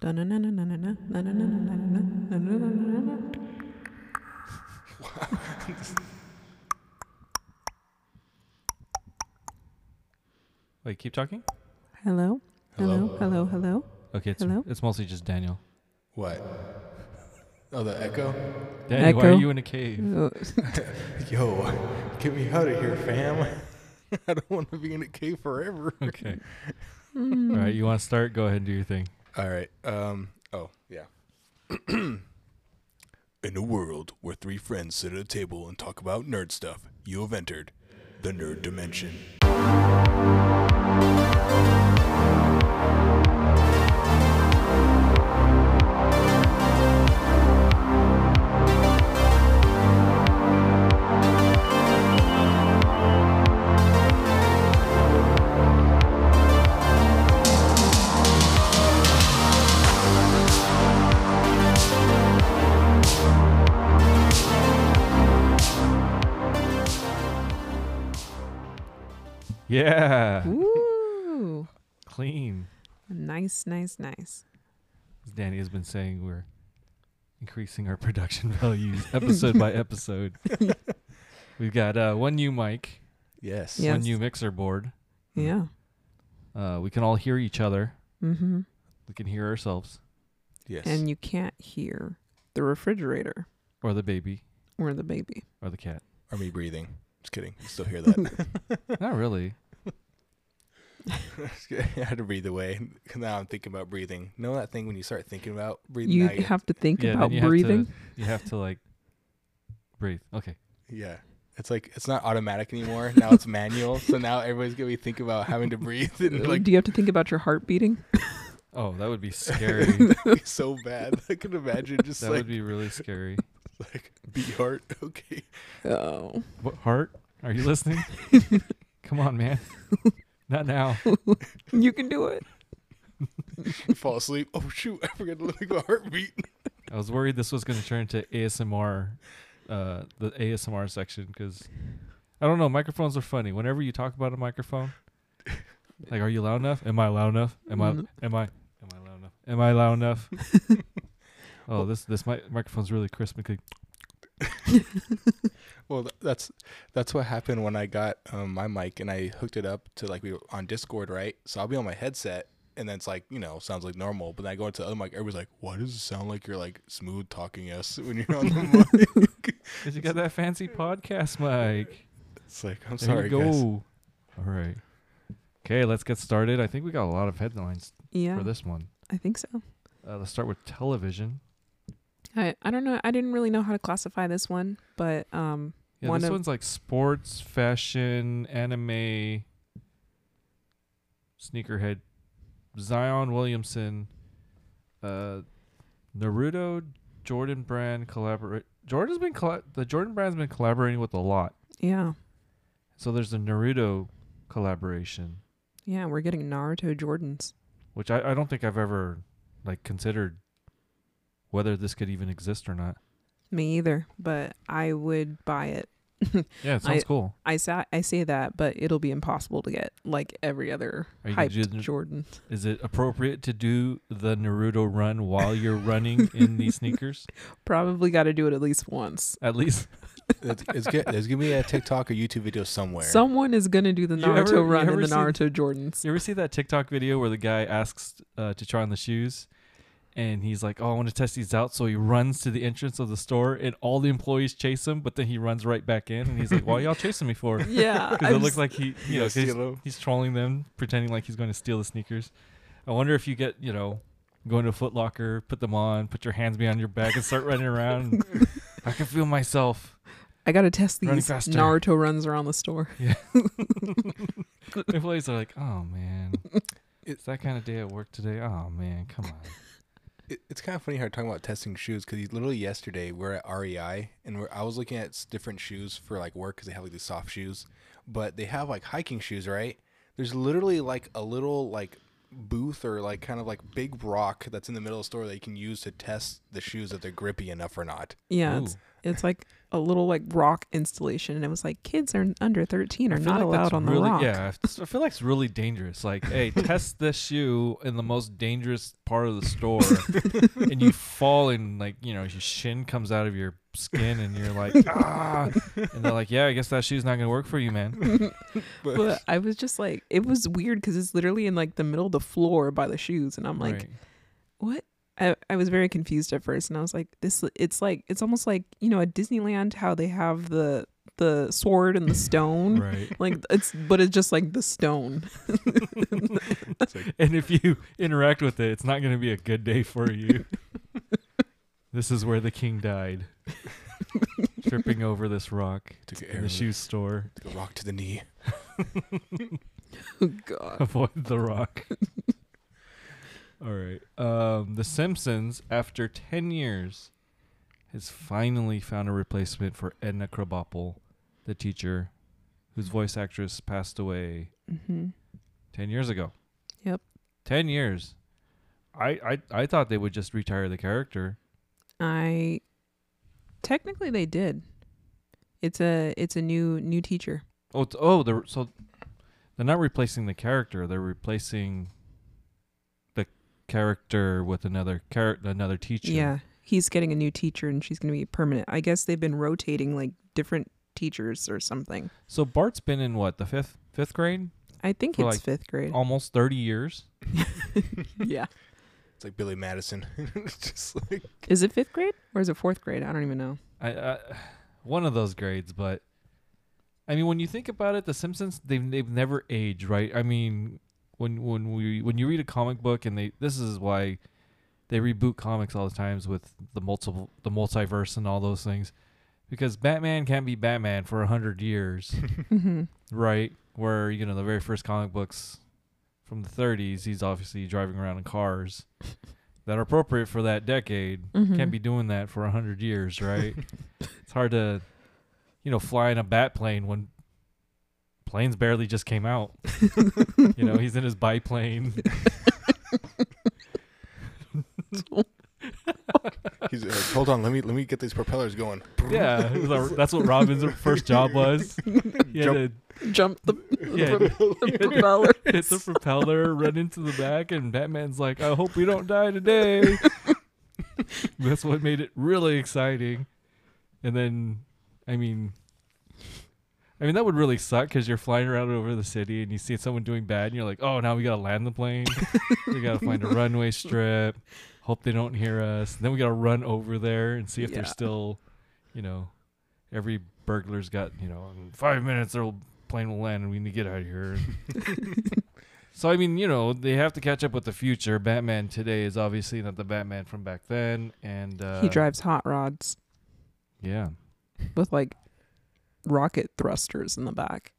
Wait, keep talking. Hello? Hello? Hello? Hello? Okay, it's Hello? it's mostly just Daniel. What? Oh, the echo? Daniel, why are Echo. you in a cave? Oh, Yo, get me out of here, fam. I don't want to be in a cave forever. Okay. Hmm. All right, you want to start? Go ahead and do your thing. All right. Um. Oh, yeah. in a world where three friends sit at a table and talk about nerd stuff, you have entered the nerd dimension. Yeah, Ooh. clean. Nice, nice, nice. As Danny has been saying, we're increasing our production values episode by episode. We've got uh, one new mic, Yes. Yeah. one new mixer board. Yeah. Uh, we can all hear each other. Mm-hmm. We can hear ourselves Yes. And you can't hear the refrigerator or the baby or the baby. or the cat. or me breathing. Just kidding. You still hear that? Not really. I had to breathe away. Now I'm thinking about breathing. Know that thing when you start thinking about breathing? You now you- have to think yeah, about you breathing. Have to, you have to like breathe. Okay. Yeah. It's like it's not automatic anymore. Now it's manual. So now everybody's gonna be thinking about having to breathe and uh, like Do you have to think about your heart beating? Oh, that would be scary. that'd be so bad. I can imagine just that like would be really scary. like beat heart. Okay. Oh. What heart? Are you listening? Come on, man. Not now. You can do it. You fall asleep. Oh shoot! I forgot to look at my heartbeat. I was worried this was going to turn into ASMR, uh, the ASMR section, because I don't know. Microphones are funny. Whenever you talk about a microphone, like, are you loud enough? Am I loud enough? Am I? Mm. Am I? Am I loud enough? Am I loud enough? Oh, this this mi- microphone's really crisp and clean. Well, th- that's that's what happened when I got um, my mic and I hooked it up to like we were on Discord, right? So I'll be on my headset and then it's like you know sounds like normal, but then I go into the other mic, everybody's like, "Why does it sound like you're like smooth talking us when you're on the mic?" Cause you got that fancy podcast mic. It's like I'm There sorry, you go. guys. All right. Okay, let's get started. I think we got a lot of headlines Yeah. for this one. I think so. Uh, let's start with television. I I don't know. I didn't really know how to classify this one, but um Yeah, One this of- one's like sports, fashion, anime, sneakerhead. Zion Williamson, uh, Naruto, Jordan Brand collaborate. Jordan's been colla- the Jordan Brand's been collaborating with a lot. yeah. So there's the Naruto collaboration, Yeah, we're getting Naruto Jordans. which I, I don't think I've ever like considered whether this could even exist or not. Me either, but I would buy it. Yeah, it sounds I- cool. I sa- I say that, but it'll be impossible to get like every other Are you gonna do hyped the- Jordan. Is it appropriate to do the Naruto run while you're running in these sneakers? Probably got to do it at least once. At least It's, it's good. There's gonna be a TikTok or YouTube video somewhere. Someone is gonna do the Naruto ever- run in ever the seen- Naruto Jordans. You ever see that TikTok video where the guy asks uh, to try on the shoes, and he's like, "Oh, I want to test these out." So he runs to the entrance of the store, and all the employees chase him, but then he runs right back in, and he's like, "Why y'all chasing me for?" Yeah, Because it looks like he, you know, 'cause he's, he's trolling them, pretending like he's going to steal the sneakers. I wonder if you get, you know, go into a Foot Locker, put them on, put your hands behind your back, and start running around. I can feel myself. I gotta test these. Naruto runs around the store. Yeah. employees are like, "Oh man, it's that kind of day at work today. Oh man, come on." It, it's kind of funny how you're talking about testing shoes because literally yesterday we're at REI and we're, I was looking at different shoes for like work because they have like these soft shoes, but they have like hiking shoes, right? There's literally like a little like booth or like kind of like big rock that's in the middle of the store that you can use to test the shoes if they're grippy enough or not. Yeah, it's it's like a little like rock installation, and it was like kids are under thirteen are not like allowed on the really, rock. Yeah, I feel like it's really dangerous. Like, hey, test this shoe in the most dangerous part of the store, and you fall and like you know your shin comes out of your skin, and you're like ah, and they're like, yeah, I guess that shoe's not gonna work for you, man. But, But I was just like, it was weird because it's literally in like the middle of the floor by the shoes, and I'm like, Right. what? I, I was very confused at first, and I was like, this. It's like it's almost like you know at Disneyland how they have the the sword and the stone. right. Like it's, but it's just like the stone. like, And if you interact with it, it's not gonna be a good day for you. this is where the king died, tripping over this rock took in the shoe store. took a rock to the knee. oh God. Avoid the rock. All right. Um, the Simpsons, after 10 years, has finally found a replacement for Edna Krabappel, the teacher whose voice actress passed away hmm 10 years ago. Yep. 10 years. I, I, I thought they would just retire the character. I technically they did. It's a it's a new new teacher. Oh, oh, they're, so they're not replacing the character. They're replacing character with another character, another teacher. Yeah, he's getting a new teacher, and she's going to be permanent. I guess they've been rotating like different teachers or something. So Bart's been in what the fifth fifth grade, I think it's like, fifth grade. almost thirty years. yeah, It's like Billy Madison. just like is it fifth grade or is it fourth grade? I don't even know. I, I one of those grades, but I mean, when you think about it, The Simpsons they've they've never aged, right? I mean, when when we when you read a comic book and they this is why they reboot comics all the times with the multiple the multiverse and all those things because Batman can't be Batman for a hundred years. hmm right? Where you know the very first comic books from the 30s, he's obviously driving around in cars that are appropriate for that decade. Mhm. Can't be doing that for a hundred years, right? it's hard to, you know, fly in a bat plane when planes barely just came out. you know, he's in his biplane. he's like, hold on, let me let me get these propellers going. yeah, that's what Robin's first job was. He had Jump- to Jump the, Yeah. the, the propeller. hit the propeller, run into the back, and Batman's like, "I hope we don't die today." That's what made it really exciting. And then, I mean, I mean that would really suck because you're flying around over the city and you see someone doing bad, and you're like, "Oh, now we gotta land the plane. we gotta find a runway strip. Hope they don't hear us. then we gotta run over there and see if Yeah. they're still, you know, every burglar's got, you know, in five minutes their plane will land and we need to get out of here. so I mean, you know, they have to catch up with the future. Batman today is obviously not the Batman from back then, and uh, he drives hot rods Yeah, with like rocket thrusters in the back.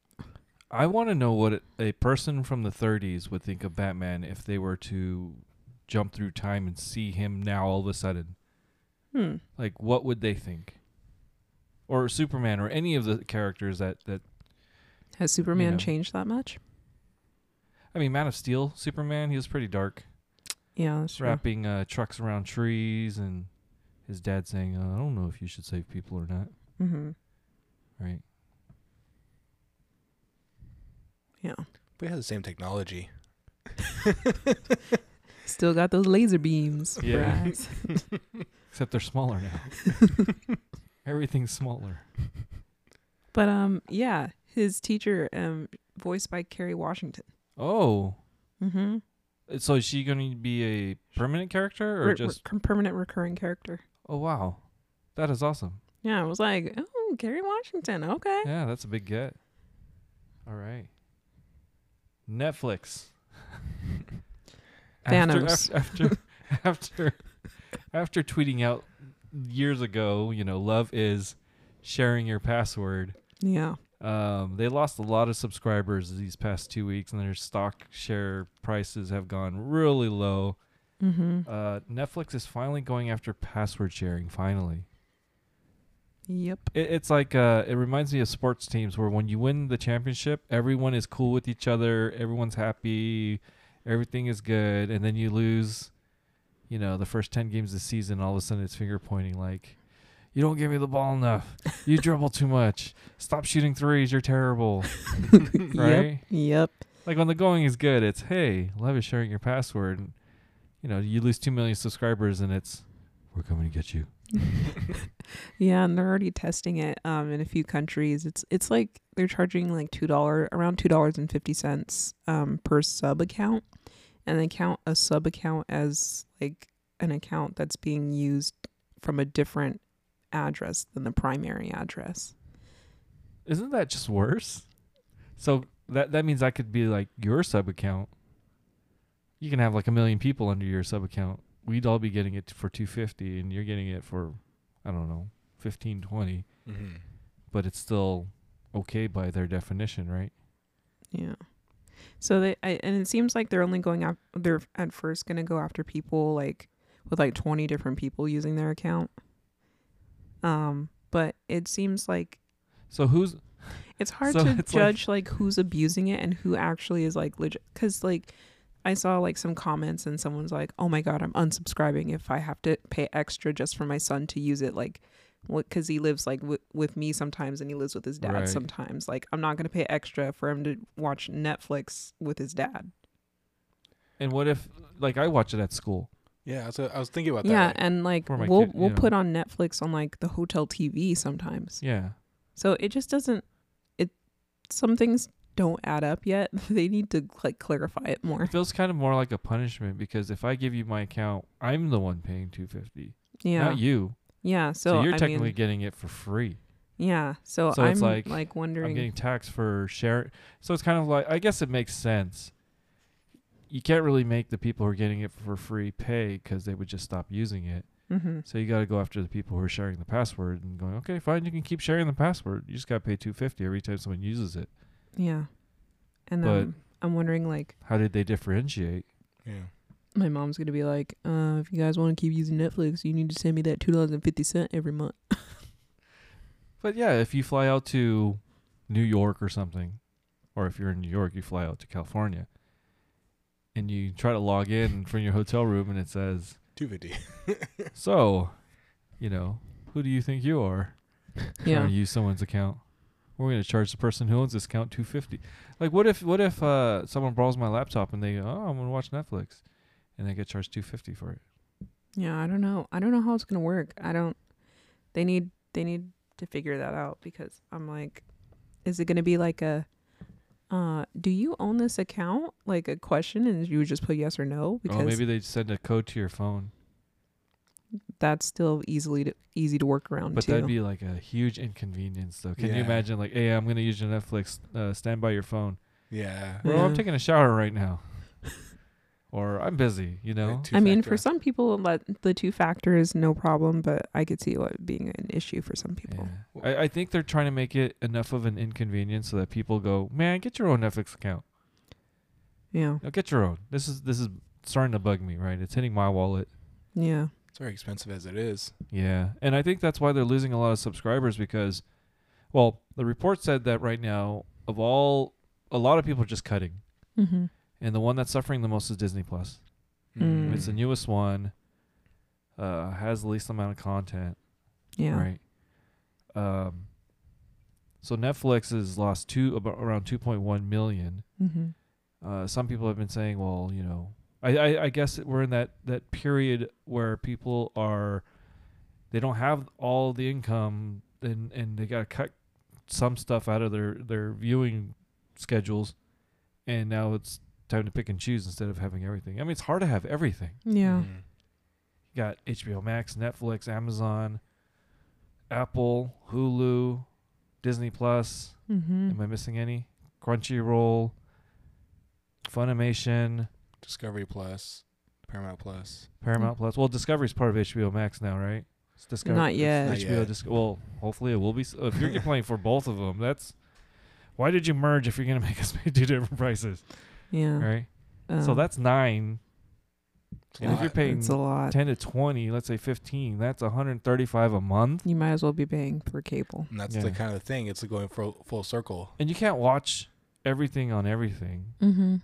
I want to know what a person from the 30s would think of Batman if they were to jump through time and see him now all of a sudden. Hmm. Like, what would they think? Or Superman, or any of the characters that that Has Superman know. changed that much? I mean, Man of Steel, Superman, he was pretty dark, Yeah, that's true. wrapping uh, trucks around trees, and his dad saying, uh, "I don't know if you should save people or not." hmm Right? Yeah. We have the same technology. Still got those laser beams. Yeah. eyes. Except they're smaller now. Everything's smaller. But um, yeah, his teacher um, voiced by Kerry Washington. Oh, Mm-hmm. so is she going to be a permanent character or just? permanent recurring character. Oh wow, that is awesome. Yeah, I was like, oh, Kerry Washington. Okay. Yeah, that's a big get. All right. Netflix. Thanos. After, after after after tweeting out years ago, you know, love is sharing your password. Yeah. Um, they lost a lot of subscribers these past two weeks, and their stock share prices have gone really low. Mm-hmm. Uh, Netflix is finally going after password sharing. Finally, Yep. it, it's like uh, it reminds me of sports teams where when you win the championship, everyone is cool with each other, everyone's happy, everything is good, and then you lose, you know, the first ten games of the season. All of a sudden, it's finger pointing like, "You don't give me the ball enough. You dribble too much. Stop shooting threes. You're terrible." right? Yep. Yep. Like when the going is good, it's hey, love is sharing your password. You know, you lose two million subscribers, and it's we're coming to get you. Yeah, and they're already testing it um in a few countries. It's it's like they're charging like two dollar around two dollars and fifty cents um per sub account. And they count a sub account as like an account that's being used from a different address than the primary address. Isn't that just worse? So that that means I could be like your sub account. You can have like a million people under your sub account. We'd all be getting it for 250 and you're getting it for I don't know, 15 20, Mm-hmm. but it's still okay by their definition, right? Yeah. So they I, and it seems like they're only going after they're at first going to go after people like with like 20 different people using their account. Um but it seems like So who's it's hard So to it's like- judge like, who's abusing it and who actually is like legit cuz like I saw like some comments and someone's like, "Oh my god, I'm unsubscribing if I have to pay extra just for my son to use it like what cuz he lives like w- with me sometimes and he lives with his dad Right. sometimes. Like I'm not going to pay extra for him to watch Netflix with his dad." and what if like I watch it at school? Yeah, so I was thinking about that. Yeah, that. and like we'll kid, we'll you put on Netflix on like the hotel TV sometimes. Yeah. So it just doesn't it some things don't add up yet. they need to like clarify it more. It feels kind of more like a punishment because if I give you my account, I'm the one paying 250, Yeah. not you. Yeah, So, so, you're I technically mean, getting it for free. yeah. So, So I'm like, like, wondering. I'm getting taxed for share. So it's kind of like I guess it makes sense. You can't really make the people who are getting it for free pay because they would just stop using it. hmm So you got to go after the people who are sharing the password and going, okay, fine, you can keep sharing the password. You just got to pay two fifty every time someone uses it. Yeah, and But- then I'm wondering like How did they differentiate? Yeah. my mom's gonna be like, uh, if you guys want to keep using Netflix, you need to send me that two dollars and fifty cent every month. But yeah, if you fly out to New York or something, or if you're in New York, you fly out to California, and you try to log in from your hotel room, and it says, Two fifty. "So, you know, who do you think you are?" trying yeah, to use someone's account. We're gonna charge the person who owns this account two fifty. Like, what if what if uh, someone borrows my laptop and they go, oh I'm gonna watch Netflix, and they get charged two fifty for it? yeah. I don't know. I don't know how it's gonna work. I don't. They need they need to figure that out because I'm like, is it gonna be like a uh, do you own this account? Like a question, and you would just put yes or no because oh, maybe they send a code to your phone, that's still easily to, easy to work around but too. that'd be like a huge inconvenience, though. Can you imagine, like, hey, I'm gonna use your Netflix. Uh, stand by your phone. Yeah. Bro, I'm taking a shower right now, or I'm busy. You know. Like, I mean, for some people, let the two factor is no problem, but I could see it being an issue for some people. Yeah. I, I think they're trying to make it enough of an inconvenience so that people go, man, get your own Netflix account. Yeah, No, get your own. This is this is starting to bug me, right? It's hitting my wallet. yeah, It's very expensive as it is. Yeah. And I think that's why they're losing a lot of subscribers because well, the report said that right now of all a lot of people are just cutting. mm-hmm. And the one that's suffering the most is Disney Plus. Mm. It's the newest one. Uh has the least amount of content, yeah, right? Um so Netflix has lost two about around 2.1 million. mm-hmm. Uh, some people have been saying, well, you know, I, I, I guess we're in that, that period where people are, they don't have all the income and, and they got to cut some stuff out of their, their viewing schedules. And now it's time to pick and choose instead of having everything. I mean, it's hard to have everything. yeah, Mhm. You got HBO Max, Netflix, Amazon, Apple, Hulu, Disney Plus. mm-hmm. Am I missing any? Crunchyroll, Funimation, Discovery Plus, Paramount Plus. Paramount Plus. Well, Discovery's part of HBO Max now, right? It's Discovery. Not yet. Not HBO. yet. Dis- well, hopefully it will be. s- If you're playing for both of them, that's why did you merge if you're gonna make us pay two different prices, yeah. right? so Uh, that's nine. It's a if you're lot. paying it's a lot. ten to twenty, let's say fifteen, that's 135 a month, You might as well be paying for cable. and that's Yeah. the kind of thing. It's going full full circle. and you can't watch everything on everything. Mm-hmm.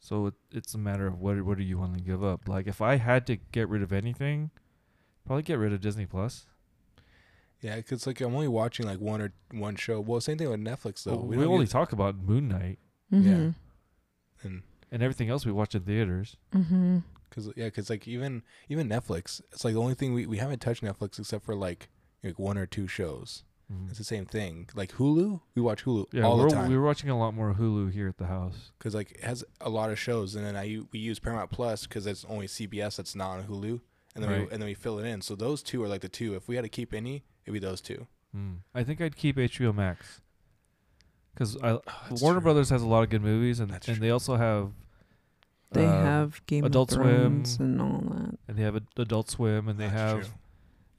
So it, it's a matter of what what do you want to give up. Like if I had to get rid of anything, probably get rid of Disney Plus. Yeah, because like I'm only watching like one or one show. Well, same thing with Netflix though. Well, we don't only get- talk about Moon Knight Mhm. and and everything else we watch in theaters. Mhm. Cause yeah, cause like even even Netflix, it's like the only thing we, we haven't touched Netflix except for like like one or two shows. Mhm. It's the same thing. Like Hulu, we watch Hulu Yeah, all we're, the time we were watching a lot more Hulu here at the house. because like it has a lot of shows, and then I u- we use Paramount Plus because it's only CBS that's not on Hulu, and then Right. we, and then we fill it in. So those two are like the two. If we had to keep any, it'd be those two. Mm. I think I'd keep HBO Max because Oh, Warner true. Brothers has a lot of good movies, and That's and true. they also have They uh, have Game Adult of Swim. Thrones and all that. and they have Ad- Adult Swim, and they That's have true.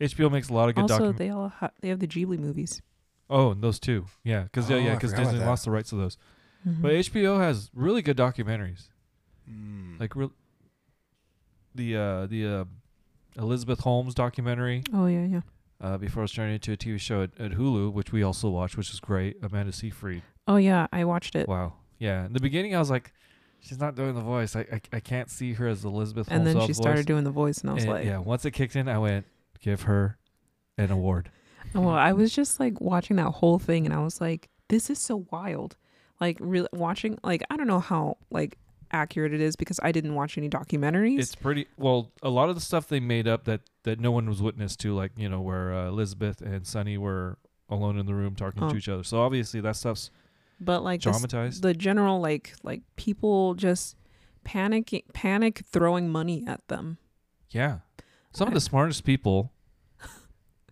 HBO makes a lot of good Also, documentaries. they all ha- they have the Ghibli movies. Oh, and those two, yeah, because Oh, yeah, I because Disney lost the rights to those. Mhm. But HBO has really good documentaries, Mm. like real the uh, the uh, Elizabeth Holmes documentary. oh yeah, yeah. Uh, before it was turned into a TV show at, at Hulu, which we also watched, which is great. Amanda Seyfried. Oh yeah, I watched it. Wow. Yeah. In the beginning, I was like, she's not doing the voice. I I, I can't see her as Elizabeth Holmes. and Holmes. then she voice. started doing the voice, and I was And, like, yeah. Once it kicked in, I went, give her an award. Well, I was just like watching that whole thing and I was like, this is so wild. Like really watching like I don't know how like accurate it is because I didn't watch any documentaries. It's pretty well. A lot of the stuff they made up that that no one was witness to, like you know, where uh, Elizabeth and Sunny were alone in the room talking Oh. to each other. So obviously that stuff's but like this- dramatized. the general like like people just panicking panic throwing money at them. yeah. Some of the smartest people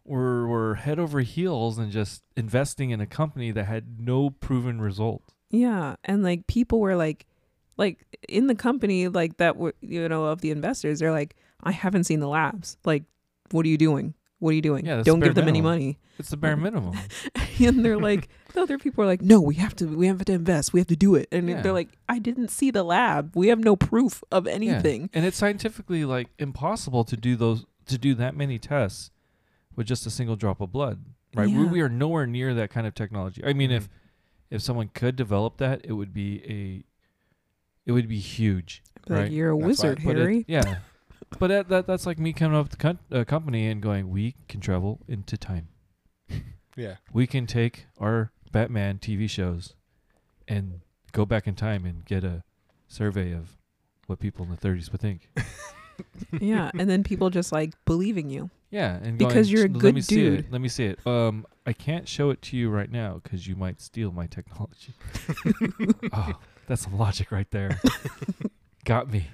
were were head over heels and just investing in a company that had no proven result. Yeah, and like people were like like in the company like that were you know of the investors they're like I haven't seen the labs. Like what are you doing? What are you doing? Yeah, Don't give them any money. It's the bare minimum. and they're like the other people are like no we have to we have to invest we have to do it and Yeah. they're like i didn't see the lab we have no proof of Yeah. anything And it's scientifically like impossible to do those to do that many tests with just a single drop of blood. Right? We, Yeah. we are nowhere near that kind of technology. I mean, Mhm. if if someone could develop that, it would be a it would be huge. like Right. you're a That's wizard But it- harry yeah. but that, that that's like me coming up with a con- a company and going, we can travel into time. yeah, We can take our Batman TV shows and go back in time and get a survey of what people in the 30s would think. yeah and then people just like believing you Yeah, and Because going, you're a "Let good me see dude." it. Let me see it. Um, I can't show it to you right now because you might steal my technology. oh, that's some logic right there. Got me.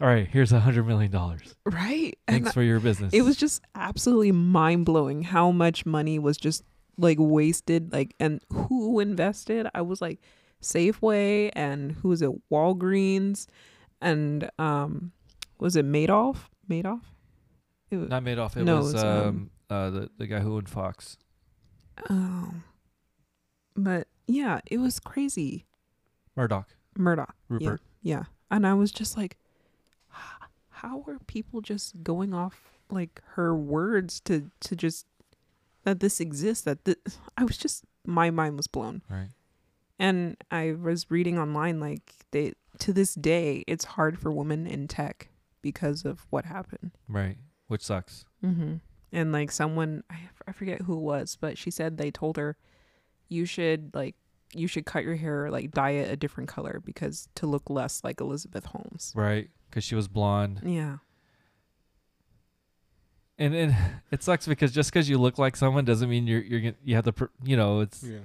All right, here's a hundred million dollars. right and Thanks for your business. it was just absolutely mind-blowing how much money was just like wasted like and who invested i was like safeway and who was it walgreens and um was it madoff madoff it was, not made off. It No, was it's, um, um, uh the the guy who owned Fox. oh but yeah it was crazy Murdoch. murdoch Rupert. Yeah. And I was just like, "H- how are people just going off like her words to to just that this exists? That this, I was just my mind was blown. Right. And I was reading online like they to this day it's hard for women in tech because of what happened. Right. Which sucks. Mm-hmm. And like someone I, I forget who it was, but she said they told her you should like you should cut your hair like dye it a different color because to look less like Elizabeth Holmes. Right. Because she was blonde. Yeah. And and it sucks because just because you look like someone doesn't mean you're you're you have to per, you know it's yeah.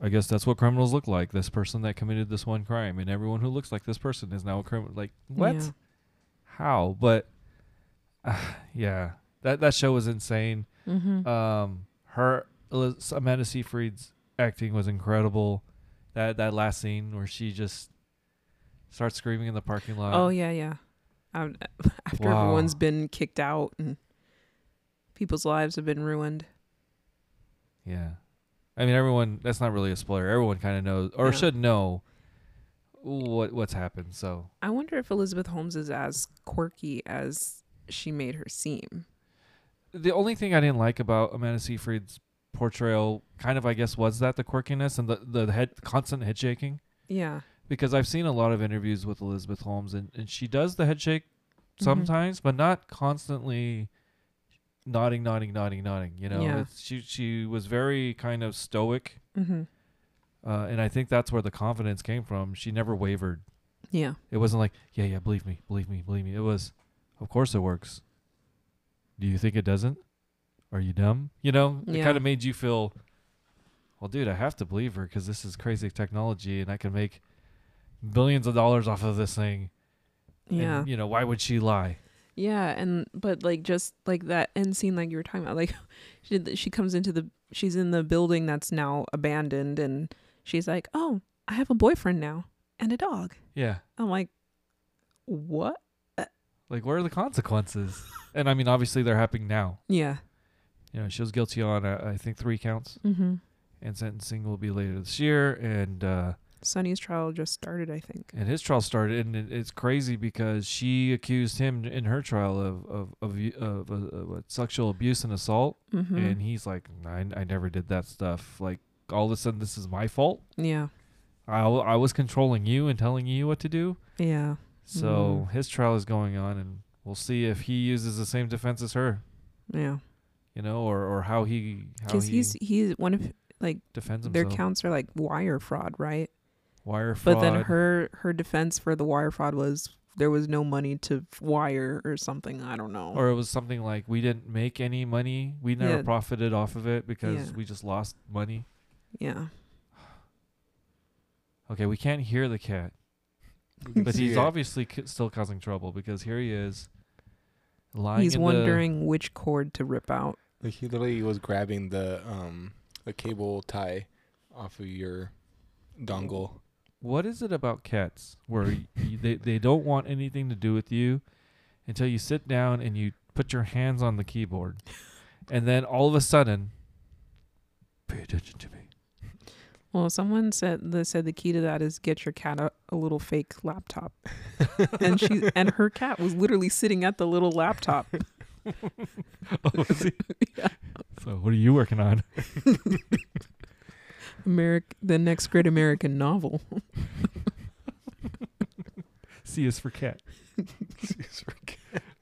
I guess that's what criminals look like. This person that committed this one crime, and everyone who looks like this person is now a criminal. Like what? Yeah. How? But uh, yeah, that that show was insane. Mm-hmm. Um, her Eliz- Amanda Seyfried's acting was incredible. That that last scene where she just starts screaming in the parking lot. oh yeah, yeah. Um, after Wow. everyone's been kicked out and people's lives have been ruined. Yeah. I mean, everyone. That's not really a spoiler. Everyone kind of knows, or Yeah. should know, what what's happened. So I wonder if Elizabeth Holmes is as quirky as she made her seem. the only thing I didn't like about Amanda Seyfried's portrayal, kind of, I guess, was that the quirkiness and the the head constant head shaking. Yeah. because I've seen a lot of interviews with Elizabeth Holmes, and, and she does the head shake Mhm. sometimes, but not constantly nodding, nodding, nodding, nodding. You know, Yeah. it's, she she was very kind of stoic, Mm-hmm. uh, and I think that's where the confidence came from. She never wavered. Yeah. It wasn't like, yeah, yeah, believe me, believe me, believe me. It was, of course it works. Do you think it doesn't? Are you dumb? You know, it kind of made you feel, well, dude, I have to believe her because this is crazy technology and I can make billions of dollars off of this thing. And, Yeah. you know, why would she lie? Yeah, and but like just like that end scene like you were talking about, like she she comes into the she's in the building that's now abandoned and she's like, "Oh, I have a boyfriend now and a dog." Yeah. I'm like, "What?" Like, where are the consequences? and I mean, obviously they're happening now. Yeah. You know, she was guilty on, uh, I think, three counts, Mhm. and sentencing will be later this year. And, uh, Sunny's trial just started, I think. and his trial started, and it, it's crazy because she accused him in her trial of of of, of, uh, of, uh, sexual abuse and assault, Mhm. and he's like, I, I never did that stuff. Like all of a sudden, this is my fault. yeah. I, w- I was controlling you and telling you what to do. Yeah. So his trial is going on, and we'll see if he uses the same defense as her, Yeah. You know, or or how he how Cuz he he's he's one of like defends their himself. counts are like wire fraud, right? Wire fraud. But then her her defense for the wire fraud was there was no money to wire or something. I don't know. or it was something like we didn't make any money. We never Yeah. profited off of it because Yeah. we just lost money. yeah. Okay, we can't hear the cat, but he's it. obviously c- still causing trouble because here he is, lying. He's in wondering which cord to rip out. Like he literally was grabbing the um the cable tie off of your dongle. What is it about cats where y y- they they don't want anything to do with you until you sit down and you put your hands on the keyboard, and then all of a sudden, pay attention to me. Well, someone said the said the key to that is get your cat a, a little fake laptop, and she and her cat was literally sitting at the little laptop. oh, is he? Yeah. So what are you working on? America, the next great American novel. C is for cat.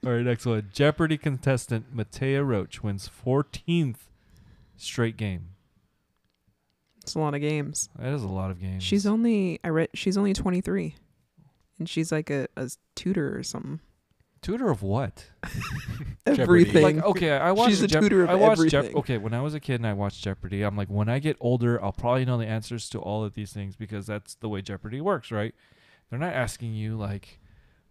All right, next one. Jeopardy contestant Mattea Roach wins 14th straight game. It's a lot of games. That is a lot of games. She's only I read she's only twenty three, and she's like a, a tutor or something. Tutor of what? Everything. Like, okay, I watched. She's a Jep- tutor of I watched Jep- everything. okay, when I was a kid and I watched Jeopardy, I'm like, when I get older, I'll probably know the answers to all of these things because that's the way Jeopardy works, right? They're not asking you like,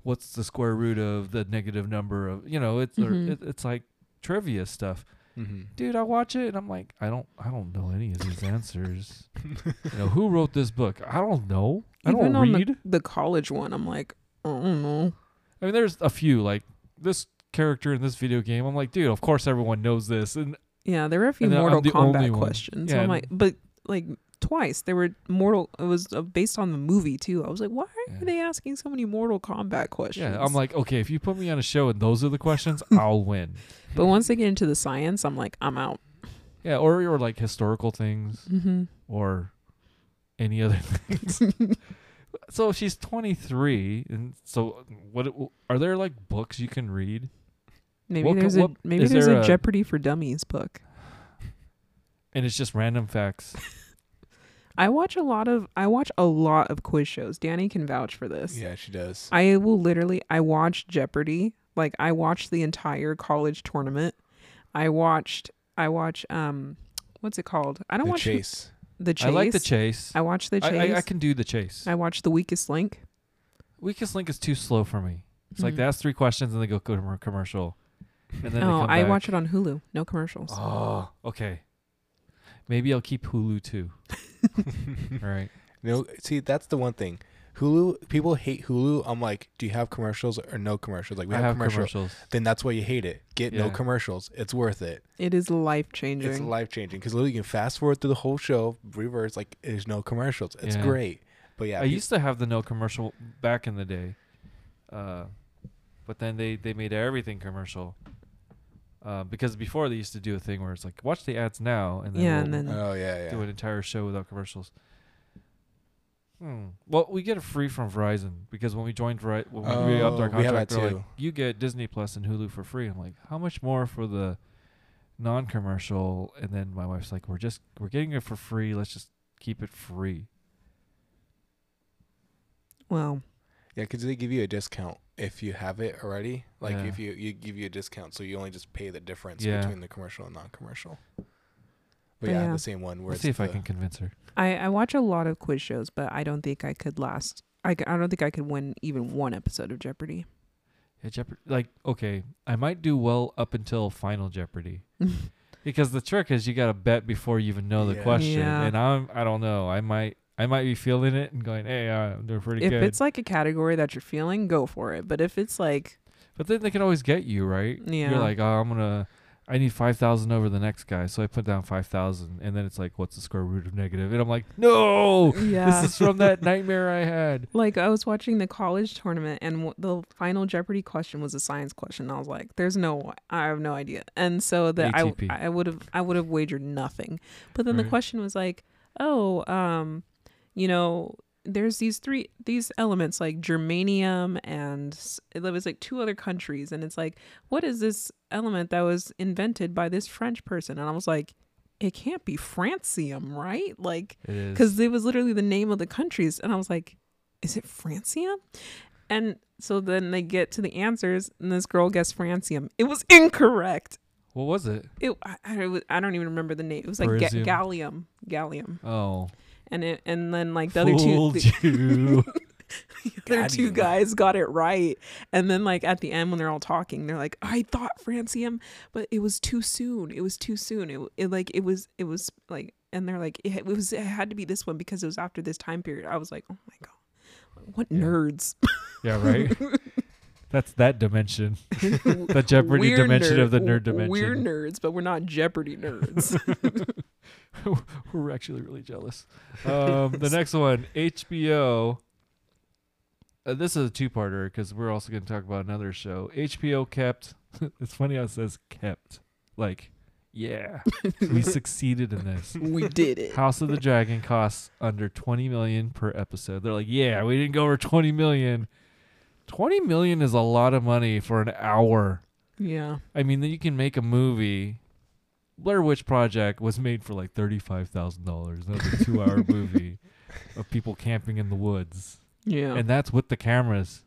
what's the square root of the negative number of, you know, it's or Mhm. it, it's like trivia stuff. Mm-hmm. dude, I watch it and I'm like, I don't, I don't know any of these answers. you know, who wrote this book? I don't know. I Even don't on read. the, the college one, I'm like, I don't know. I mean, there's a few like this character in this video game. I'm like, dude, of course everyone knows this. And Yeah, there were a few And then I'm Mortal Kombat questions. Yeah, I'm like, but like twice they were Mortal. It was uh, based on the movie too. I was like, why Yeah. are they asking so many Mortal Kombat questions? yeah, I'm like, okay, if you put me on a show and those are the questions, I'll win. but once they get into the science, I'm like, I'm out. Yeah, or or like historical things Mm-hmm. or any other things. so she's 23, and so what? Are there like books you can read? Maybe What co- there's a what- maybe there's there a, a- Jeopardy for Dummies book. And it's just random facts. I watch a lot of I watch a lot of quiz shows. Danny can vouch for this. Yeah, she does. I will literally I watched Jeopardy. Like I watched the entire college tournament. I watched I watch um what's it called? I don't the watch chase. The chase. I like the chase. I watch the chase. I, I can do the chase. I watch the weakest link. Weakest link is too slow for me. It's like Mhm. they ask three questions and they go com- commercial. And then Oh, I back. watch it on Hulu. No commercials. Oh, okay. Maybe I'll keep Hulu too. All right. No, see, that's the one thing. Hulu, people hate Hulu. I'm like, do you have commercials or no commercials? Like we I have, have commercials. commercials. Then that's why you hate it. Get no commercials. It's worth it. It is life changing. It's life changing because literally you can fast forward through the whole show, reverse. Like there's no commercials. It's Yeah. great. But yeah, I pe- used to have the no commercial back in the day, uh, but then they they made everything commercial. Uh, because before they used to do a thing where it's like watch the ads now and then Yeah, we'll and then oh yeah, do yeah. an entire show without commercials. Hmm. Well, we get it free from Verizon because when we joined Verizon, when we upped Oh, our contract, that they're like, you get Disney Plus and Hulu for free. I'm like, how much more for the non-commercial? And then my wife's like, we're just we're getting it for free. Let's just keep it free. Well, Yeah, because they give you a discount if you have it already. Like Yeah. if you you give you a discount, so you only just pay the difference Yeah. between the commercial and non-commercial. But But yeah, have yeah. the same one. Where Let's see if I can convince her. I I watch a lot of quiz shows, but I don't think I could last. I, c- I don't think I could win even one episode of Jeopardy. Yeah, Jeopardy. Like, okay, I might do well up until Final Jeopardy. because the trick is you got to bet before you even know the Yeah. question, Yeah. and I'm I don't know. I might I might be feeling it and going, hey, uh, I'm doing pretty if good. If it's like a category that you're feeling, go for it. But if it's like, but then they can always get you right. Yeah. You're like, oh, I'm gonna. I need five thousand over the next guy, so I put down five thousand, and then it's like, what's the square root of negative? And I'm like, no, yeah, this is from that nightmare I had. like I was watching the college tournament, and w- the final Jeopardy question was a science question. I was like, "There's no, I have no idea." And so that I ATP. I would have I would have wagered nothing. But then the question was like, "Oh, um, you know." There's these three these elements like germanium and it was like two other countries and it's like what is this element that was invented by this French person? And I was like it can't be francium right? Like because it was literally the name of the countries and i was like is it francium? And so then they get to the answers and this girl guessed francium. It was incorrect. What was it? it, I, I, I don't even remember the name. It was like ga- gallium gallium. Oh, and it and then like the other two the, the other two guys got it right. And then like at the end when they're all talking they're like i thought francium but it was too soon. It was too soon. It, it like it was it was like and they're like it, it was it had to be this one because it was after this time period. I was like oh my god. What Yeah. nerds. Yeah, right. That's that dimension. The Jeopardy We're dimension of the nerd- nerd dimension. we're nerds but we're not jeopardy nerds We're actually really jealous. Um, the next one, HBO. Uh, this is a two-parter because we're also going to talk about another show. HBO kept. it's funny how it says kept. Like, yeah, we succeeded in this. we did it House of the Dragon costs under 20 million per episode. They're like, yeah, we didn't go over 20 million. 20 million is a lot of money for an hour. yeah I mean, then you can make a movie. Blair Witch Project was made for like thirty-five thousand dollars. That was a two-hour movie of people camping in the woods, yeah and that's with the cameras,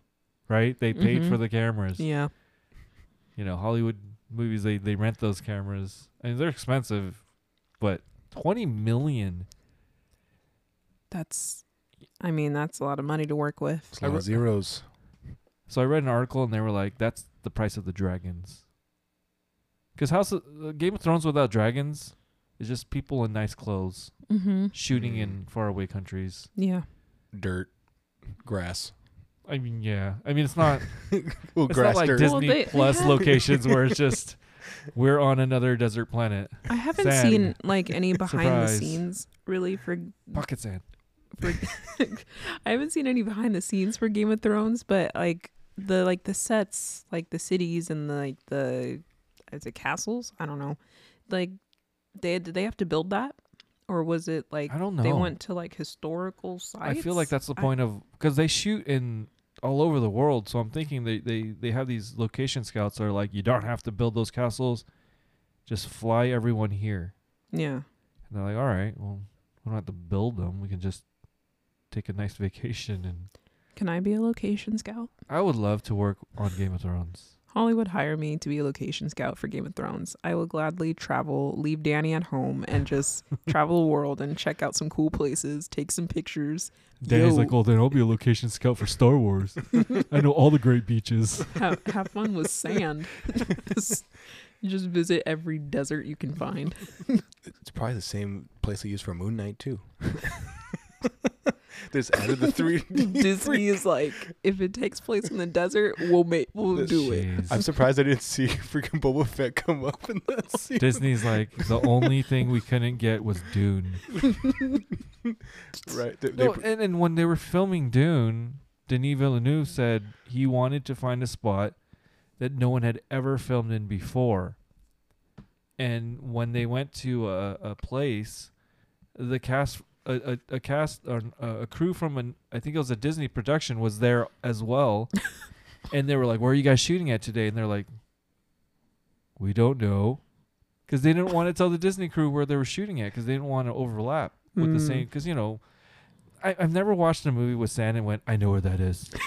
right? They paid for Mhm. the cameras. yeah You know, Hollywood movies they they rent those cameras, I and they're expensive, but twenty million. that's i mean that's a lot of money to work with It's a lot of zeros. So I read an article, and they were like, "That's the price of the dragons." Because House of, uh, Game of Thrones without dragons is just people in nice clothes mm-hmm shooting Mm. in faraway countries. yeah Dirt, grass. I mean, yeah. I mean, it's not. Well, it's grass not like dirt. Disney they- they Plus have- locations where it's just we're on another desert planet. I haven't Sand. seen like any behind the scenes really for Pocket sand. for I haven't seen any behind the scenes for Game of Thrones, but like the like the sets, like the cities and the like the is it castles? I don't know. Like they did they have to build that? Or was it like I don't know. they went to like historical sites? I feel like that's the I- point of because they shoot in all over the world. So I'm thinking they they they have these location scouts that are like, you don't have to build those castles, just fly everyone here. Yeah. And they're like, all right, well, we don't have to build them. We can just take a nice vacation. And Can I be a location scout? I would love to work on Game of Thrones. Hollywood hire me to be a location scout for Game of Thrones. I will gladly travel, leave Danny at home, and just travel the world and check out some cool places, take some pictures, Danny's Yo. like, oh, then I'll be a location scout for Star Wars. I know all the great beaches. have, have fun with sand. just, just visit every desert you can find. It's probably the same place they use for Moon Knight too. They just added the three. Disney is like, if it takes place in the desert, we'll make, we'll do it. Jeez. I'm surprised I didn't see freaking Boba Fett come up in that scene. Disney's like, the only thing we couldn't get was Dune. right? They, they No, pr- and, and when they were filming Dune, Denis Villeneuve said he wanted to find a spot that no one had ever filmed in before. And when they went to a, a place, the cast a, a, a cast or uh, a crew from an I think it was a Disney production was there as well, and they were like, "Where are you guys shooting at today?" And they're like, "We don't know," because they didn't want to tell the Disney crew where they were shooting at because they didn't want to overlap with the Mm. same. Because you know, I, I've never watched a movie with sand and went, "I know where that is."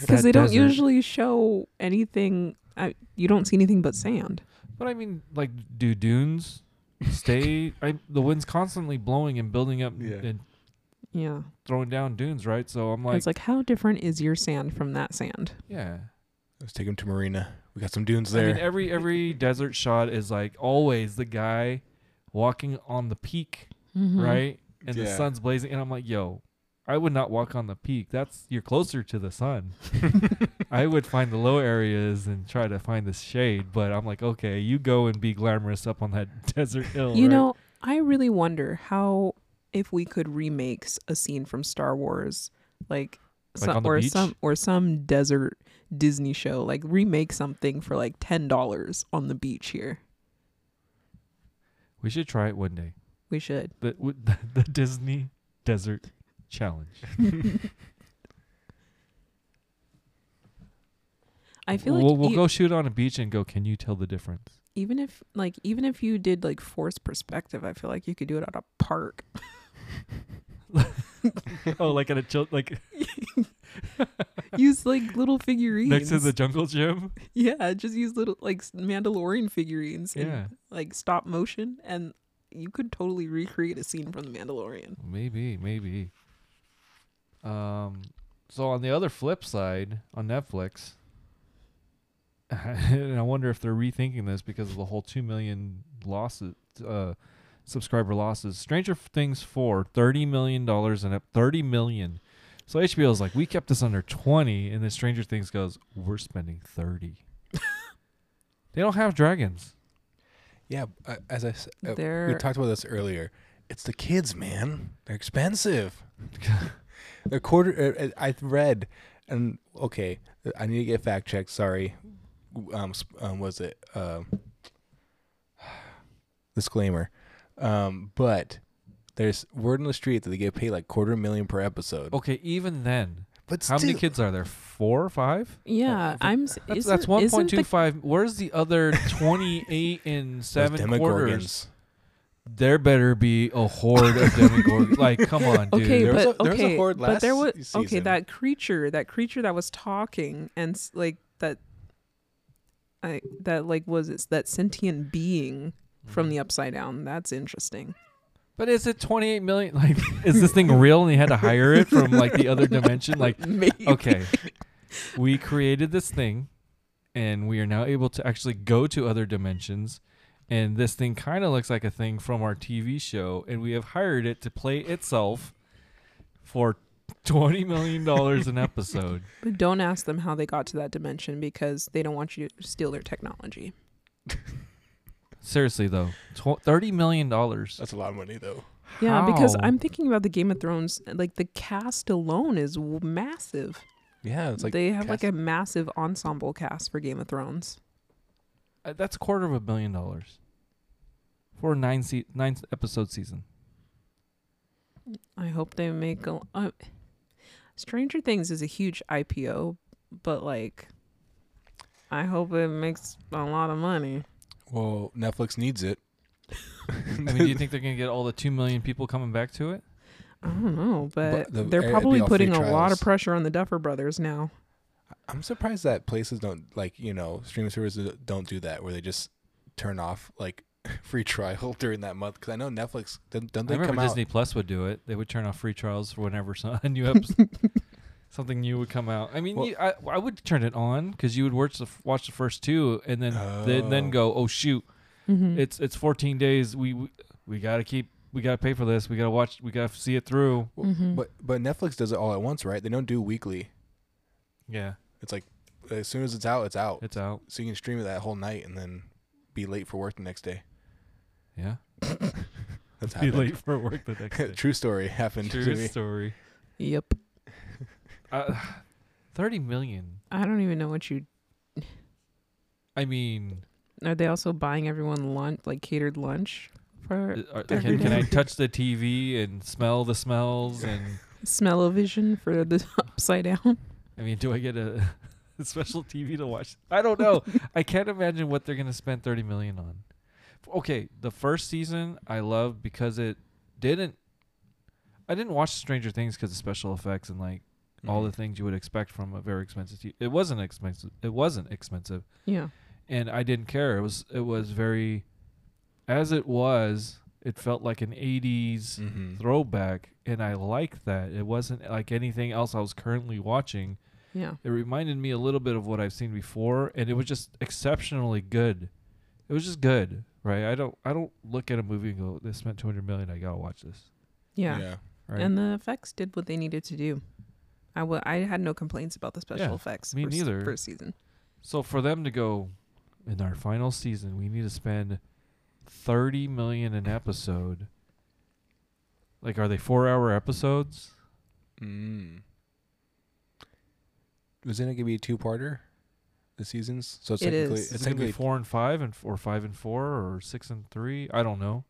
Because they don't usually show anything. I, you don't see anything but sand. But I mean, like, do dunes stay? I, the wind's constantly blowing and building up Yeah. and Yeah. throwing down dunes, right? So I'm like, it's like, how different is your sand from that sand? yeah. Let's take him to Marina. We got some dunes there. I there. mean, every every desert shot is like always the guy walking on the peak, Mm-hmm. right? And the sun's blazing, and I'm like, yo. I would not walk on the peak. That's you're closer to the sun. I would find the low areas and try to find the shade, but I'm like, okay, you go and be glamorous up on that desert hill. You right? know, I really wonder how if we could remake a scene from Star Wars, like, Like some, on the or beach? some or some desert Disney show, like remake something for like ten dollars on the beach here. we should try it one day. We should. the w- the Disney Desert Challenge. I feel like we'll, we'll e- go shoot on a beach and go. Can you tell the difference? even if like even if you did like forced perspective, I feel like you could do it at a park. oh, like at a chill, like use like little figurines next to the jungle gym. yeah, just use little like Mandalorian figurines in Yeah, like stop motion, and you could totally recreate a scene from the Mandalorian. maybe, maybe. Um, so on the other flip side, on Netflix, and I wonder if they're rethinking this because of the whole two million losses, uh, subscriber losses. Stranger Things four, thirty million dollars and up, thirty million. So HBO is like, we kept this under twenty, and then Stranger Things goes, we're spending thirty. they don't have dragons. yeah, uh, as I s- uh, we They're talked about this earlier. It's the kids, man. They're expensive. They're quarter. Uh, uh, I read, and okay, uh, I need to get fact checked. Sorry. Um, um was it um disclaimer? Um, but there's word on the street that they get paid like quarter million per episode. Okay, even then, But how many kids are there? Four or five? yeah. I'm. That's, isn't- that's one isn't point the- two five. Where's the other twenty eight and Those seven quarters? Demogorgons. There better be a horde of demogorgons. like, come on, dude. Okay, There was but a- there was a okay, horde but there was last okay that creature, that creature that was talking and like that, I that like was it's that sentient being from Mm-hmm. the upside down. That's interesting. But is it twenty eight million? Like, is this thing real? And they had to hire it from like the other dimension? Like, Maybe. okay, we created this thing, and we are now able to actually go to other dimensions. And this thing kind of looks like a thing from our TV show, and we have hired it to play itself for twenty million dollars an episode. But don't ask them how they got to that dimension because they don't want you to steal their technology. Seriously though, tw- thirty million dollars. That's a lot of money though. Yeah, because I'm thinking about the Game of Thrones. Like the cast alone is w- massive. Yeah, it's like they have like a massive ensemble cast for Game of Thrones. Uh, that's a quarter of a billion dollars for a nine se- nine episode season. I hope they make a. Uh, Stranger Things is a huge IPO, but like, I hope it makes a lot of money. Well, Netflix needs it. I mean, do you think they're gonna get all the two million people coming back to it? I don't know, but, But the- they're probably putting a lot of pressure on the Duffer Brothers now. I'm surprised that places don't like you know streaming services don't do that where they just turn off like free trial during that month because I know Netflix don't, don't I they remember come out Disney Plus would do it. They would turn off free trials for whenever some, a new episode, something new would come out. I mean, Well- you, I I would turn it on because you would watch the watch the first two and then then, then Oh. go, oh shoot, Mm-hmm. it's it's 14 days. We we, we got to keep we got to pay for this. We got to watch. We got to see it through. Well, Mhm. but but Netflix does it all at once right they don't do weekly Yeah, it's like as soon as it's out it's out it's out. so you can stream it that whole night and then be late for work the next day Yeah, that's be happened. late for work the next day. true story happened to True me story. Yep. Uh, Thirty million. I don't even know what you. I mean, Are they also buying everyone lunch, like catered lunch? for Uh, are- can, can I touch the TV and smell the smells? And smell-o-vision for the upside down. I mean, do I get a, a special TV to watch? I don't know. I can't imagine what they're gonna spend thirty million on. Okay, the first season I loved because it didn't. I didn't watch Stranger Things because of special effects and like all the Mhm. things you would expect from a very expensive. TV. It wasn't expensive. It wasn't expensive. Yeah. and I didn't care. It was it was very as it was, it felt like an 80s Mhm. throwback and I liked that. It wasn't like anything else I was currently watching. Yeah. It reminded me a little bit of what I've seen before and it was just exceptionally good. It was just good, right? I don't I don't look at a movie and go, "They spent 200 million, I got to watch this." Yeah. yeah. Right? And the effects did what they needed to do. I wa- I had no complaints about the special Yeah, effects. me first, neither. First season. so for them to go in our final season, we need to spend 30 million an episode. Like are they 4-hour episodes? Mm. Wasn't it gonna be a two-parter? The seasons, so it's It technically is. it's gonna be technically four and five and or five and four or six and three? I don't know.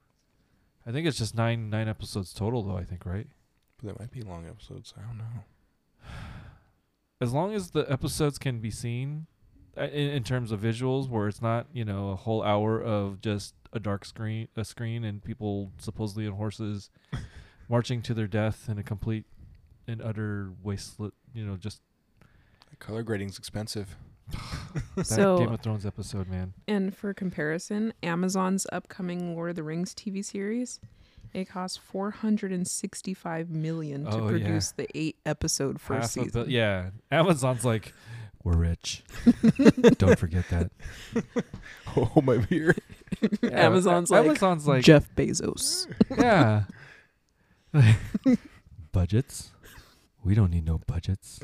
I think it's just nine nine episodes total though. I think right. but that might be long episodes. I don't know. As long as the episodes can be seen, uh, in, in terms of visuals, where it's not you know a whole hour of just a dark screen a screen and people supposedly on horses marching to their death in a complete and utter wasteland. You know, just Color grading's expensive. That So- Game of Thrones episode, man. And for comparison, Amazon's upcoming Lord of the Rings TV series, it cost 465 million to Oh, yeah. produce the eight episode first Half season. bil- yeah, Amazon's like, we're rich. Don't forget that. oh my beer. Yeah, Amazon's A- like Amazon's like Jeff Bezos. yeah. budgets. We don't need no budgets.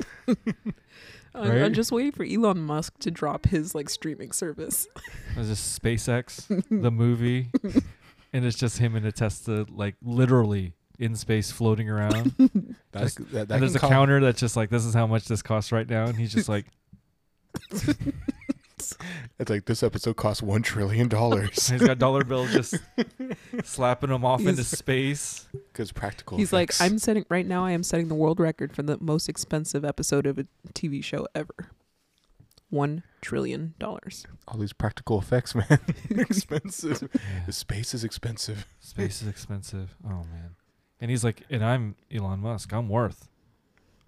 I'm, I'm just waiting for Elon Musk to drop his like streaming service. There's just SpaceX, the movie, and it's just him in a Tesla, like literally in space, floating around. That's, Just- that, that and there's a counter that's just like, this is how much this costs right now, and he's just like, It's like this episode cost one trillion dollars he's got dollar bills just slapping them off into space. because practical. He's like. I'm setting right now. I am setting the world record for the most expensive episode of a TV show ever. One trillion dollars. all these practical effects, man. expensive. Yeah. The space is expensive. Space is expensive. Oh man. And he's like, and I'm Elon Musk. I'm worth.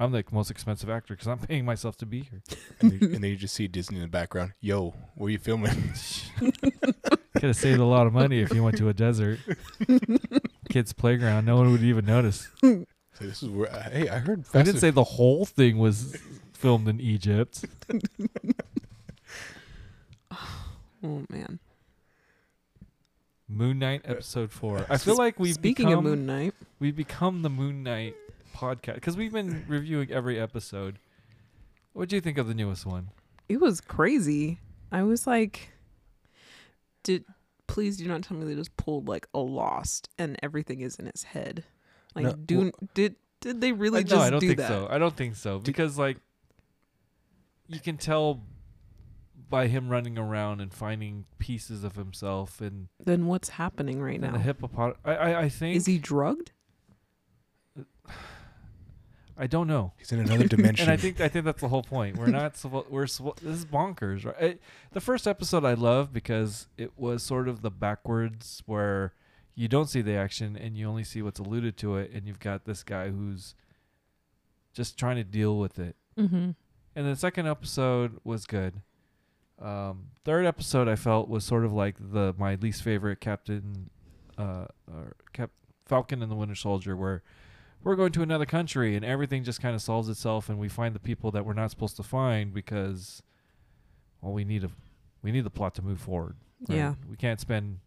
I'm the most expensive actor because I'm paying myself to be here. And, then- and then you just see Disney in the background. Yo, where you filming? Could have saved a lot of money if you went to a desert. Kids' playground. No one would even notice. So this is where. uh, hey, I heard. I didn't say the whole thing was filmed in Egypt. Oh man. Moon Knight episode four. I feel like we've Speaking become, of Moon Knight, we've become the Moon Knight podcast because we've been reviewing every episode. What do you think of the newest one? it was crazy. I was like, did please do not tell me they just pulled like a Lost and everything is in his head. Like, No, do well- did did they really Like, just no, I don't do think that? so. I don't think so because like you can tell by him running around and finding pieces of himself and Then what's happening right then now? the hippopot. I, I I think Is he drugged? I don't know. He's in another dimension. And I think I think that's the whole point. We're not supposed. We're suppo- this is bonkers, right? It, the first episode I love because it was sort of the backwards where you don't see the action and you only see what's alluded to it, and you've got this guy who's just trying to deal with it. Mm-hmm. And the second episode was good. Um, third episode I felt was sort of like the my least favorite Captain, uh, or Cap Falcon and the Winter Soldier, where we're going to another country and everything just kind of solves itself, and we find the people that we're not supposed to find because, well, we need a, we need the plot to move forward. right? Yeah. we can't spend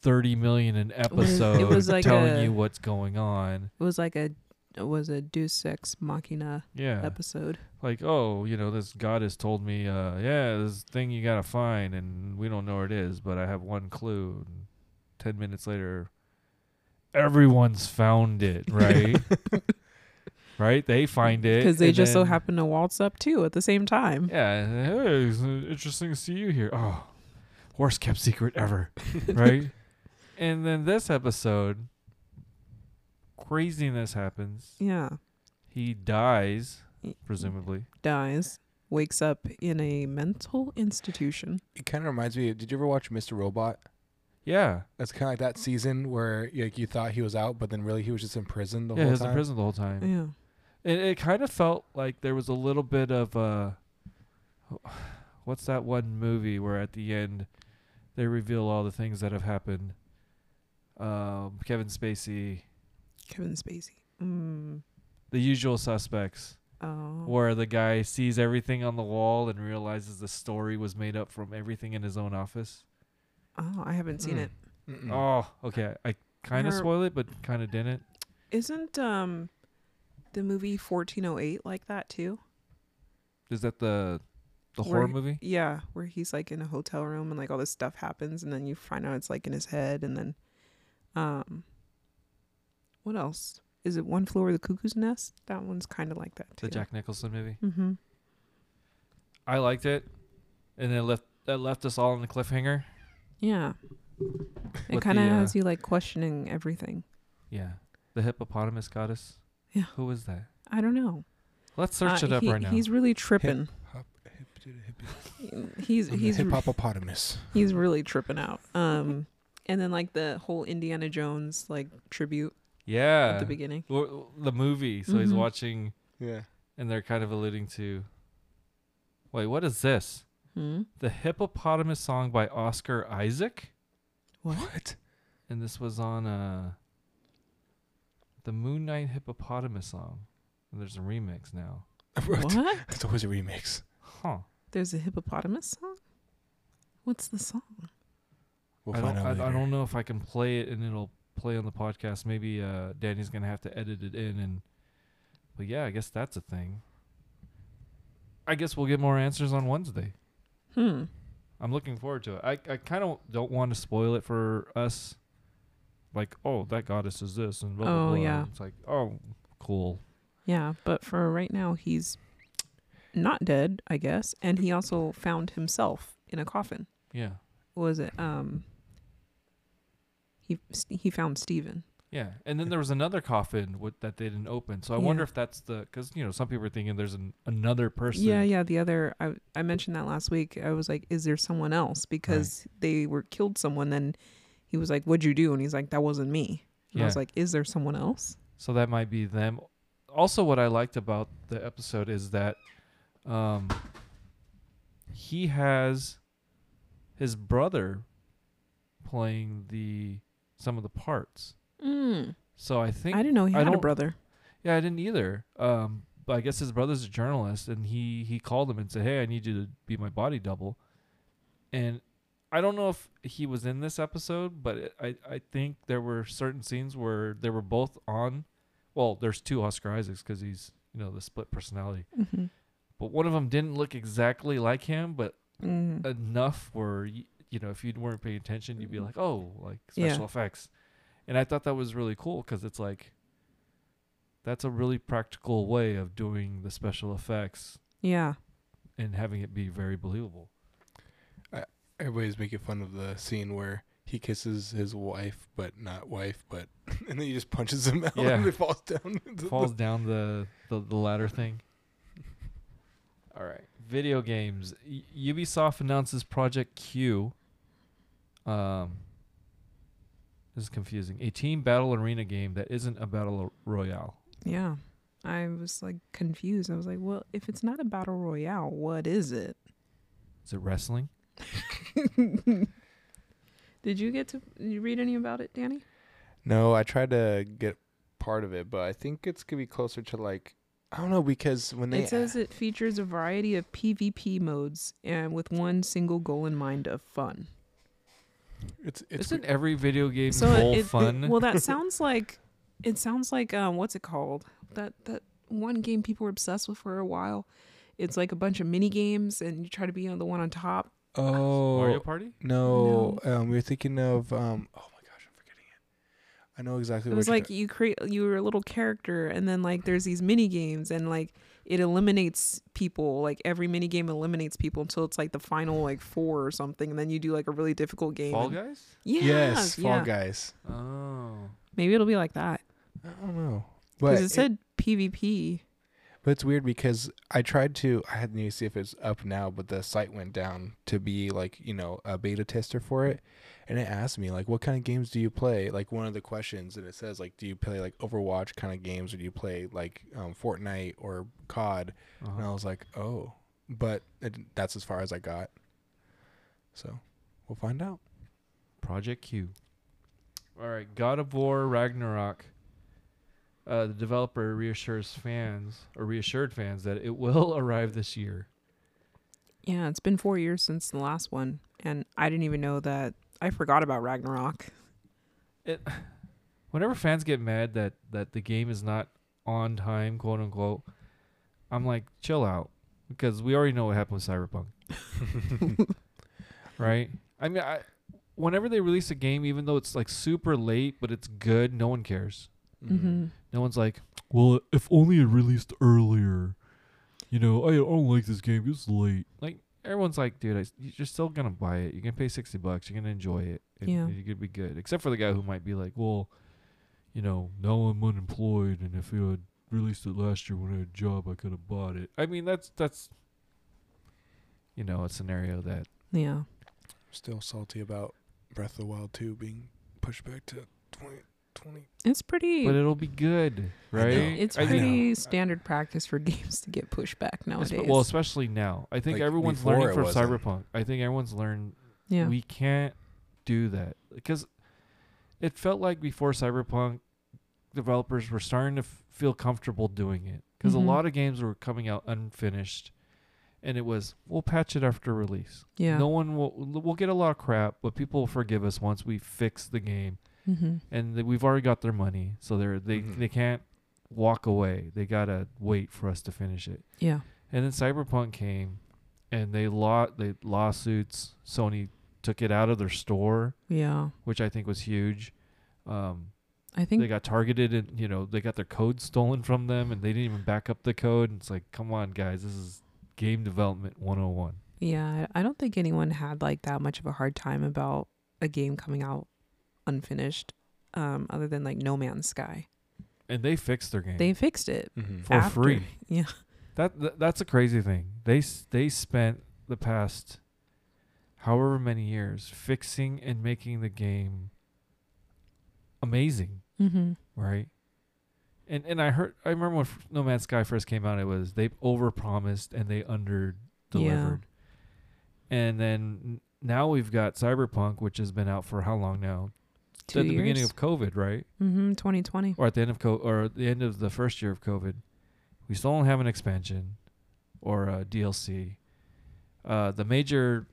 thirty million an was- it episode was like telling a- you what's going on. It was like a it was a Deus Ex Machina Yeah, episode. like oh you know this god has told me uh yeah this thing you gotta find and we don't know where it is but i have one clue and 10 minutes later everyone's found it right right they find it Because they and just so then- happen to waltz up too at the same time. yeah hey it's interesting to see you here oh worst kept secret ever right And then this episode, craziness happens. Yeah. He dies, presumably. Dies. Wakes up in a mental institution. It kind of reminds me. Of, did you ever watch Mr. Robot? Yeah. It's kind of like that season where like you thought he was out, but then really he was just in prison the yeah, whole time. Yeah, he was in prison the whole time. Yeah. It, it kind of felt like there was a little bit of uh what's that one movie where at the end they reveal all the things that have happened. Um, Kevin Spacey, Kevin Spacey. Mm. The Usual Suspects, Oh. where the guy sees everything on the wall and realizes the story was made up from everything in his own office. Oh, I haven't seen Mm. it. Mm-mm. Oh, okay. I kind of Her- spoiled it, but kind of didn't. Isn't um the movie 1408 like that too? Is that the the Where- horror movie? Yeah, where he's like in a hotel room and like all this stuff happens and then you find out it's like in his head and then um what else? Is it One Floor Over the Cuckoo's Nest? That one's kind of like that too. The Jack Nicholson movie. Mm-hmm. I liked it, and it left that left us all in the cliffhanger. Yeah. It With kind of the, uh, has you like questioning everything. Yeah, the hippopotamus goddess. Yeah. Who was that? I don't know. Let's search Uh, it up he- right now. He's really tripping. Hop, hip, hip, hip, He's I'm the he's hippopotamus. he's really tripping out. Um, and then like the whole Indiana Jones like tribute yeah, at the beginning. W- the movie. So he's Mhm. watching, Yeah. and they're kind of alluding to. Wait, what is this? Hmm? The hippopotamus song by Oscar Isaac, What? and this was on uh. The Moon Knight hippopotamus song. And there's a remix now. What? It's always a remix. Huh. There's a hippopotamus song. What's the song? We'll I don't. I. I don't know if I can play it and it'll play on the podcast. Maybe uh, Danny's gonna have to edit it in, and but yeah, I guess that's a thing. I guess we'll get more answers on Wednesday. Hmm. I'm looking forward to it. I I kind of don't want to spoil it for us. Like, oh, that goddess is this, and blah blah Oh, blah. yeah. It's like, oh, cool. Yeah, but for right now, he's not dead, I guess, and he also found himself in a coffin. Yeah, What was it? Um. He he found Steven. Yeah. And then there was another coffin with, that they didn't open. So I Yeah. wonder if that's the because you know some people are thinking there's an, another person. Yeah, yeah. The other, I I mentioned that last week. I was like, "Is there someone else?" Because they were killed someone. Then he was like, "What'd you do?" And he's like, "That wasn't me." And I was like, "Is there someone else?" So that might be them. Also, what I liked about the episode is that um, he has his brother playing the some of the parts. Mm. So I think I didn't know he I had a brother. yeah, I didn't either. Um, but I guess his brother's a journalist, and he he called him and said, "Hey, I need you to be my body double." And I don't know if he was in this episode, but it, I I think there were certain scenes where they were both on. Well, there's two Oscar Isaacs because he's you know the split personality, Mm-hmm. but one of them didn't look exactly like him, but Mm. enough where you, you know if you weren't paying attention, you'd be like, oh, like Yeah. special effects. And I thought that was really cool because it's like that's a really practical way of doing the special effects Yeah. and having it be very believable. Everybody's making fun of the scene where he kisses his wife, but not wife, but and then he just punches him out Yeah. and it falls down. into the- Falls down the, the the ladder thing. All right, video games. Y- Ubisoft announces Project Q. Um, this is confusing. A team battle arena game that isn't a battle royale. Yeah. I was like confused. I was like, well, if it's not a battle royale, what is it? Is it wrestling? Did you get to did you read any about it, Danny? No, I tried to get part of it, but I think it's gonna be closer to like I don't know because when they It says it features a variety of PvP modes and with one single goal in mind of fun. It's it's Isn't every video game So goal it, it- fun? well, that sounds like it sounds like um, what's it called? That that one game people were obsessed with for a while. It's like a bunch of mini games, and you try to be on the one on top. oh Mario Party? no, um, we were thinking of um oh my gosh I'm forgetting it. I know exactly It what was you're like you create you were a little character, and then like there's these mini games, and like it eliminates people. Like every mini game eliminates people until it's like the final like four or something, and then you do like a really difficult game. Fall and- Guys. Yeah, yes, Fall yeah. Guys. Oh. Maybe it'll be like that I don't know, but because it it- said PvP. But it's weird because I tried to. I had to see if it's up now, but the site went down to be like you know a beta tester for it, and it asked me like, "What kind of games do you play?" Like one of the questions, and it says like, "Do you play like Overwatch kind of games, or do you play like um, Fortnite or COD?" And I Uh-huh. was like, "Oh," but it, that's as far as I got. So we'll find out. Project Q. All right, God of War Ragnarok. Uh, the developer reassures fans or reassured fans that it will arrive this year. Yeah, it's been four years since the last one, and I didn't even know that. I forgot about Ragnarok. It, whenever fans get mad that that the game is not on time, quote unquote, I'm like, chill out, because we already know what happened with Cyberpunk, right? I mean, I, whenever they release a game, even though it's like super late, but it's good, no one cares. Mm-hmm. No one's like, well, if only it released earlier. You know, I don't like this game. It's late. Like everyone's like, dude, I, you're still gonna buy it. You're gonna pay sixty bucks. You're gonna enjoy it. And Yeah. you're gonna be good. Except for the guy who might be like, well, you know, now I'm unemployed, and if you had released it last year when I had a job, I could have bought it. I mean, that's that's, you know, a scenario that Yeah. Still salty about Breath of the Wild 2 being pushed back to 2020. It's pretty. but it'll be good, right? it's I think- pretty standard practice for games to get pushed back Espe- nowadays. well, especially now. I think Like, everyone's before learning it from wasn't. Cyberpunk. I think everyone's learned yeah. we can't do that because it felt like before Cyberpunk, developers were starting to f- feel comfortable doing it because Mhm. a lot of games were coming out unfinished, and it was we'll patch it after release. yeah. No one will. We'll get a lot of crap, but people will forgive us once we fix the game, mm-hmm. and th- we've already got their money, so they're they Mhm. they can't walk away. They gotta wait for us to finish it. Yeah. And then Cyberpunk came, and they law they lawsuits. Sony took it out of their store, Yeah. which I think was huge. Um, I think they got targeted, and you know they got their code stolen from them, and they didn't even back up the code. And it's like, come on, guys, this is game development 101. Yeah, I I don't think anyone had like that much of a hard time about a game coming out unfinished, um, other than like No Man's Sky. And they fixed their game They fixed it Mm-hmm. for after. free. Yeah, That, that that's a crazy thing. They s- they spent the past however many years fixing and making the game amazing. mm-hmm. right? And and I heard I remember when F- No Man's Sky first came out, it was they overpromised and they under delivered. And then n- now we've got Cyberpunk, which has been out for how long now? Two at the beginning of COVID, right? mm-hmm, 2020. Or at the end of co- or the end of the first year of COVID. We still don't have an expansion or a DLC. Uh, the major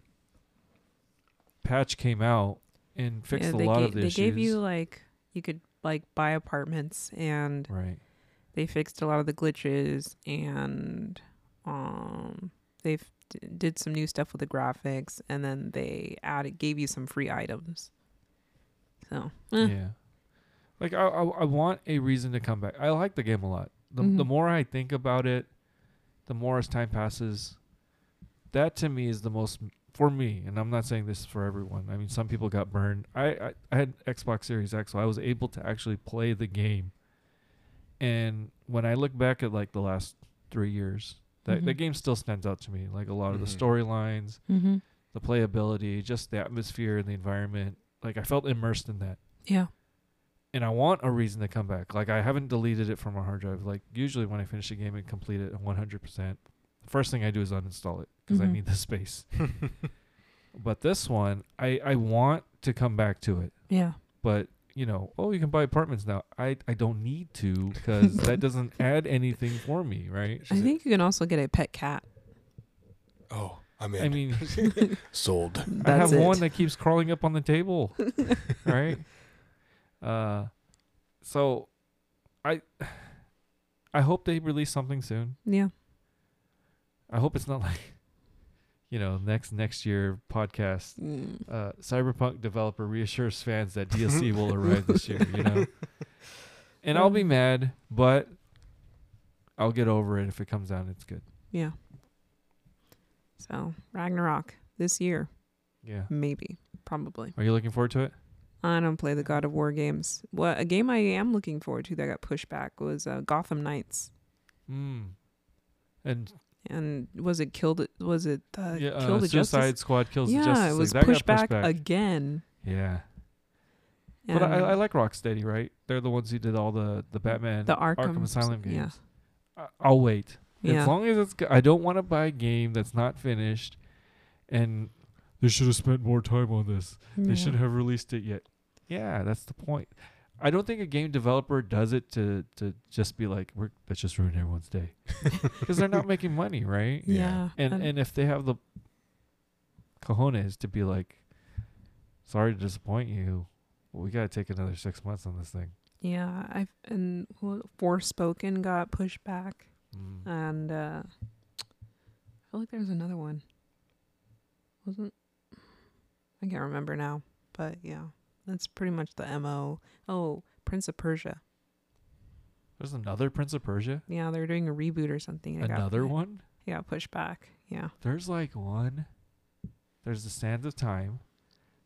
patch came out and fixed yeah, a lot ga- of the they issues. They gave you like you could like buy apartments and right. they fixed a lot of the glitches and um they've d- did some new stuff with the graphics and then they added gave you some free items so eh, Yeah. Like I, I I want a reason to come back. I like the game a lot. The the Mhm. more I think about it, the more as time passes, that to me is the most for me, and I'm not saying this for everyone. I mean, some people got burned. I, I, I had Xbox Series X, so I was able to actually play the game. And when I look back at like the last three years, that the Mhm. game still stands out to me. Like a lot of the Mhm. storylines, mm-hmm. the playability, just the atmosphere and the environment. Like I felt immersed in that yeah and I want a reason to come back. Like I haven't deleted it from my hard drive. Like usually when I finish a game and complete it 100%, the first thing I do is uninstall it because I Mhm. need the space. but this one, I I want to come back to it. yeah But you know, oh, you can buy apartments now. I I don't need to because that doesn't add anything for me, right? i think you can also get a pet cat Oh, I'm in. I mean, sold. I have it. one that keeps crawling up on the table, right? Uh, so I I hope they release something soon. yeah I hope it's not like, you know, next next year podcast. Mm. Uh, Cyberpunk developer reassures fans that DLC will arrive this year. You know, and I'll be mad, but I'll get over it if it comes down. It's good. Yeah. So Ragnarok this year, Yeah. maybe, probably. Are you looking forward to it? I don't play the God of War games. What a game I am looking forward to that got pushed back was uh, Gotham Knights. Mm. And And was it killed? Was it uh, yeah, uh, the Suicide Justice? Squad kills the yeah, Justice it League. was That got pushed back, again. Yeah. But I, And I like Rocksteady, right? They're the ones who did all the the Batman the Arkham, Arkham Asylum yeah. games. I- I'll wait. Yeah. As long as it's, go- I don't want to buy a game that's not finished, and they should have spent more time on this. They Yeah. should have released it yet. Yeah, that's the point. I don't think a game developer does it to to just be like, we're let's just ruin everyone's day, because they're not making money, right? Yeah. And and if they have the cojones to be like, sorry to disappoint you, well, we gotta take another six months on this thing. yeah, I've and who- Forspoken got pushed back, Mm. and uh I feel like there was another one. Wasn't I can't remember now, but yeah, that's pretty much the mo. Oh, Prince of Persia. There's another Prince of Persia. Yeah, they're doing a reboot or something. it got- Another one. Yeah, got pushed back. Yeah. There's like one. There's the Sands of Time.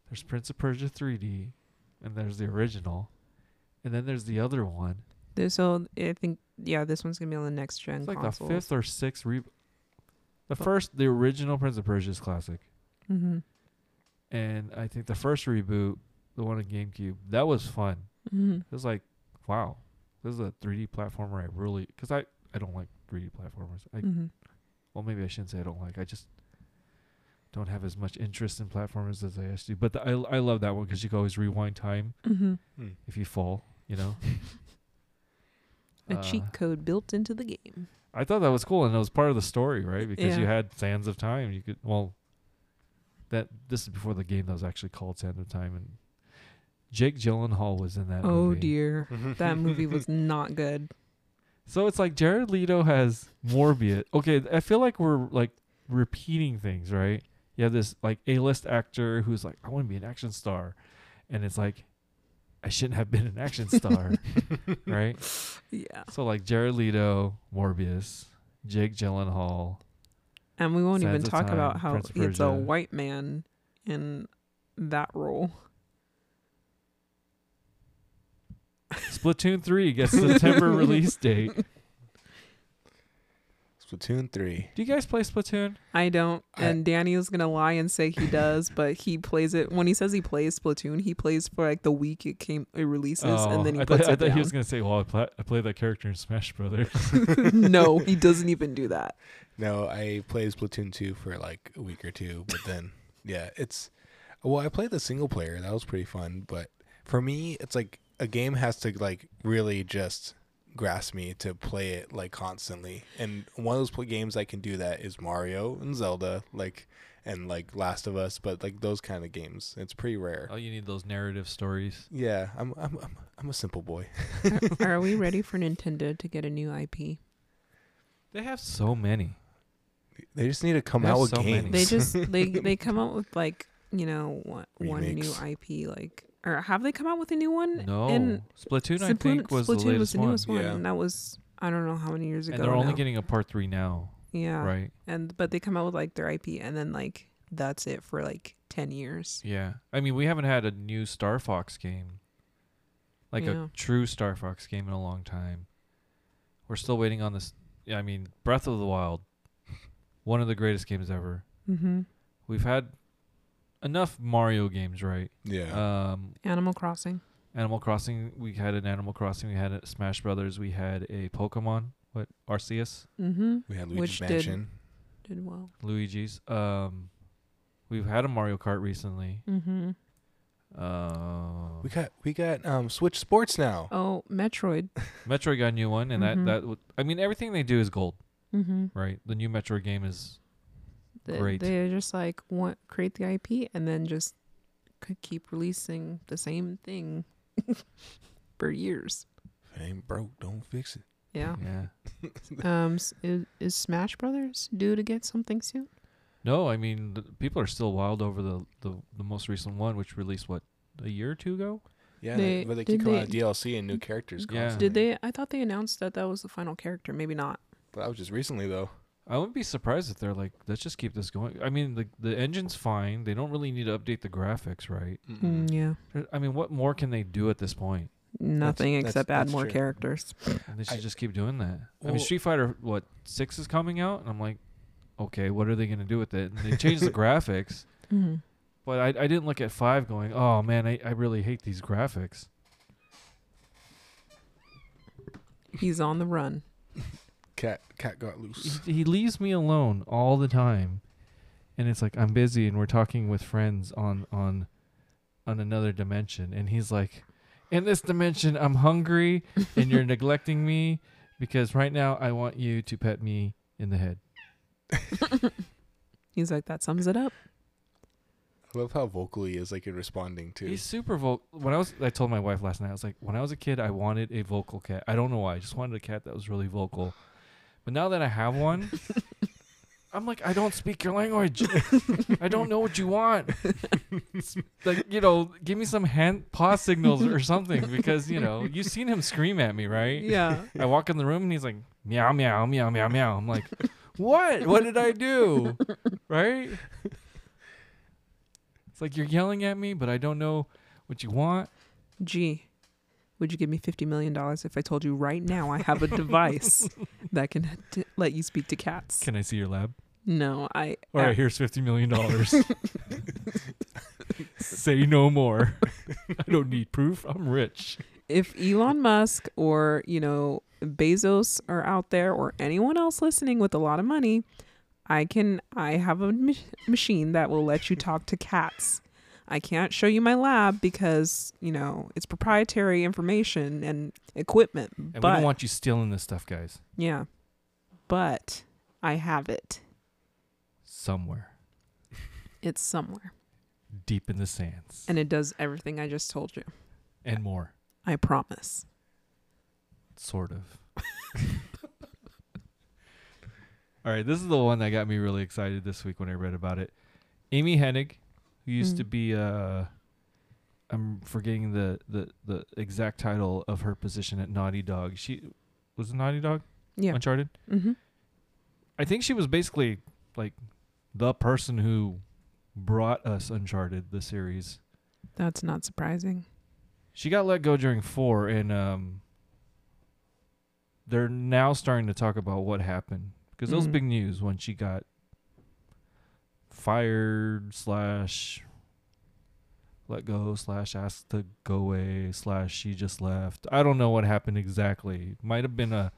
There's Prince of Persia 3D, and there's the original, and then there's the other one. This so I think yeah, this one's gonna be on the next gen It's like consoles. the fifth or sixth re. The first, the original Prince of Persia is classic, Mm-hmm. and I think the first reboot, the one on GameCube, that was fun. Mm-hmm. It was like, wow, this is a 3D platformer. I really, because I I don't like 3D platformers. I mm-hmm. well maybe I shouldn't say I don't like. I just don't have as much interest in platformers as I used to. But the, I I love that one because you can always rewind time Mm-hmm. Hmm. if you fall. You know. A Uh, cheat code built into the game. I thought that was cool, and it was part of the story, right? Because you had Sands of Time. You could well, that this is before the game that was actually called Sands of Time, and Jake Gyllenhaal was in that. Oh movie. dear, that movie was not good. So it's like Jared Leto has Morbius. Okay, I feel like we're like repeating things, right? You have this like A-list actor who's like, I want to be an action star, and it's like, I shouldn't have been an action star, right? Yeah, So like Jared Leto, Morbius, Jake Gyllenhaal. and we won't even Sands of talk about how Prince of it's a white man in that role. Splatoon 3 gets September release date. Splatoon three. Do you guys play Splatoon? I don't, I- and Danny was gonna lie and say he does, but he plays it when he says he plays Splatoon. He plays for like the week it came it releases, and then he Oh, I puts thought, I it thought down. he was gonna say, "Well, I, pla I play that character in Smash Brothers." no, he doesn't even do that. No, I played Splatoon two for like a week or two, but then yeah, it's well, I played the single player. That was pretty fun, but for me, it's like a game has to like really just grasp me to play it like constantly. And one of those pl- games I can do that is Mario and Zelda, like and like Last of Us, but like those kind of games, it's pretty rare. oh, you need those narrative stories. Yeah, I'm I'm I'm, I'm a simple boy. Are, are we ready for Nintendo to get a new IP? They have so many. They just need to come out with so many. games. They just they they come out with like you know one, one new IP like or have they come out with a new one? No, And Splatoon, I Splatoon- think was Splatoon the latest was the one, newest one, Yeah. and that was I don't know how many years ago. and they're only now. getting a part three now, yeah, right? and but they come out with like their IP, and then like that's it for like ten years. Yeah, I mean, we haven't had a new Star Fox game, like Yeah. a true Star Fox game, in a long time. We're still waiting on this. Yeah, I mean, Breath of the Wild, one of the greatest games ever. Mm-hmm. We've had enough Mario games, right? yeah. Um, Animal Crossing. Animal Crossing. We had an Animal Crossing. We had a Smash Brothers. We had a Pokemon. What Arceus, Mm-hmm. we had Luigi's did- Mansion. Did well. Luigi's. Um, we've had a Mario Kart recently. Mm-hmm. Uh, We got we got um Switch Sports now. Oh, Metroid. Metroid got a new one, and Mhm. that that would. I mean, everything they do is gold, Mm-hmm. right? The new Metroid game is They, Great. They're just like want create the IP and then just c- keep releasing the same thing for years. If it ain't broke, don't fix it. Yeah. yeah. Um, is, is Smash Brothers due to get something soon? No, I mean, the, people are still wild over the, the the most recent one, which released what a year or two ago. Yeah, They- but they keep coming they- out with DLC and new characters. Yeah. Constantly. Did they? I thought they announced that that was the final character. Maybe not. But that was just recently though. I wouldn't be surprised if they're like, let's just keep this going. I mean, the the engine's fine. They don't really need to update the graphics, right? Mm, yeah. I mean, what more can they do at this point? Nothing that's- except add that's more true. characters. They should I- just keep doing that. I mean, Street Fighter what six is coming out, and I'm like, okay, what are they gonna do with it? And they changed the graphics, hmm but I I didn't look at five going, oh man, I I really hate these graphics. He's on the run. Cat cat got loose. he, he leaves me alone all the time and it's like i'm busy and we're talking with friends on on on another dimension and he's like in this dimension i'm hungry and you're neglecting me because right now i want you to pet me in the head He's like, that sums it up. I love how vocal he is, like in responding to. he's super vocal when i was i told my wife last night i was like when i was a kid i wanted a vocal cat i don't know why i just wanted a cat that was really vocal but now that i have one i'm like i don't speak your language. I don't know what you want. S- like you know give me some hand paw signals or something because you know you've seen him scream at me right? Yeah. i walk in the room and he's like meow meow meow meow meow. I'm like what? What did i do? Right? It's like you're yelling at me but i don't know what you want. Gee, would you give me fifty million dollars if I told you right now I have a device that can t- let you speak to cats? can i see your lab no, I. all right here's 50 million dollars say no more i don't need proof i'm rich if Elon Musk or, you know, Bezos are out there or anyone else listening with a lot of money, I can I have a ma- machine that will let you talk to cats. I can't show you my lab because, you know, it's proprietary information and equipment. and we don't want you stealing this stuff guys yeah. But I have it. somewhere It's somewhere. deep in the sands And it does everything I just told you. and more I promise. sort of all right this is the one that got me really excited this week when i read about it amy hennig who used to Mm. be uh i'm forgetting the, the the exact title of her position at naughty dog she was naughty dog Yeah. uncharted Mm-hmm. i think she was basically like the person who brought us uncharted the series That's not surprising. She got let go during four, and um, they're now starting to talk about what happened because it was big news when she got fired slash let go slash asked to go away slash she just left. I don't know what happened exactly. Might have been a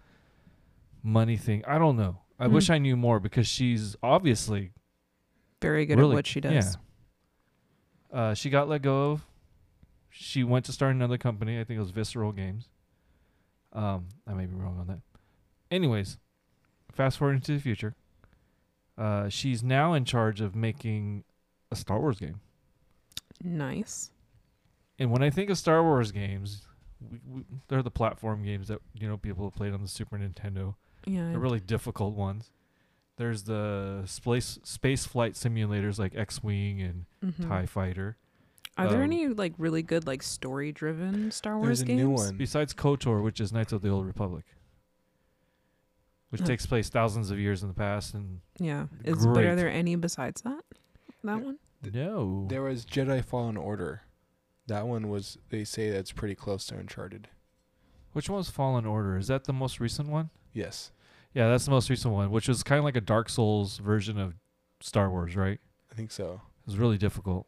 money thing. I don't know. I Hmm. wish I knew more because she's obviously Very good really at what she does. Yeah. Uh, she got let go of. She went to start another company. I think it was Visceral Games. Um, I may be wrong on that. Anyways, fast forward into the future. Uh, she's now in charge of making a Star Wars game. Nice. And when I think of Star Wars games, we, we, they're the platform games that you know people have played on the Super Nintendo. Yeah. They're really difficult ones. There's the space space flight simulators like X-wing and Mhm. Tie Fighter. Are there um, any like really good like story driven Star Wars There's a games? new one. Besides KOTOR, which is Knights of the Old Republic, which takes place thousands of years in the past, and Yeah. Is but are there any besides that? That Yeah. one? Th- no, There was Jedi Fallen Order. That one was. They say that's pretty close to Uncharted. which one was Fallen Order? Is that the most recent one? Yes, Yeah, that's the most recent one, which was kind of like a Dark Souls version of Star Wars, right? I think so. It was really difficult.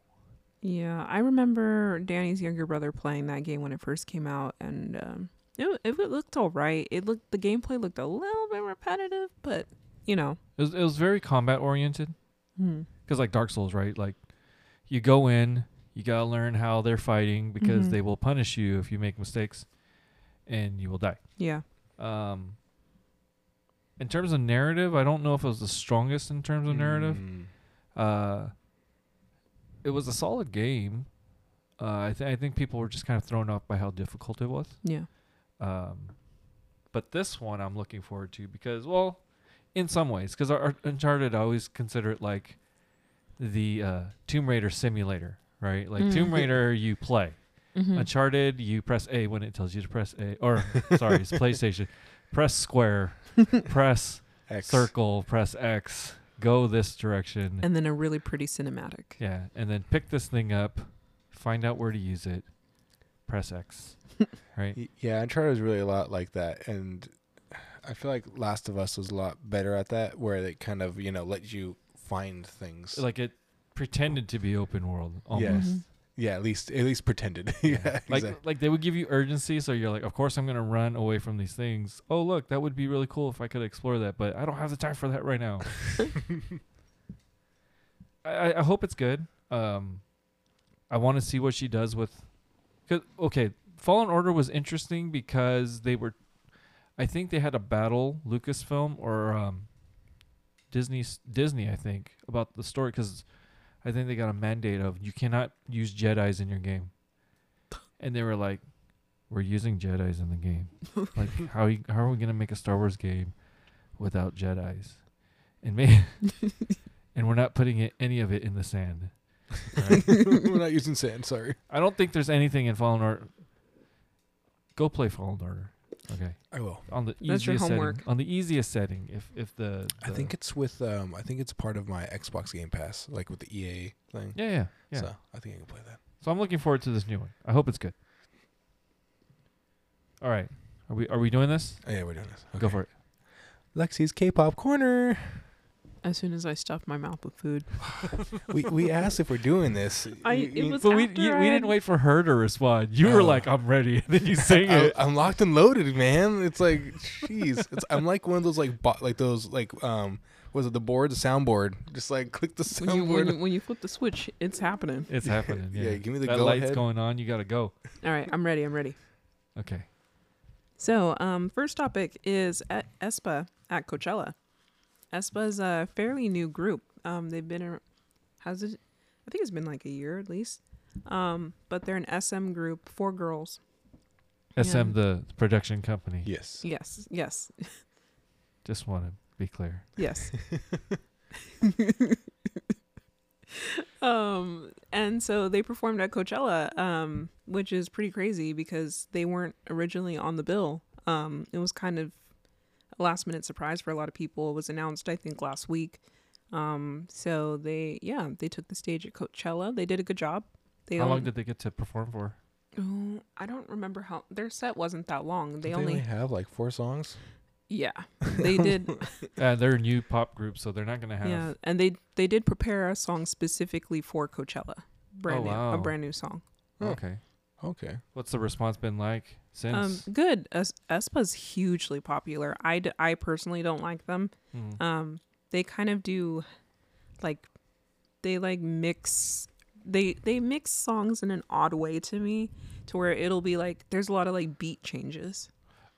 Yeah, I remember Danny's younger brother playing that game when it first came out, and um, it it looked all right. It looked the gameplay looked a little bit repetitive, but you know, It was it was very combat oriented hmm. because like Dark Souls, right? Like you go in, you gotta learn how they're fighting because Mhm. they will punish you if you make mistakes, and you will die. yeah, Um, in terms of narrative, I don't know if it was the strongest in terms of narrative. Mm. Uh, it was a solid game. Uh, I, th- I think people were just kind of thrown off by how difficult it was. yeah, Um, but this one I'm looking forward to because, well, in some ways, because our, our Uncharted, I always consider it like the uh, Tomb Raider simulator, right? Like Mm. Tomb Raider, you play, Mhm. Uncharted, you press A when it tells you to press A. Or sorry, it's PlayStation. Press square, press X. circle, press X, go this direction. and then a really pretty cinematic. yeah, and then pick this thing up, find out where to use it, press X. right? Yeah, Uncharted was really a lot like that, and I feel like Last of Us was a lot better at that, where they kind of you know let you find things. Like it pretended to be open world almost. Yes. Mhm. yeah, at least at least pretended. yeah, Like exact- like they would give you urgency, so you're like, of course I'm gonna run away from these things. Oh look, that would be really cool if I could explore that, but I don't have the time for that right now. I, I- I hope it's good. Um, I want to see what she does with. Cause okay, Fallen Order was interesting because they were, I think they had a battle Lucasfilm or um, Disney Disney I think about the story because I think they got a mandate of you cannot use Jedi's in your game, and they were like, we're using Jedi's in the game. like how you, how are we gonna make a Star Wars game without Jedi's? And may and we're not putting it, any of it in the sand. Right? We're not using sand. Sorry. I don't think there's anything in Fallen Order. Go play Fallen Order. Okay, I will. on the That's your easiest homework. setting. On the easiest setting, if if the, I the- think it's with um. I think it's part of my Xbox Game Pass, like with the EA thing. yeah yeah yeah. So. So I think I can play that. So I'm looking forward to this new one. I hope it's good. All right, are we are we doing this? Oh, yeah, we're doing this. Go Okay. for it. Lexi's K-pop corner. As soon as I stuff my mouth with food. we we asked if we're doing this. I- You- it you- was- But we after you, I we had- didn't wait for her to respond. You were Oh. like, "I'm ready," and then you sang I, it. I'm locked and loaded, man. It's like, jeez. It's I'm like one of those like bo- like those like um was it the board the soundboard? Just like click the When you, when, soundboard. you, when you flip the switch, it's happening. It's happening. Yeah, Yeah, give me the that go light's ahead. going on. You gotta go. All right, I'm ready. I'm ready. Okay. So, um, first topic is at aespa at Coachella. ESPA is a fairly new group. Um, they've been, ar- has it? I think it's been like a year at least. Um, but they're an SM group, four girls. SM, Yeah. the production company. yes. Yes, yes, Just want to be clear. yes. um, and so they performed at Coachella, um, which is pretty crazy because they weren't originally on the bill. Um, it was kind of a last minute surprise for a lot of people. It was announced, I think, last week. Um, so they, yeah, they took the stage at Coachella. They did a good job. They How long did they get to perform for? Oh, I don't remember how their set wasn't that long. They They only, only have like four songs. yeah, they did. Uh, they're a new pop group, so they're not gonna have. Yeah, and they they did prepare a song specifically for Coachella, brand Oh, new, wow. a brand new song. Oh. Okay. Okay. What's the response been like since? Um, good. Es- aespa's hugely popular. I, d- I personally don't like them. Hmm. Um, they kind of do, like, they like mix. They they mix songs in an odd way to me, to where it'll be like there's a lot of like beat changes.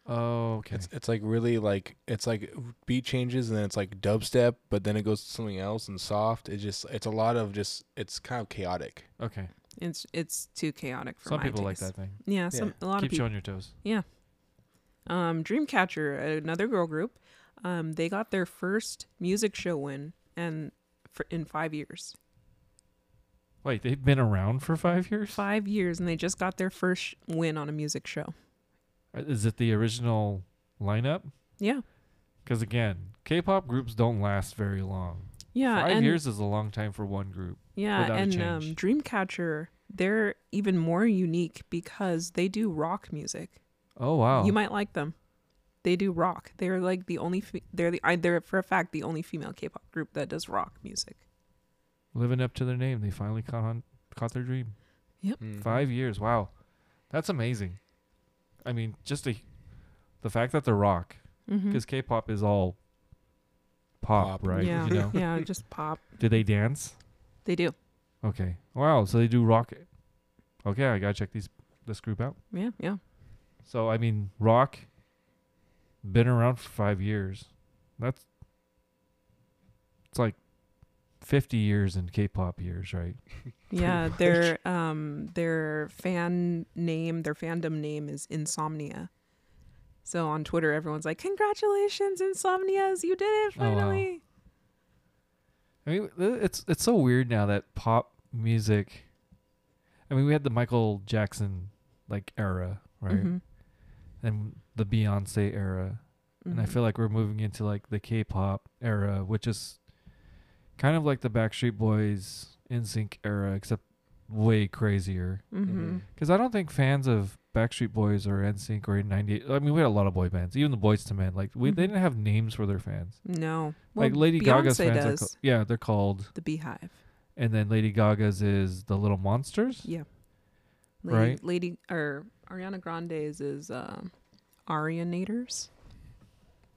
oh, okay. It's it's like really like it's like beat changes and then it's like dubstep, but then it goes to something else and soft. It's just it's a lot of just it's kind of chaotic. okay. It's it's too chaotic for Some my people like that thing. Yeah, some a lot Keep of people. showing your on your toes. Yeah. Um, Dreamcatcher, another girl group, um, they got their first music show win and for, in five years. Wait, they've been around for five years. Five years, and they just got their first sh- win on a music show. Uh, Is it the original lineup? Yeah, Because again, K-pop groups don't last very long. yeah, Five years is a long time for one group. Yeah, and um. Dreamcatcher, they're even more unique because they do rock music. Oh wow. You might like them. They do rock. They're like the only. Fe- they're the. I, they're for a fact the only female K-pop group that does rock music. living up to their name. They finally caught on, caught their dream. Mm. Five years. Wow, that's amazing. I mean, just a, the fact that they're rock Mm-hmm. because K-pop is all pop, Pop. right? yeah, You know. yeah, just pop. Do they dance? They do. Okay. Wow. So they do rock. Okay, I gotta check these this group out. Yeah, yeah. So I mean, rock. Been around for five years. That's. It's like. Fifty years in K-pop years, right? Yeah, their um their fan name, their fandom name is Insomnia. So on Twitter, everyone's like, "Congratulations, Insomnias! You did it Oh, finally!" I mean, it's it's so weird now that pop music. I mean, we had the Michael Jackson like era, right? Mhm. And the Beyonce era, and I Mhm. feel like we're moving into like the K-pop era, which is kind of like the Backstreet Boys, NSYNC era, except way crazier. Mhm. Because I don't think fans of Backstreet Boys or NSYNC or 98. I mean, we had a lot of boy bands, even the Boyz II Men. Like we, they Mhm. didn't have names for their fans. No. like Well, Lady Gaga's Beyonce fans, are does. ca- yeah, they're called. the Beehive. And then Lady Gaga's is the Little Monsters. Yeah. Lady, Right. Lady or Ariana Grande's is um Arianators.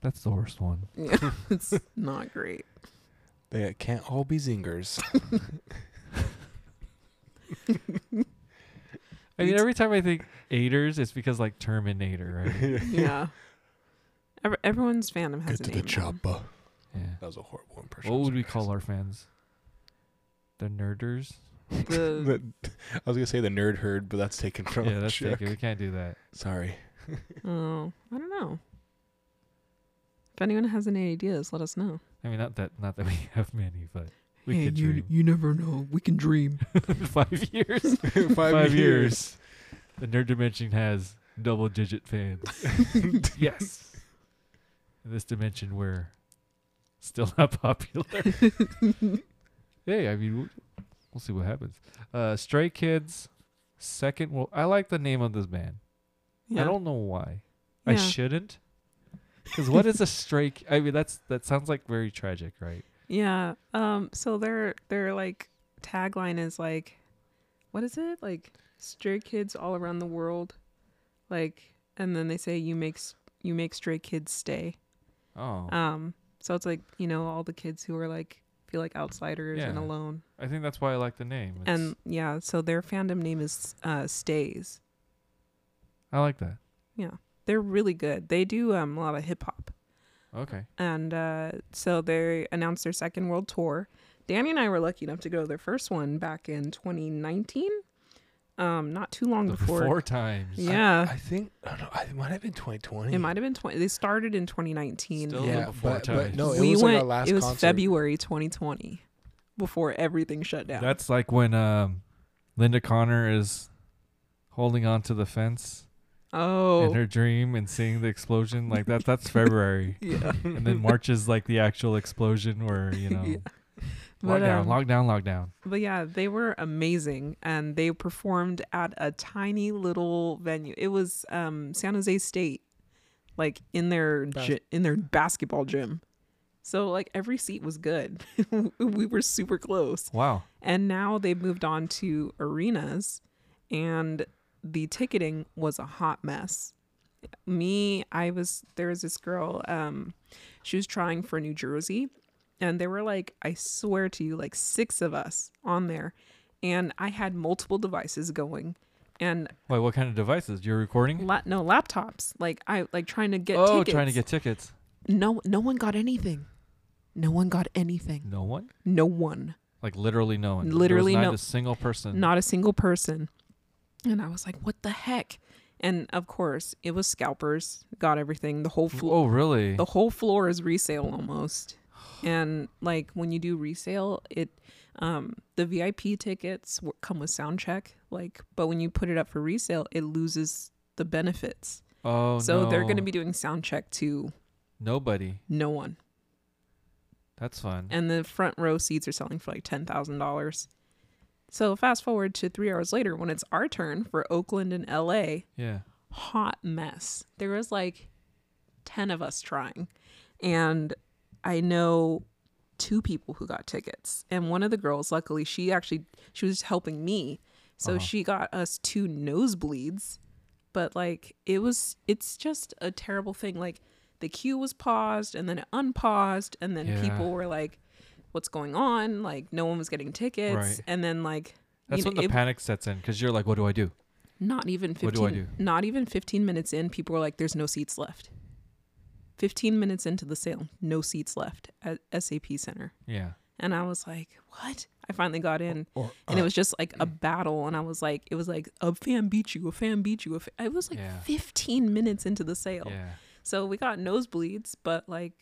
That's the worst one. Yeah. it's not great. They can't all be zingers. I mean, every time I think Aiders, it's because like Terminator, right? Yeah. Every, everyone's fandom has Get a to name. the now. chopper. yeah. That was a horrible impression. What would we call our fans? The Nerders. The, The- I was gonna say the nerd herd, but that's taken from. yeah, that's Shrek. taken. We can't do that. Sorry. oh, I don't know. If anyone has any ideas, let us know. I mean, not that, not that we have many, but we Hey, could you, dream. you never know. We can dream. Five years. Five, Five years. years. The Nerd Dimension has double-digit fans. yes. In this dimension, we're still not popular. hey, I mean, we'll, we'll see what happens. Uh, Stray Kids, second. Well, I like the name of this band. Yeah. I don't know why. Yeah. I shouldn't. Because what is a stray? ki- I mean, that's that sounds like very tragic, right? Yeah. Um. So their their like tagline is like, what is it? Like stray kids all around the world, like, and then they say you make you make stray kids stay. Oh, Um. So it's like you know all the kids who are like feel like outsiders and Yeah. alone. I think that's why I like the name. It's, And yeah, so their fandom name is uh Stays. I like that. Yeah, they're really good. They do um a lot of hip hop. Okay. and uh, so they announced their second world tour. Danny and I were lucky enough to go to their first one back in 2019, um, not too long The before. four times. yeah, I think I don't know. It might have been 2020. it might have been 20. They started in 2019. Still Yeah, before but, times. but no, it we was went. like our last it was concert. February 2020, before everything shut down. That's like when um, Linda Connor is holding on to the fence oh, in her dream and seeing the explosion. Like that. That's February. yeah. and then March is like the actual explosion where you know Yeah. But, lockdown, um, lockdown, lockdown. But yeah, they were amazing and they performed at a tiny little venue. It was um San Jose State like in their Bas- gy- in their basketball gym. So like every seat was good. we were super close. Wow. And now they've moved on to arenas and the ticketing was a hot mess. Me, I was there was this girl um she was trying for New Jersey and there were like I swear to you like 6 of us on there and I had multiple devices going and Wait, what kind of devices? You're recording? la- no laptops like I like trying to get oh, tickets. trying to get tickets. no no one got anything. No one got anything. No one? No one. Like literally no one. Literally there was no- not a single person. not a single person. And I was like, what the heck? And of course, it was scalpers, got everything. The whole floor Oh, really? the whole floor is resale almost. And like when you do resale, it um the VIP tickets come with sound check, like but when you put it up for resale, it loses the benefits. oh, so they're going to be doing sound check to nobody. no one. That's fun. and the front row seats are selling for like ten thousand dollars. So fast forward to three hours later when it's our turn for Oakland and LA, yeah. hot mess. There was like ten of us trying. And I know two people who got tickets. And one of the girls, luckily, she actually she was helping me. So Uh-huh. she got us two nosebleeds. But like it was it's just a terrible thing. Like the queue was paused and then it unpaused and then Yeah. people were like what's going on like no one was getting tickets Right. and then like That's you know, when the it- panic sets in because you're like, what do I do? not even 15 What do I do? not even 15 minutes in people were like there's no seats left 15 minutes into the sale no seats left at sap center Yeah. and i was like what i finally got in Or, and it uh, was just like a battle and i was like it was like a fan beat you a fan beat you a it was like Yeah. 15 minutes into the sale Yeah. so we got nosebleeds but like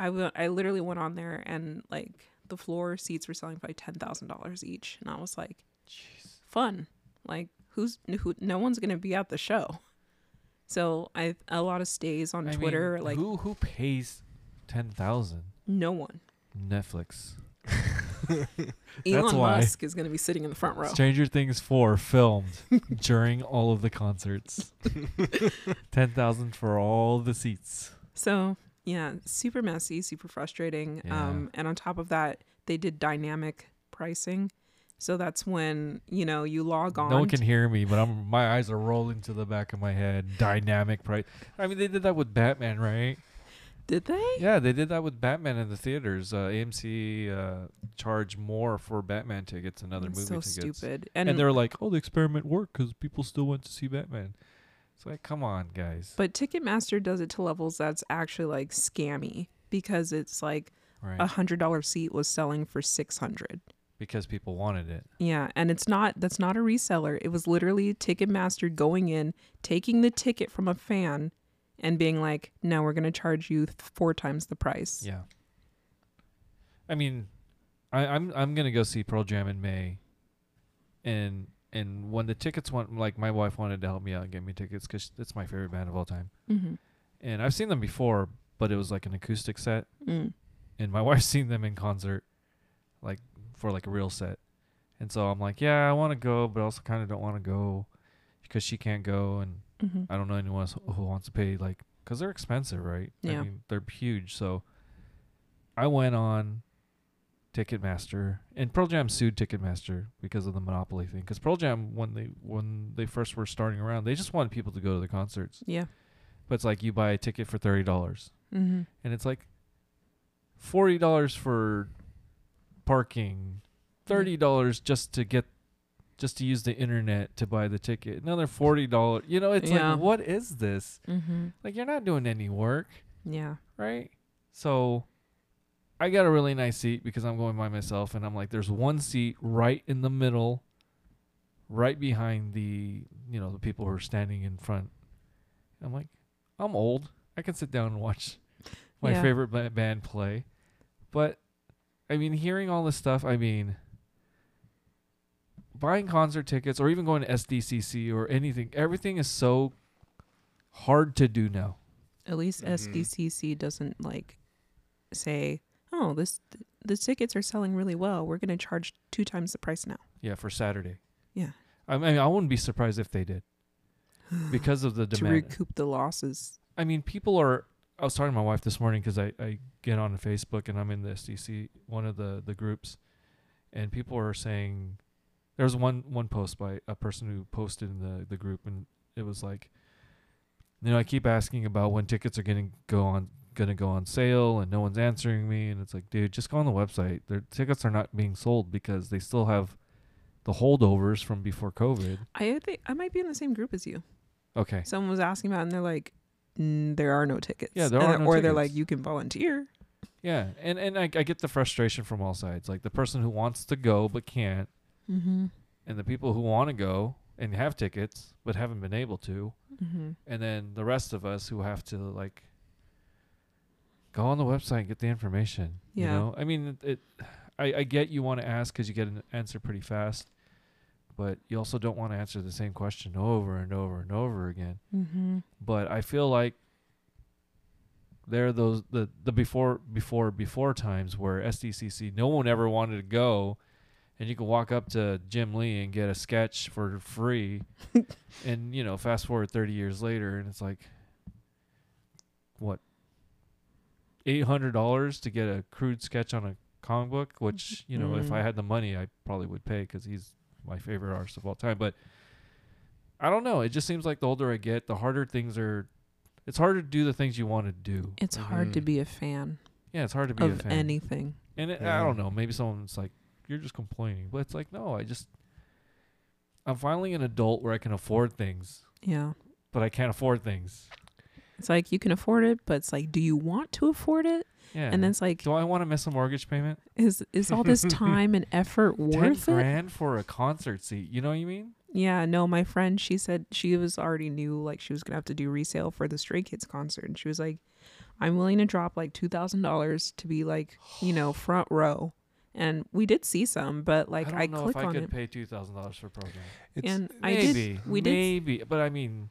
I went, I literally went on there and like the floor seats were selling for like $10000 each and i was like Jeez. fun Like who's who? No one's gonna be at the show. So I a lot of stays on I Twitter are like who who pays ten thousand? no one. Netflix. Elon. Musk is gonna be sitting in the front row. Stranger Things four filmed during all of the concerts. ten thousand for all the seats. So yeah, super messy, super frustrating. Yeah. Um, and on top of that, they did dynamic pricing. So that's when you know you log on. No one can hear me, but I'm my eyes are rolling to the back of my head. Dynamic price. I mean, they did that with Batman, right? Did they? Yeah, they did that with Batman in the theaters. Uh, AMC uh, charged more for Batman tickets and other It's movie so tickets. stupid. And, And, they're like, "Oh, the experiment worked because people still went to see Batman." It's like, come on, guys. but Ticketmaster does it to levels that's actually like scammy because it's like right? a hundred dollar seat was selling for six hundred. because people wanted it. Yeah, and it's not that's not a reseller. It was literally Ticketmaster going in, taking the ticket from a fan, and being like, "No, we're gonna charge you th- four times the price." Yeah. I mean, I, I'm I'm gonna go see Pearl Jam in May, and and when the tickets went, like my wife wanted to help me out and get me tickets because it's my favorite band of all time, Mm-hmm. and I've seen them before, but it was like an acoustic set, Mm. and my wife's seen them in concert, like for like a real set, and so I'm like, yeah, I want to go, but I also kind of don't want to go because she can't go, and Mm-hmm. I don't know anyone else who wants to pay like because they're expensive, right? Yeah. I mean, they're huge. So I went on Ticketmaster, and Pearl Jam sued Ticketmaster because of the monopoly thing. Because Pearl Jam, when they when they first were starting around, they just wanted people to go to the concerts. Yeah. But it's like you buy a ticket for thirty dollars, Mm-hmm. and it's like forty dollars for parking, thirty dollars just to get just to use the internet to buy the ticket. Another forty dollars. You know, it's Yeah. like what is this? Mm-hmm. Like you're not doing any work, Yeah. right? So I got a really nice seat because I'm going by myself and I'm like there's one seat right in the middle right behind the, you know, the people who are standing in front. I'm like I'm old. I can sit down and watch my Yeah. favorite ba- band play. But I mean hearing all this stuff, I mean buying concert tickets or even going to SDCC or anything, everything is so hard to do now. At least Mhm. SDCC doesn't like say, "Oh, this the tickets are selling really well. We're going to charge two times the price now." Yeah, for Saturday. Yeah. I mean, I wouldn't be surprised if they did because of the demand. to recoup the losses. I mean, people are. I was talking to my wife this morning because I, I get on Facebook and I'm in the SDC one of the the groups, and people are saying, there's one one post by a person who posted in the the group and it was like, you know, I keep asking about when tickets are going to go on gonna go on sale and no one's answering me and it's like, dude, just go on the website. Their tickets are not being sold because they still have the holdovers from before COVID. I think I might be in the same group as you. Okay. Someone was asking about, and they're like, mm, "There are no tickets." Yeah, there And are no Or they're like, "You can volunteer." Yeah, and and I, I get the frustration from all sides. Like the person who wants to go but can't, Mm-hmm. and the people who want to go and have tickets but haven't been able to, Mm-hmm. and then the rest of us who have to like go on the website and get the information. You Yeah. know, I mean, it. it I, I get you want to ask because you get an answer pretty fast, but you also don't want to answer the same question over and over and over again. Mm-hmm. but I feel like there are those the the before before before times where SDCC no one ever wanted to go, and you can walk up to Jim Lee and get a sketch for free, and you know fast forward thirty years later and it's like, what, eight hundred dollars to get a crude sketch on a comic book, which you know if I Mm. had the money I probably would pay because he's my favorite artist of all time, but. I don't know. It just seems like the older I get, the harder things are. It's harder to do the things you want to do. It's hard to be a fan Yeah, it's hard to be a fan. anything. and it, I don't know. Maybe someone's like, "You're just complaining," but it's like, no. I just, I'm finally an adult where I can afford things, Yeah. but I can't afford things. It's like you can afford it, but it's like, do you want to afford it? Yeah. And then it's like, do I want to miss a mortgage payment? is is all this time and effort Ten worth it? grand for a concert seat. You know what you mean? Yeah, no, my friend, she said she was already knew like she was gonna have to do resale for the Stray Kids concert, and she was like, "I'm willing to drop like two thousand dollars to be like, you know, front row, and we did see some, but like I I, don't know click if I on could it, pay two thousand dollars for a program. It's, and I did. We did, maybe, but I mean,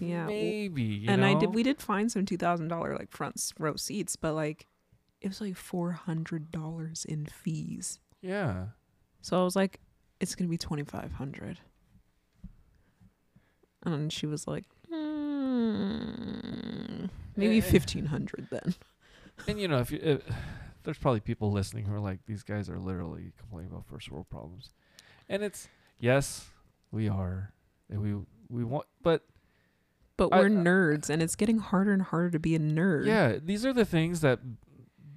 yeah. maybe. You and I did. We did find some two thousand dollar like front row seats, but like it was like four hundred dollars in fees. Yeah. So I was like, it's gonna be twenty five hundred. And she was like, mm, maybe Eh. fifteen hundred then. And you know, if you, uh, there's probably people listening who are like, these guys are literally complaining about first world problems, and it's yes, we are, and we we want, but But we're nerds, and it's getting harder and harder to be a nerd. yeah, these are the things that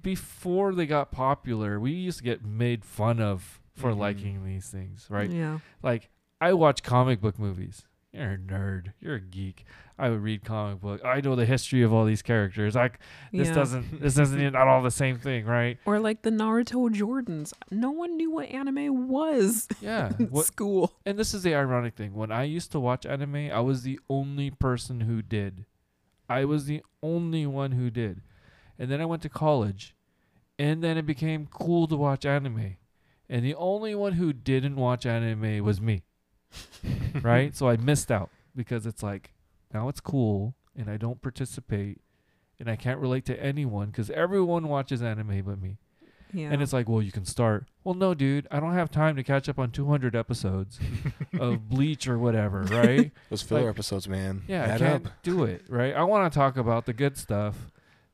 before they got popular, we used to get made fun of for Mhm. liking these things, right? Yeah. Like I watch comic book movies. You're a nerd. You're a geek. I would read comic book. I know the history of all these characters. Like this yeah. doesn't. This doesn't not all the same thing, right? Or like the Naruto Jordans. No one knew what anime was Yeah. in What, school. and this is the ironic thing. When I used to watch anime, I was the only person who did. I was the only one who did. And then I went to college, and then it became cool to watch anime. And the only one who didn't watch anime was me. right? So I missed out because it's like now it's cool and I don't participate and I can't relate to anyone because everyone watches anime but me. Yeah. And it's like, well, you can start. Well, no, dude, I don't have time to catch up on 200 episodes of Bleach or whatever, right? Those filler like- episodes, man. Yeah, I can't up. do it, right? I want to talk about the good stuff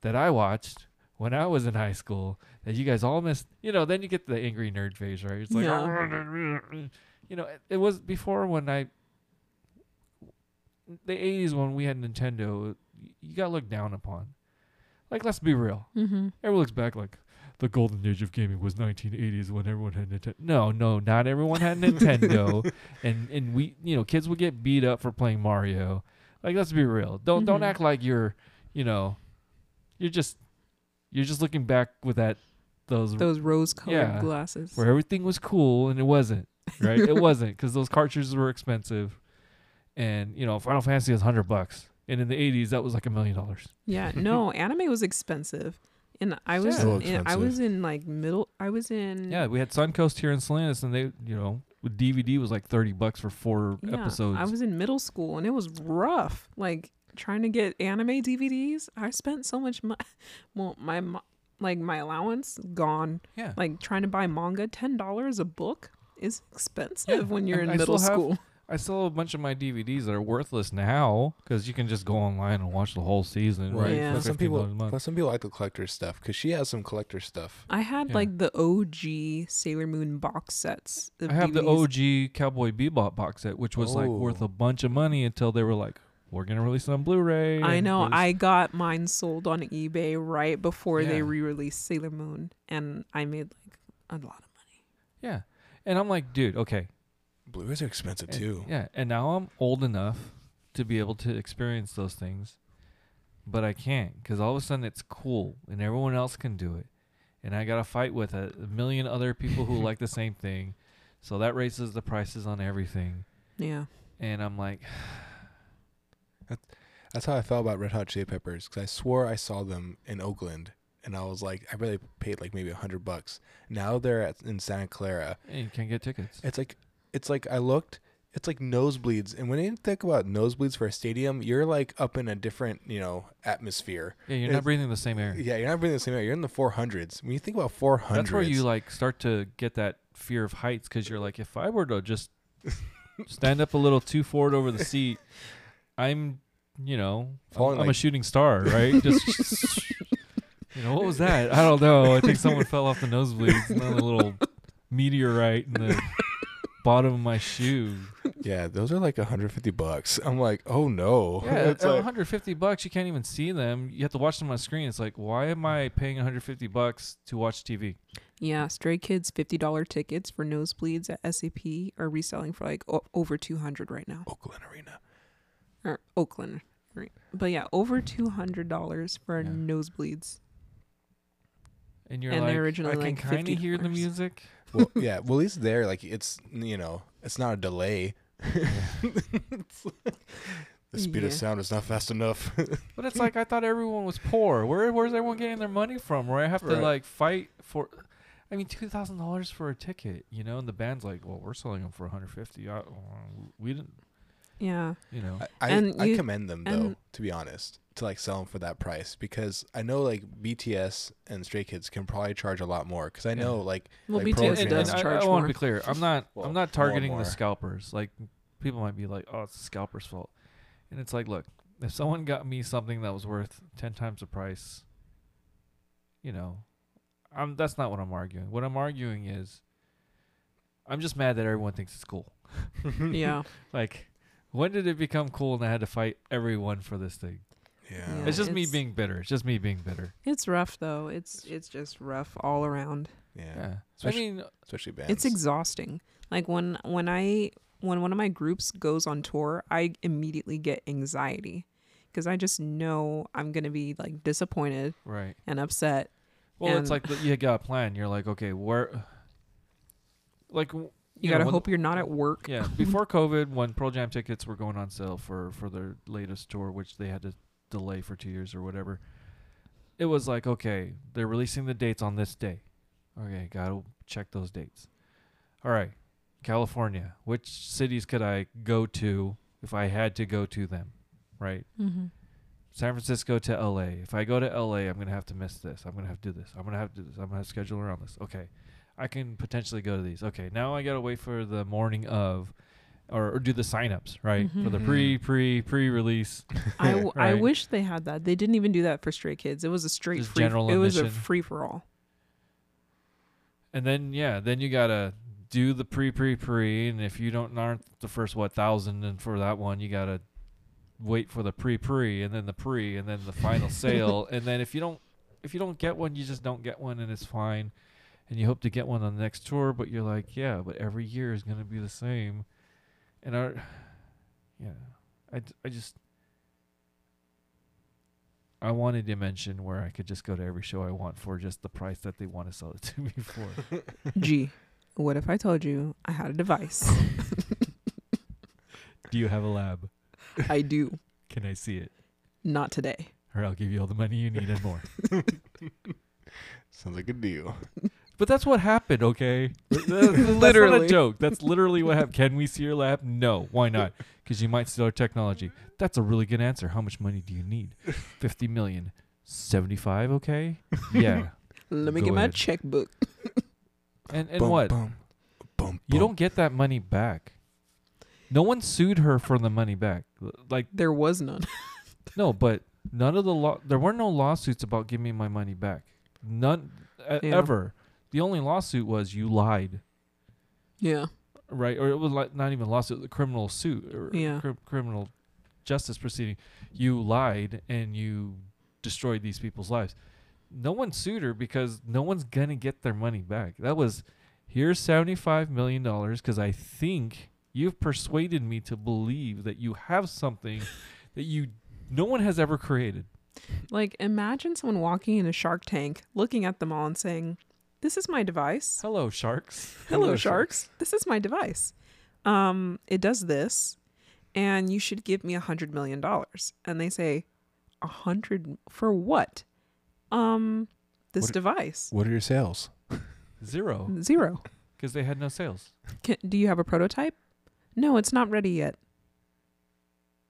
that I watched when I was in high school that you guys all missed. You know, then you get the angry nerd phase, right? It's like, oh, you know, it, it was before when I, the 80s when we had Nintendo, you got looked down upon. Like, let's be real. mm-hmm. Everyone looks back like the golden age of gaming was 1980s when everyone had Nintendo. No, no, not everyone had Nintendo, and and we, you know, kids would get beat up for playing Mario. Like, let's be real. Don't don't Mhm. act like you're, you know, you're just you're just looking back with that those Those rose colored Yeah. glasses. where everything was cool and it wasn't right. it wasn't because those cartridges were expensive, and you know, Final Fantasy was hundred bucks, and in the 80s that was like a million dollars. Yeah, no, anime was expensive. And I was So in, I was in like middle I was in Yeah, we had Suncoast here in Salinas, and they, you know, with DVD was like thirty bucks for four yeah, episodes. I was in middle school and it was rough. Like trying to get anime DVDs. I spent so much money. Well, my like my allowance gone. yeah, Like trying to buy manga, ten dollars a book is expensive Yeah, when you're and in I middle still have- school. I still have a bunch of my DVDs that are worthless now because you can just go online and watch the whole season. Right. Right, Yeah. for Plus some $15 people, a month. plus some people like the collector stuff because she has some collector stuff. I had Yeah. like the OG Sailor Moon box sets. Of I have the DVDs. OG Cowboy Bebop box set, which was like worth Oh. a bunch of money until they were like, "We're gonna release it on Blu-ray." I and know. release- I got mine sold on eBay right before they Yeah. re-released Sailor Moon, and I made like a lot of money. yeah, and I'm like, dude, okay, Blu-rays are expensive And- too. Yeah, and now I'm old enough to be able to experience those things, but I can't because all of a sudden it's cool and everyone else can do it, and I gotta fight with a, a million other people who like the same thing, so that raises the prices on everything, Yeah. and I'm like, That's how I felt about Red Hot Chili Peppers because I swore I saw them in Oakland, and I was like, I really paid like maybe a hundred bucks. Now they're at in Santa Clara. hey, you can't get tickets. It's like, it's like I looked. It's like nosebleeds, and when you think about nosebleeds for a stadium, you're like up in a different, you know, atmosphere. Yeah, you're it's- not breathing the same air. Yeah, you're not breathing the same air. You're in the 400s. When you think about 400s, That's where you like start to get that fear of heights because you're like, if I were to just stand up a little too forward over the seat, I'm, you know, I'm, Falling I'm a shooting star, right? Just, you know, what was that? I don't know. I think someone fell off the nosebleeds and then a little meteorite in the bottom of my shoe. Yeah, those are like 150 bucks. I'm like, oh no. Yeah, it's at like, 150 bucks, you can't even see them. You have to watch them on screen. It's like, why am I paying 150 bucks to watch TV? Yeah. Stray Kids fifty dollar tickets for nosebleeds at SAP are reselling for like o- over two hundred right now. Oakland Arena. Or Oakland. Right. But yeah, over two hundred dollars for Yeah. nosebleeds. And you're And they're like, originally I can like kind of hear the music. Well, yeah. Well, at least there, like, it's you know, it's not a delay. the speed Yeah. of sound is not fast enough. But it's like I thought everyone was poor. Where where's everyone getting their money from? Where I have to like fight for I mean, two thousand dollars for a ticket, you know, and the band's like, "Well, we're selling them for 150. I, we didn't, Yeah. you know." I, I, And I you- commend them though, to be honest, to like sell them for that price because I know like BTS and Stray Kids can probably charge a lot more because I Yeah. know like Well, Like BTS programs. and, does and I- charge I, want to be clear. I'm not. Well, I'm not and targeting more. the scalpers. Like people might be like, "Oh, it's the scalper's fault," and it's like, look, if someone got me something that was worth ten times the price, you know, I'm. That's not what I'm arguing. What I'm arguing is, I'm just mad that everyone thinks it's cool. Yeah. Like, when did it become cool and I had to fight everyone for this thing? yeah, Yeah. it's just me being bitter. It's just me being bitter. It's rough though. It's it's just rough all around. yeah, Yeah. I Especially- mean, especially bands. It's exhausting. Like when when I when one of my groups goes on tour, I immediately get anxiety because I just know I'm gonna be like disappointed right. and upset. Well, it's like the, you got a plan. You're like, okay, where, like, w- You, gotta when- hope you're not at work. Yeah, before COVID, when Pearl Jam tickets were going on sale for for their latest tour, which they had to delay for two years or whatever, it was like, okay, they're releasing the dates on this day. Okay, gotta check those dates. All right, California. Which cities could I go to if I had to go to them? Right. Mm-hmm. San Francisco to LA. If I go to LA, I'm gonna have to miss this. I'm gonna have to do this. I'm gonna have to do this. I'm gonna have to schedule around this. Okay, I can potentially go to these. Okay, now I gotta wait for the morning of, or, or do the signups right for the Mhm. pre pre pre release. I, w- I Right. wish they had that. They didn't even do that for Stray Kids. It was a straight Just free. general it was a free for all. And then yeah, then you gotta do the pre pre pre, and if you don't aren't the first what thousand, and for that one you gotta wait for the pre pre, and then the pre, and then the final sale, and then if you don't if you don't get one, you just don't get one, and it's fine. And you hope to get one on the next tour, but you're like, yeah, but every year is gonna be the same, and our yeah, I d- I just. I wanted to mention where I could just go to every show I want for just the price that they want to sell it to me for. Gee, what if I told you I had a device? Do you have a lab? I do. Can I see it? Not today. Or I'll give you all the money you need and more. Sounds like a deal. But that's what happened, okay? That's not a Literally. joke. That's literally what happened. Can we see your lab? No. Why not? Because you might steal our technology. That's a really good answer. How much money do you need? 50 million. 75, okay? Yeah. Let me Go get my ahead. checkbook. And and Bum, what? Bum, bum, You bum. don't get that money back. No one sued her for the money back. L- Like There was none. No, but none of the law. There were no lawsuits about giving me my money back. None uh, Yeah. ever. The only lawsuit was you lied, yeah. right? Or it was like not even a lawsuit, a criminal suit or Yeah. cri- criminal justice proceeding. You lied and you destroyed these people's lives. No one sued her because no one's gonna get their money back. That was here's seventy five million dollars because I think you've persuaded me to believe that you have something that you no one has ever created. Like imagine someone walking in a Shark Tank, looking at them all and saying, "This is my device. Hello, sharks. Hello, Hello, sharks. This is my device. Um, it does this, and you should give me a hundred million dollars." And they say, "A hundred for what?" Um, this What- device What are your sales? Zero, zero. because they had no sales. Can, do you have a prototype? No, it's not ready yet.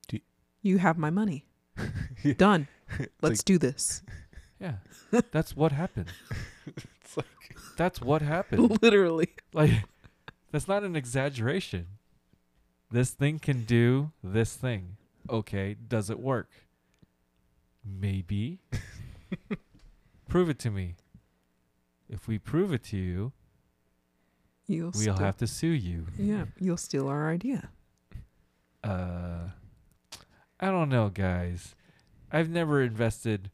Do- you have my money. Done. Let's like- do this. Yeah, that's what happened. Like That's what happened. Literally. like, that's not an exaggeration. This thing can do this thing. Okay, does it work? Maybe. prove it to me. If we prove it to you, You'll we'll have to sue you. Yeah, you'll steal our idea. Uh, I don't know, guys. I've never invested.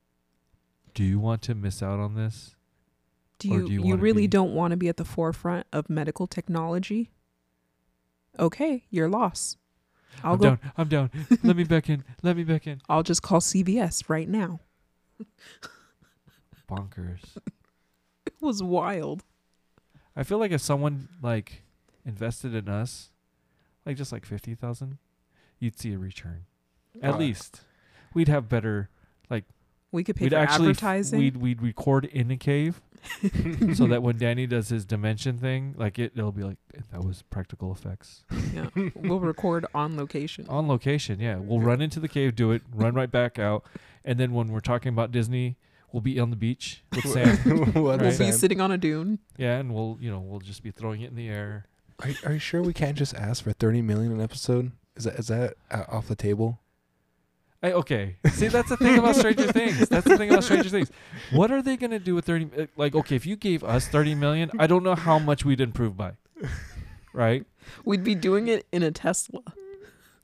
Do you want to miss out on this? Do you do you you, really be- don't want to be at the forefront of medical technology? Okay, your loss. I'll I'm go down. I'm down. Let me back in. Let me back in. I'll just call CVS right now. Bonkers. It was wild. I feel like if someone like invested in us, like just like fifty thousand, you'd see a return. At Uh, least we'd have better like We could pay we'd for actually advertising. we'd we'd record in a cave, so that when Danny does his dimension thing, like it, it'll be like that was practical effects yeah. we'll record on location. on location. Yeah, we'll run into the cave, do it, run right back out, and then when we're talking about Disney, we'll be on the beach with Sam. what we'll Right. be Sam? sitting on a dune. yeah, and we'll you know we'll just be throwing it in the air. Are, are you sure we can't just ask for thirty million an episode? Is that is that uh, off the table? Hey, okay. See, that's the thing about Stranger Things. That's the thing about Stranger Things. What are they gonna do with thirty? uh, Like, okay, if you gave us thirty million, I don't know how much we'd improve by. Right? We'd be doing it in a Tesla.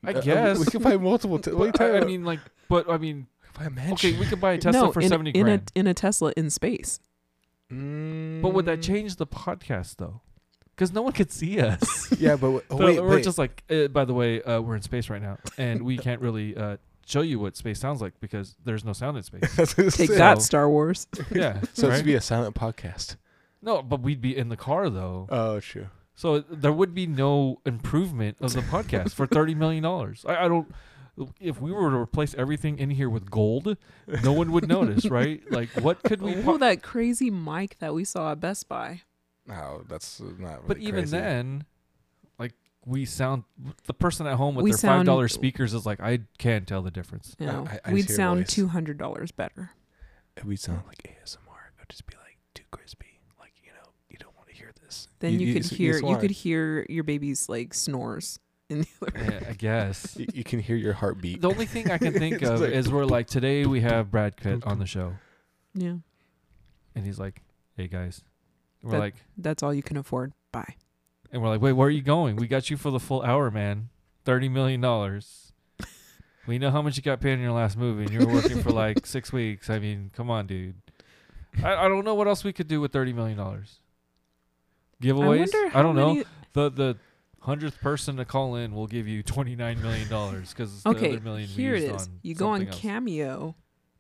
I Uh, guess. we could buy multiple. T- what are you But, talking I, I about? mean, like, but I mean, buy a mansion. okay, we could buy a Tesla no, for in, seventy in grand. a in a Tesla in space. but would that Mm, change the podcast though? Because no one could see us. Yeah, but w- oh, So wait, we're wait. just like, uh, by the way, uh, we're in space right now, and we can't really uh, show you what space sounds like because there's no sound in space. Take So- that, Star Wars. yeah. So right? it's be a silent podcast. no, but we'd be in the car though. Oh, true. So there would be no improvement of the podcast for thirty million dollars. I, I don't. If we were to replace everything in here with gold, no one would notice, right? Like, what could we? Oh, that crazy mic that we saw at Best Buy. No, that's uh, not. but even crazy. then, like, we sound. The person at home with We their five dollar speakers is like, I can't tell the difference. You I- know, I- I we'd sound two hundred dollars better. we sound like ASMR. It would just be like too crispy. Like you know, you don't want to hear this. Then you, could s- hear you smart. could hear your baby's like snores in the other. Yeah, I guess. You, you can hear your heartbeat. The only thing I can think of like- is we're like today we have Brad Pitt on the show, Yeah, and he's like, "Hey guys," we're That- like, that's all you can afford. Bye. And we're like, "Wait, where are you going? We got you for the full hour, man. Thirty million dollars. We know how much you got paid in your last movie, and you were working for like six weeks. I mean, come on, dude. I, I don't know what else we could do with thirty million dollars. Giveaways? I how don't know. The the hundredth person to call in will give you twenty nine million dollars because the Okay, other million here it is. You go on else. Cameo,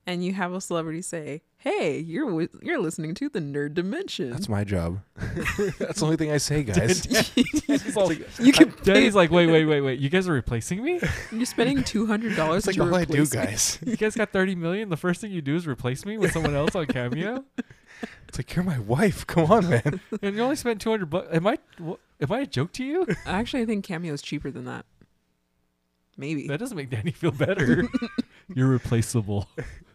and you have a celebrity say, "Hey, you're you're listening to the Nerd Dimension." That's my job. That's the only thing I say, guys. You can Daddy's like, wait, wait, wait, wait. You guys are replacing me? you're spending two hundred dollars. Like all I do, guys. You guys got 30 million? The first thing you do is replace me with someone else on Cameo? It's like you're my wife. Come on, man. And you only spent 200 bucks. Am I wha- am I a joke to you? Actually, I think Cameo is cheaper than that. Maybe. That doesn't make Danny feel better. You're replaceable.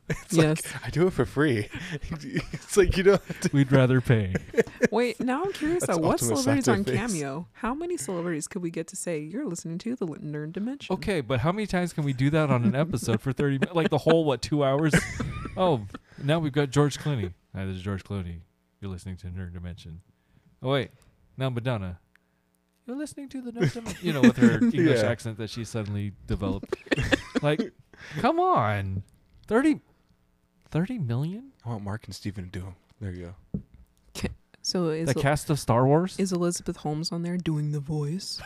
It's yes. like I do it for free. it's like you know. We'd rather pay. Wait, now I'm curious. That's Though, what ultimate celebrities on sacrifice. Cameo? How many celebrities could we get to say you're listening to the Nerd Dimension? Okay, but how many times can we do that on an episode for 30 minutes? Like the whole, what, two hours? Oh, now we've got George Clooney. Hi, this is George Clooney. You're listening to Nerd Dimension. Oh, wait. Now Madonna. You're listening to the Nerd Dimension. You know, with her English Yeah. accent that she suddenly developed. like, come on. 30, 30 million? I want Marc and Steven to do them. There you go. So is The cast of Star Wars? is Elizabeth Holmes on there doing the voice?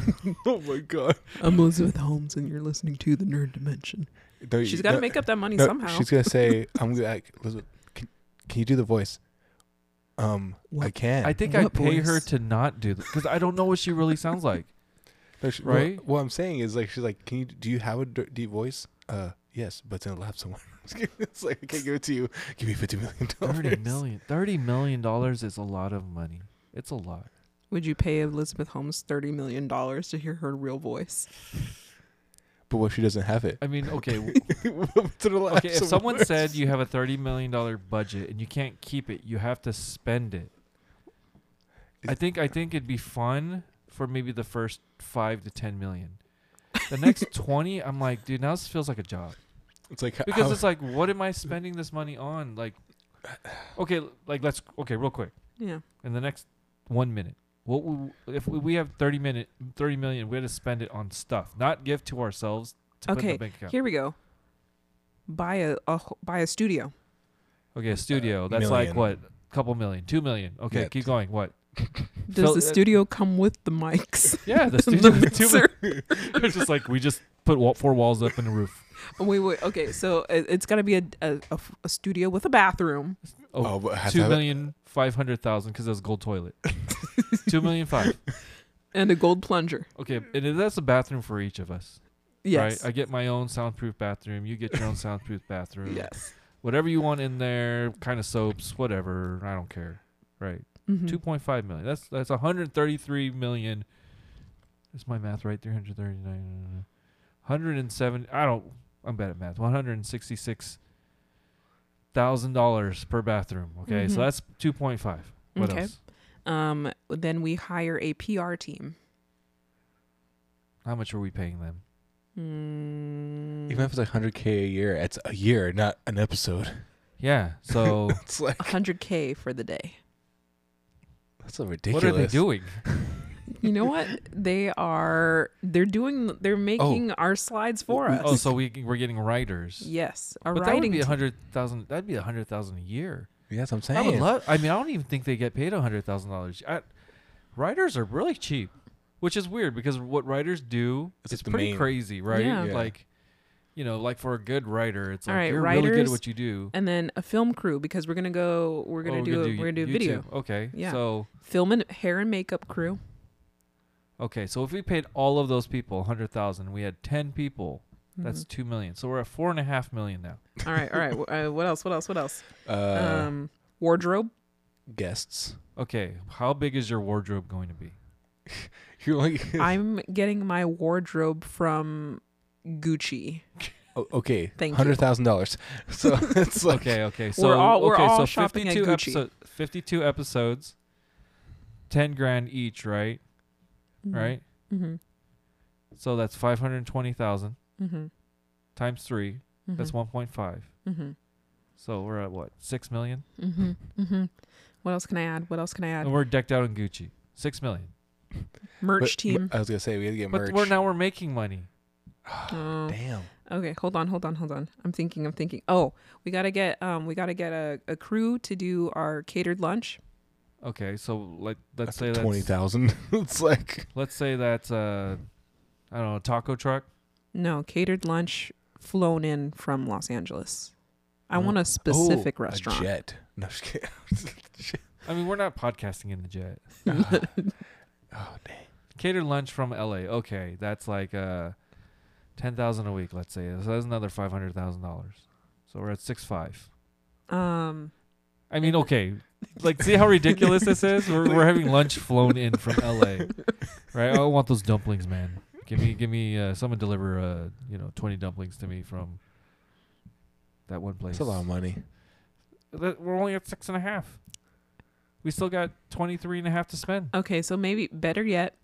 oh my god. I'm Elizabeth Holmes, and you're listening to the Nerd Dimension. No, She's you- got to no, make up that money no, somehow. She's gonna say, "I'm gonna like, Elizabeth. Can, can you do the voice?" Um, I What? can. I think I'd pay her voice? to not do that because I don't know what she really sounds like. No, she- well- right? What, I'm saying is like she's like, "Can you? Do you have a d- deep voice?" Uh, yes, but it's in a lab somewhere. it's like I can't give it to you. Give me fifty million dollars. 30 million. 30 million dollars is a lot of money. It's a lot. Would you pay Elizabeth Holmes thirty million dollars to hear her real voice? But what if she doesn't have it? I mean, okay, w- It's in a lab okay. If someone somewhere. said you have a thirty million dollar budget and you can't keep it, you have to spend it. I think I think it'd be fun for maybe the first five to ten million. The next twenty, I'm like, dude, now this feels like a job it's like because how- it's like, what am I spending this money on? Like, okay, like let's okay, real quick. Yeah. in the next one minute. What we, if we, we have thirty minute, thirty million? We had to spend it on stuff, not give to ourselves. To put in Okay, the bank. Here we go. Buy a, a buy a studio. Okay, a studio. That's million. like what? Couple million, two million. Okay, Yeah, keep going. What? Does Fill- the uh, studio come with the mics? Yeah, the The studio. with two mixer? it's just like we just put wa- four walls up and a roof. Oh, wait, wait. Okay, so it, it's got to be a, a, a f- a studio with a bathroom. Oh, oh, but has two have it- million five hundred thousand because that's gold toilet. two million five. and a gold plunger. Okay, and that's a bathroom for each of us. Yes. Right. I get my own soundproof bathroom. You get your own soundproof bathroom. yes. whatever you want in there, kind of soaps, whatever. I don't care. Right. Mhm. Two point five million. That's that's 133 million. Is my math right? 339. 107. I don't. I'm bad at math. 166 thousand dollars per bathroom. Okay, Mhm. so that's 2.5. What Okay. else? Um, then we hire a PR team. How much are we paying them? Mm, Even if it's like 100k a year, it's a year, not an episode. Yeah. So It's like 100k for the day. that's so ridiculous. what are they doing? You know what? they are. They're doing. They're oh. making our slides for oh, us. Oh, so we we're getting writers. yes, a But that would be a hundred thousand. That'd be a hundred thousand a year. Yeah, that's what I'm saying. I would love. I mean, I don't even think they get paid a hundred thousand dollars. Writers are really cheap, which is weird because what writers do It's is like pretty main- crazy, right? Yeah. Yeah. Like, you know, like for a good writer, it's All like right, you're really good at what you do. and then a film crew because we're gonna go. We're gonna Oh, do. a, we're gonna do a video. Okay. Yeah. So Film and hair and makeup crew. Okay, so if we paid all of those people hundred thousand, we had ten people. That's Mhm. two million. So we're at four and a half million now. all right. All right. wh- Uh, what else? What else? What else? Uh, um, wardrobe. guests. Okay, how big is your wardrobe going to be? You're like, I'm getting my wardrobe from Gucci. oh, okay, Thank you. hundred thousand dollars. So it's like, okay, okay. So all- we're okay, all so shopping at Gucci. episode, 52 episodes, 10 grand each, right? Right? Mm-hmm. So that's 520,000 Mm-hmm. times 3, that's 1.5. Mm-hmm. So we're at what? 6 million? Mm-hmm. Mm-hmm. What else can I add? What else can I add? And we're decked out in Gucci. 6 million. Merch but- team. but I was gonna say we had to get But merch. we're now we're making money. Oh. Damn. Okay, hold on, hold on, hold on. I'm thinking, I'm thinking. Oh, we gotta get um, we gotta get a, a crew to do our catered lunch. Okay, so like let's say That's that's twenty thousand. it's like let's say that's uh I don't know, a taco truck. No, catered lunch flown in from Los Angeles. I Oh. want a specific oh, restaurant. A jet. No, just kidding. I mean, we're not podcasting in the jet. oh dang. Catered lunch from LA. Okay, that's like uh, ten thousand a week. Let's say so that's another five hundred thousand dollars. So we're at six five. Um, I mean, okay, like see how ridiculous this is. We're we're having lunch flown in from LA, right? I want those dumplings, man. Give me give me uh, someone deliver uh you know twenty dumplings to me from that one place. That's a lot of money. That- We're only at six and a half. We still got twenty three and a half to spend. okay, so maybe better yet,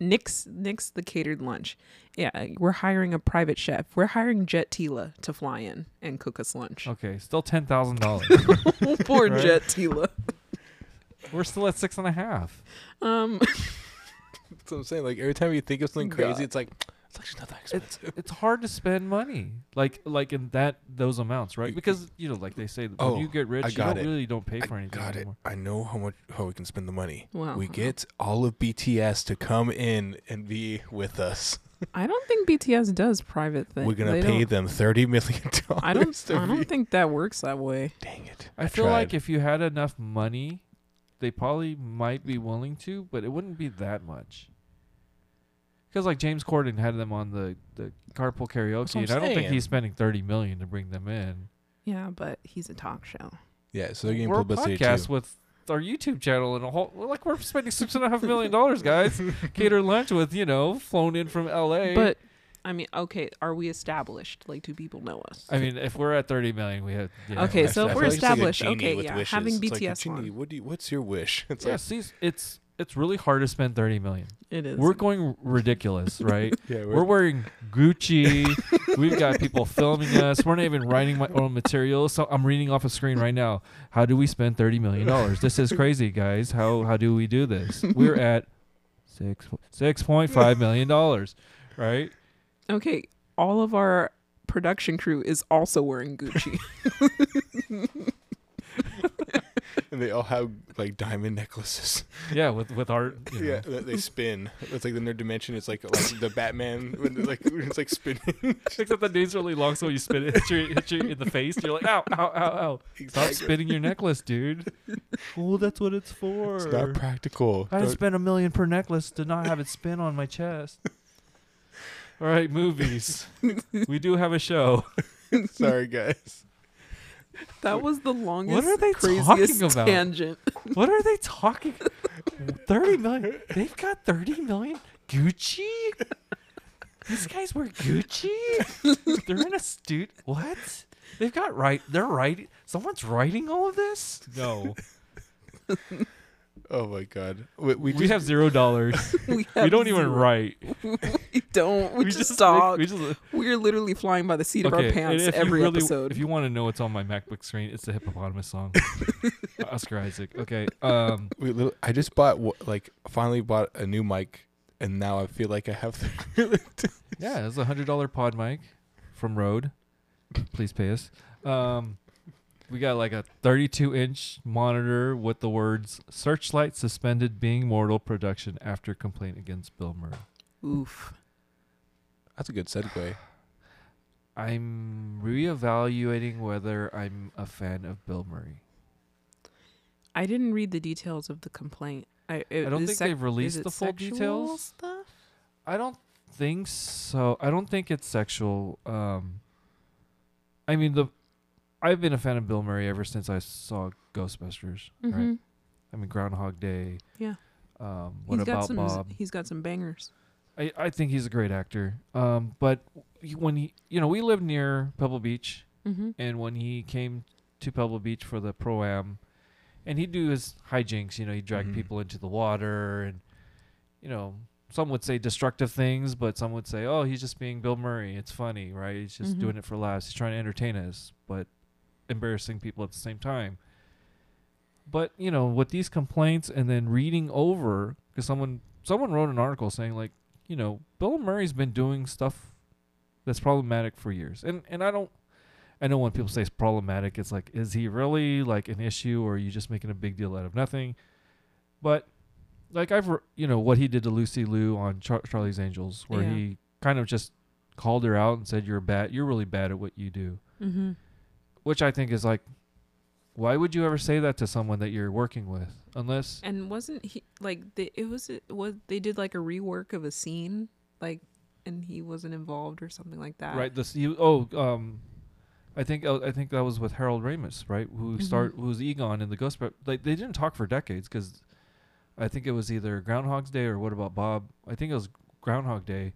nix nix the catered lunch. Yeah, we're hiring a private chef. We're hiring Jet Tila to fly in and cook us lunch. Okay, still ten thousand dollars. Poor Right. Jet Tila. We're still at six and a half. Um, That's what I'm saying. Like every time you think of something crazy, God. it's like it's actually not that expensive. It's hard to spend money like like in that those amounts, right? Because you know, like they say, when Oh, you get rich, I you don't it. really don't pay for I anything got it. I know how much how we can spend the money. Wow. We get all of BTS to come in and be with us. I don't think BTS does private things. We're gonna They pay them thirty million dollars. I don't. To I don't be- think that works that way. Dang it! I feel like if you had enough money, they probably might be willing to, but it wouldn't be that much. Because like James Corden had them on the the carpool karaoke, what I'm and I don't think saying. he's spending thirty million to bring them in. Yeah, but he's a talk show. yeah, so they're getting we're a publicity podcast too. with our YouTube channel and a whole like we're spending six and a half million dollars, guys. Cater lunch with you know flown in from L.A. But I mean, okay, are we established? Like, do people know us? I mean, if we're at thirty million, we have yeah, Okay, so if we're like it's like established, okay, yeah, wishes. having It's BTS "Genie, on. what do you, what's your wish? It's yeah, like see, it's it's really hard to spend thirty million. It is. We're going ridiculous, right? yeah, We're wearing Gucci. We've got people filming us. We're not even writing my own material. So I'm reading off a screen right now. How do we spend thirty million dollars? This is crazy, guys. How how do we do this? We're at six six point five million dollars, right? okay. All of our production crew is also wearing Gucci. and they all have like diamond necklaces. Yeah, with with our you know, Yeah, they spin. It's like in their dimension. It's like like the Batman when it's like it's like spinning. Except the name's really long, so when you spin it, hit you, hit you in the face. You're like, ow, ow, ow, ow. Stop spinning your necklace, dude. well, that's what it's for. It's not practical. I didn't Don't- spend a million per necklace to not have it spin on my chest. All right, movies. we do have a show. Sorry, guys. That was the longest, What are they talking about? tangent. What are they talking? Thirty million. They've got thirty million. Gucci. These guys wear Gucci. They're in a studio. What? They've got right. They're writing. Someone's writing all of this. No, Oh my god. We, we, we, just, have zero dollars. we, we don't even write. We don't. We, just, make- talk. we just We're literally flying by the seat of our pants if you every really- episode. If you want to know what's on my MacBook screen, it's the hippopotamus song. Oscar Isaac. Okay. Um. we I just bought like finally bought a new mic, and now I feel like I have to. Yeah, it's a hundred dollar pod mic from Rode. Please pay us. Um, we got like a 32 inch monitor with the words "Searchlight suspended being mortal production after complaint against Bill Murray." Oof. That's a good segue. I'm reevaluating whether I'm a fan of Bill Murray. I didn't read the details of the complaint. I, it, I don't think sec- they've released the full sexual details. Stuff? I don't think so. I don't think it's sexual. Um, I mean the. I've been a fan of Bill Murray ever since I saw Ghostbusters. Right. Mhm. I mean Groundhog Day. Yeah. Um, what He's got about some. Bob? He's got some bangers. I, I think he's a great actor. Um, but when he, you know, we live near Pebble Beach, Mm-hmm. and when he came to Pebble Beach for the pro am, and he'd do his hijinks. You know, he'd drag Mhm. people into the water, and you know, some would say destructive things, but some would say, oh, he's just being Bill Murray. It's funny, right? He's just Mhm. doing it for laughs. He's trying to entertain us, but embarrassing people at the same time. But you know, with these complaints and then reading over, because someone someone wrote an article saying like, you know, Bill Murray's been doing stuff that's problematic for years, and and I don't. I know when people say it's problematic, it's like, is he really like an issue, or are you just making a big deal out of nothing? But like I've, re- you know, what he did to Lucy Liu on Char- Charlie's Angels, where Yeah. he kind of just called her out and said, "You're bad. You're really bad at what you do," Mm-hmm. Which I think is like, why would you ever say that to someone that you're working with, unless And wasn't he like the, it was it was they did like a rework of a scene like and he wasn't involved or something like that. right? This you oh um. I think uh, I think that was with Harold Ramis, right? Who Mhm. start who's Egon in the Ghost. But like they didn't talk for decades because I think it was either Groundhog's Day or what about Bob? I think it was Groundhog Day.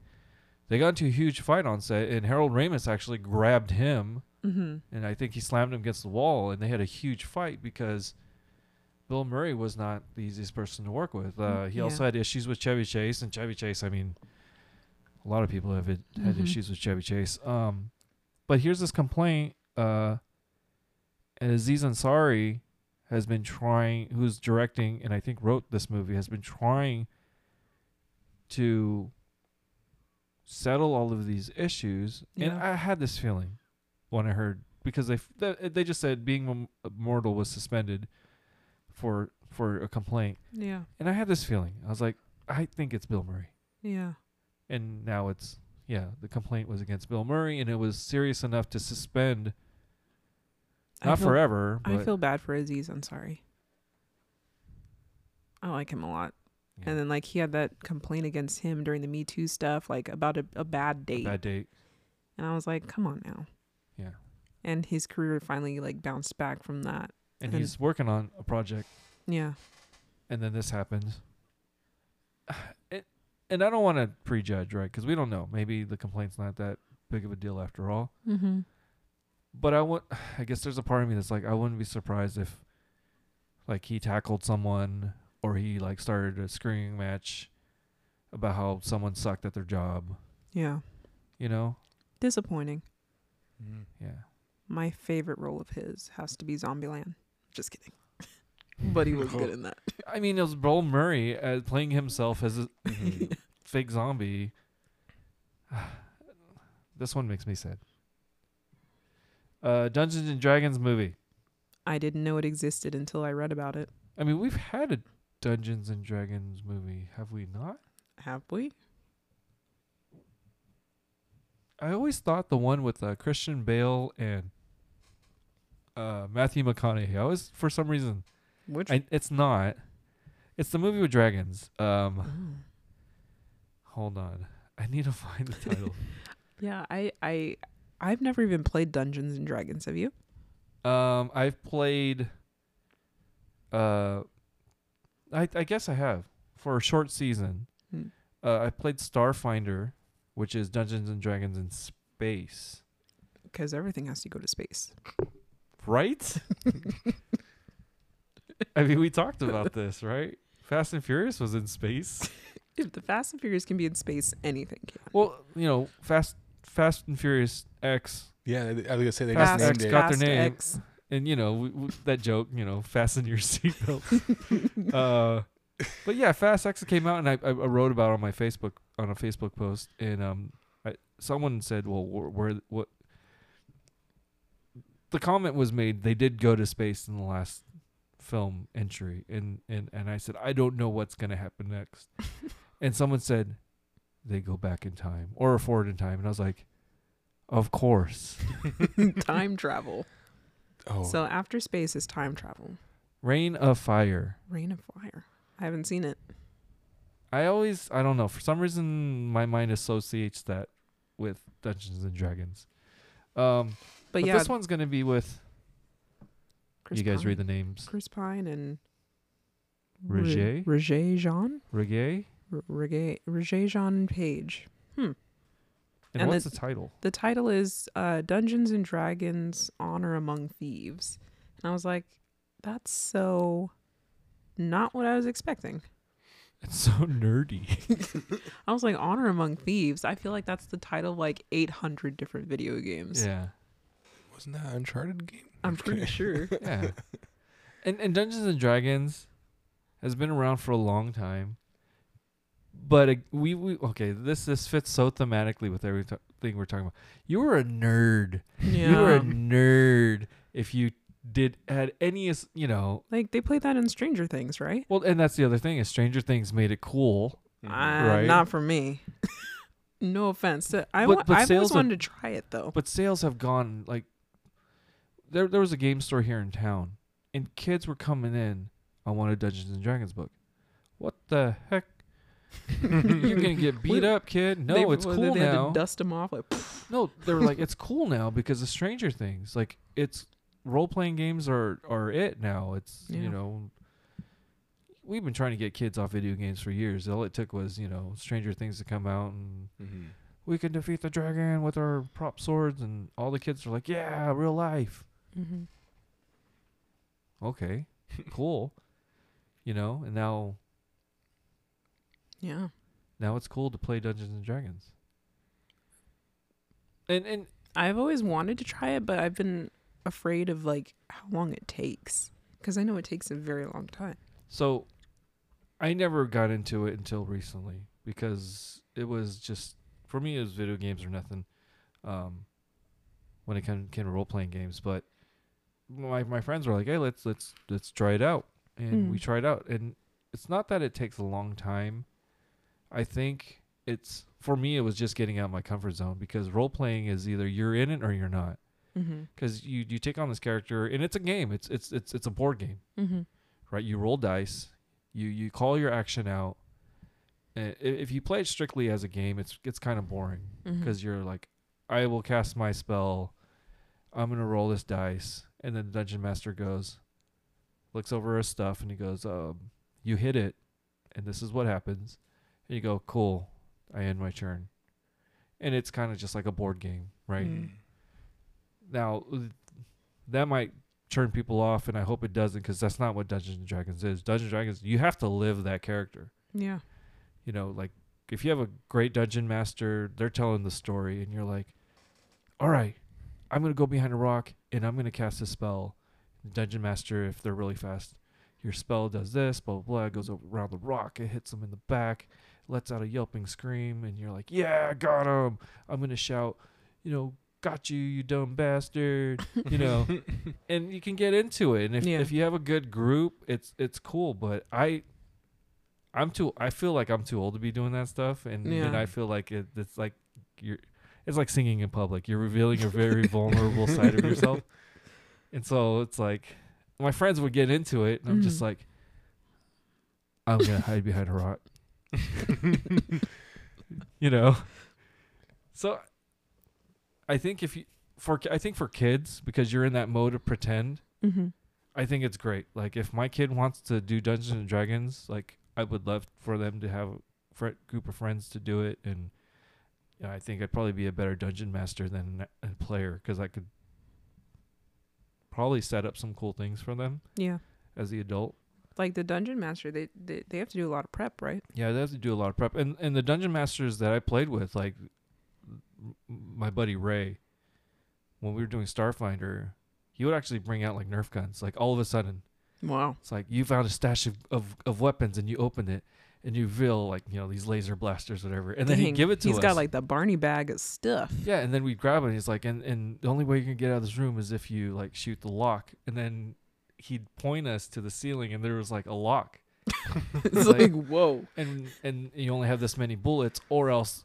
They got into a huge fight on set, and Harold Ramis actually grabbed him, Mm-hmm. and I think he slammed him against the wall, and they had a huge fight because Bill Murray was not the easiest person to work with. Uh, he also had issues with Chevy Chase, and Chevy Chase, I mean, a lot of people have had, Mhm. issues with Chevy Chase. Um, but here's this complaint. Uh, Aziz Ansari has been trying, who's directing and I think wrote this movie, has been trying to settle all of these issues. And I had this feeling when I heard because they f- they, they just said being mortal was suspended for for a complaint, Yeah. and I had this feeling. I was like, I think it's Bill Murray, Yeah. and now it's yeah, the complaint was against Bill Murray, and it was serious enough to suspend I not feel- forever, I feel bad for Aziz I'm sorry. I like him a lot. Yeah, And then like he had that complaint against him during the Me Too stuff, like about a, a bad date. bad date. And I was like, come on now. Yeah, And his career finally like bounced back from that. and And- he's working on a project, Yeah. and then this happens. It, and I don't want to prejudge, right? Because we don't know. Maybe the complaint's not that big of a deal after all. Mm-hmm. But I want. I guess there's a part of me that's like, I wouldn't be surprised if, like, he tackled someone or he like started a screaming match about how someone sucked at their job. Yeah. You know? Disappointing. Mm. Yeah. My favorite role of his has to be Zombieland. Just kidding. but he was good in that. I mean, it was Bill Murray uh, playing himself as a fake zombie. this one makes me sad. Uh, Dungeons and Dragons movie. I didn't know it existed until I read about it. I mean, we've had a Dungeons and Dragons movie, have we not? Have we? I always thought the one with uh, Christian Bale and uh, Matthew McConaughey. I always, for some reason, Which I, it's not. It's the movie with dragons. Um, Oh. hold on, I need to find the title. Yeah, I I I've never even played Dungeons and Dragons. Have you? Um, I've played. Uh, I I guess I have for a short season. Hmm. Uh, I played Starfinder, which is Dungeons and Dragons in space. Because everything has to go to space. Right? I mean, we talked about this, right? Fast and Furious was in space. If the Fast and Furious can be in space, anything can. Well, you know, Fast Fast and Furious X, Yeah, I was gonna say they Fast just X it. got their Fast name. X. and you know we, we, that joke, you know, fasten your seatbelt. uh, but yeah, Fast X came out, and I, I wrote about it on my Facebook on a Facebook post, and um, I, someone said, "Well, where, where what?" The comment was made. They did go to space in the last film entry, and and and I said, I don't know what's gonna happen next. and someone said, they go back in time or forward in time, and I was like, of course. time travel. Oh, So after space is time travel. Reign of Fire. Reign of Fire. I haven't seen it. I always, I don't know, for some reason, my mind associates that with Dungeons and Dragons. Um, But, but yeah, this one's gonna be with Chris you guys Pine. read the names. Chris Pine and Roger? Roger Jean? Roger Roger Jean Page. And, And what's the- the title? The title is uh, Dungeons and Dragons Honor Among Thieves. And I was like, that's so not what I was expecting. It's so nerdy. I was like, Honor Among Thieves. I feel like that's the title of like 800 different video games. yeah. wasn't that an Uncharted game? I'm pretty sure. Yeah. and and Dungeons and Dragons has been around for a long time. But uh, we, we okay, this this fits so thematically with everything we're talking about. You were a nerd. Yeah. You were a nerd if you did had any you know like they played that in Stranger Things, right? well and that's the other thing is stranger things made it cool Uh, Right. Not for me. no offense. I But- but I've sales always of- wanted to try it though. but sales have gone like there there was a game store here in town and kids were coming in i want a dungeons and dragons book what the heck you're gonna get beat up kid. No They- it's well, cool they had now. to dust them off like no they were like it's cool now because of stranger things. Like it's role-playing games are are it now. It's Yeah. you know we've been trying to get kids off video games for years. All it took was you know stranger things to come out and Mm-hmm. we can defeat the dragon with our prop swords and all the kids are like yeah real life. Mm-hmm. okay. Cool. You know and now Yeah. now it's cool to play dungeons and dragons and and I've always wanted to try it, but I've been afraid of like how long it takes because I know it takes a very long time. so i never got into it until recently because it was just for me it was video games or nothing um when it came, came to role-playing games but my my friends were like hey let's let's let's try it out and we Mm. tried out and it's not that it takes a long time i think it's for me it was just getting out of my comfort zone because role playing is either you're in it or you're not. Mm-hmm. because you you take on this character and it's a game. It's it's it's it's a board game. Mm-hmm. right? You roll dice. You you call your action out. And if you play it strictly as a game it's it's kind of boring Mm-hmm. because you're like i will cast my spell. I'm gonna roll this dice. And then the dungeon master goes looks over his stuff and he goes um you hit it. And this is what happens you go cool i end my turn and it's kind of just like a board game right Mm. now that might turn people off and i hope it doesn't because that's not what dungeons and dragons is dungeons and dragons you have to live that character yeah. you know, like if you have a great dungeon master, they're telling the story, and you're like, all right, I'm gonna go behind a rock and I'm gonna cast a spell. Dungeon master, if they're really fast, your spell does this, blah blah blah, goes around the rock, it hits them in the back, lets out a yelping scream, and you're like, yeah, got him. I'm gonna shout, you know, got you, you dumb bastard, you know, and you can get into it. And if Yeah. if you have a good group, it's it's cool. But I I'm too. I feel like I'm too old to be doing that stuff, and, and I feel like it, it's like you're. It's like singing in public. You're revealing a very vulnerable side of yourself, and so it's like my friends would get into it, and I'm just Mhm. like, I'm gonna hide behind a rock, you know. So, I think if you for I think for kids because you're in that mode of pretend. Mm-hmm. I think it's great. Like if my kid wants to do Dungeons and Dragons, like I would love for them to have a group of friends to do it, and yeah, I think I'd probably be a better dungeon master than a player because I could probably set up some cool things for them Yeah. as the adult. Like the dungeon master, they, they they have to do a lot of prep, right? Yeah, they have to do a lot of prep, and and the dungeon masters that I played with, like my buddy Ray, when we were doing Starfinder, he would actually bring out like Nerf guns, like all of a sudden. Wow. It's like you found a stash of, of, of weapons and you opened it and you reveal like you know these laser blasters whatever and then he'd give it to He's us. He's got like the Barney bag of stuff. yeah, and then we'd grab it. and He's like, and and the only way you can get out of this room is if you like shoot the lock. And then he'd point us to the ceiling and there was like a lock. it's like- like, whoa. and and you only have this many bullets or else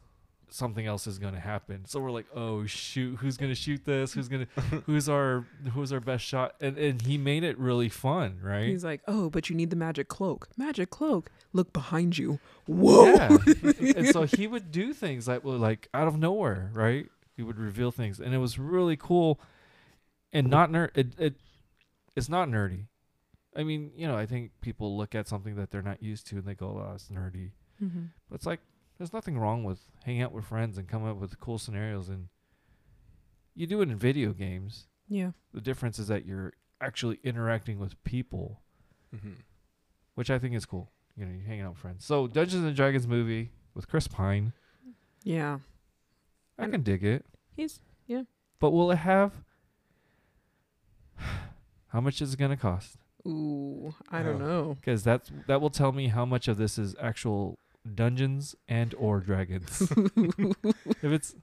something else is going to happen so we're like oh shoot who's going to shoot this who's going to who's our who's our best shot and and he made it really fun right He's like, oh, but you need the magic cloak. Magic cloak. Look behind you. Whoa. yeah and so he would do things that were like out of nowhere right he would reveal things and it was really cool and not nerd it, it it's not nerdy i mean you know i think people look at something that they're not used to and they go oh it's nerdy Mm-hmm. But it's like there's nothing wrong with hanging out with friends and coming up with cool scenarios and you do it in video games. Yeah. The difference is that you're actually interacting with people, Mm-hmm. which I think is cool. You know, you hang out with friends. So Dungeons and Dragons movie with Chris Pine, Yeah. I And- can dig it. He's yeah. But will it have how much is it going to cost? ooh, I don't know. Cuz that's that will tell me how much of this is actual dungeons and or dragons. if it's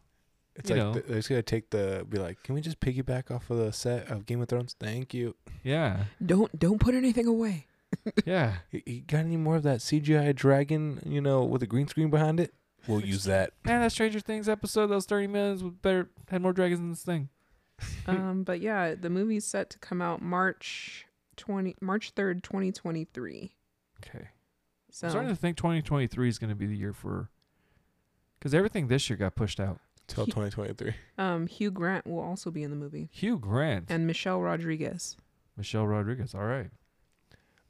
It's You like know. th- they're just gonna take the be like, can we just piggyback off of the set of Game of Thrones? Thank you. yeah. Don't don't put anything away. Yeah. You, you got any more of that CGI dragon? You know, with a green screen behind it? We'll use that. Man, that Stranger Things episode, those 30 minutes, was better, had more dragons than this thing. um, but yeah, the movie's set to come out March twenty March third, twenty twenty three. Okay. So I'm starting to think 2023 is going to be the year for. Because everything this year got pushed out. Till 2023. um, Hugh Grant will also be in the movie, Hugh Grant. and Michelle Rodriguez. Michelle Rodriguez. All right.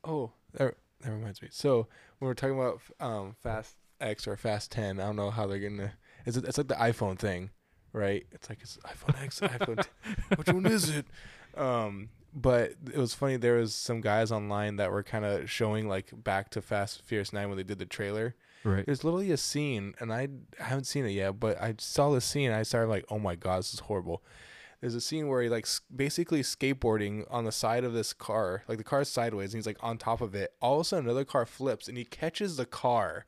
Oh, that, that reminds me. So when we're talking about um Fast X or Fast 10, I don't know how they're gonna. It's it's like the iPhone thing, right? It's like it's iPhone X, iPhone. 10. Which one is it? Um, but it was funny. There was some guys online that were kind of showing like back to Fast Furious 9 when they did the trailer. Right. There's literally a scene, and I haven't seen it yet, but I saw the scene. And I started like, oh my god, this is horrible. There's a scene where he like basically skateboarding on the side of this car, like the car's sideways, and he's like on top of it. All of a sudden, another car flips, and he catches the car,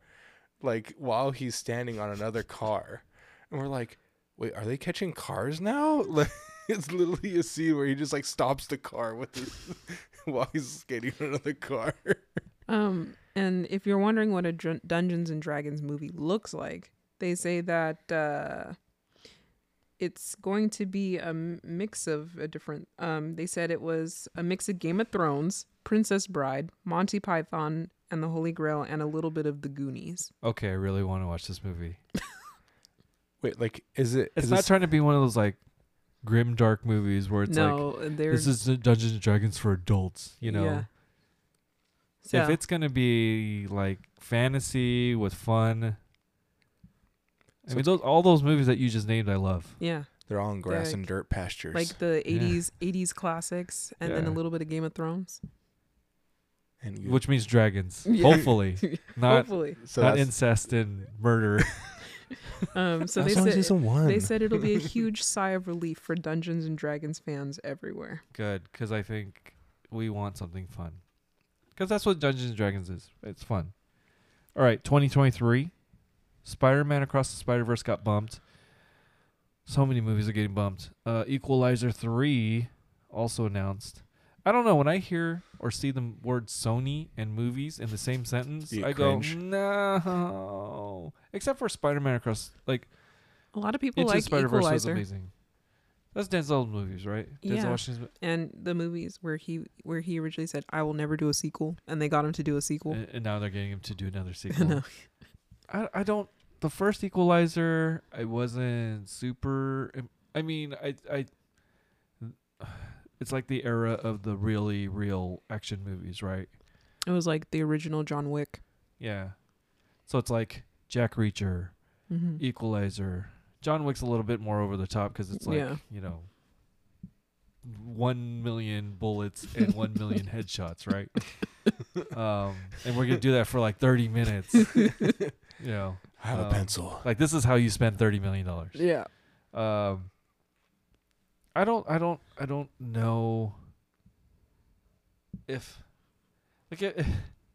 like while he's standing on another car, and we're like, wait, are they catching cars now? Like, it's literally a scene where he just like stops the car with his while he's skating on another car. Um, and if you're wondering what a Dr- Dungeons and Dragons movie looks like, they say that uh, it's going to be a mix of a different. Um, they said it was a mix of Game of Thrones, Princess Bride, Monty Python, and the Holy Grail, and a little bit of the Goonies. Okay, I really want to watch this movie. Wait, like, is it? It's is not this- trying to be one of those like grim, dark movies where it's like, no, they're this is Dungeons and Dragons for adults, you know? Yeah. If So- it's going to be like fantasy with fun. I mean, those all those movies that you just named, I love. yeah, They're all in grass Like- and dirt pastures. like the Yeah. '80s '80s classics, and then a little bit of Game of Thrones. and you, Which means dragons. Yeah. Hopefully. Not Hopefully, so not incest and murder. um, so they only said season one. They said it'll be a huge sigh of relief for Dungeons and Dragons fans everywhere. Good, because I think we want something fun. Because that's what Dungeons and Dragons is. It's fun. All right, 2023. Spider Man Across the Spider Verse got bumped. So many movies are getting bumped. Uh, Equalizer 3 also announced. I don't know. When I hear or see the word Sony and movies in the same sentence, You I go, no. Except for Spider Man Across, like, A lot of people Into like Spider Verse was Equalizer amazing. That's Denzel's movies, right? Denzel Yeah. Washington's and the movies where he where he originally said I will never do a sequel, and they got him to do a sequel. And, and now they're getting him to do another sequel. know. I I don't. The first Equalizer, I wasn't super. im- I mean, I, I, it's like the era of the really real action movies, right? It was like the original John Wick. Yeah. So it's like Jack Reacher, Mm-hmm. Equalizer. John Wick's a little bit more over the top because it's like Yeah. you know, one million bullets and one million headshots, right? um, and we're gonna do that for like thirty minutes. you know, I have Um, a pencil. like this is how you spend thirty million dollars. Yeah. Um, I don't, I don't, I don't know if, like, i-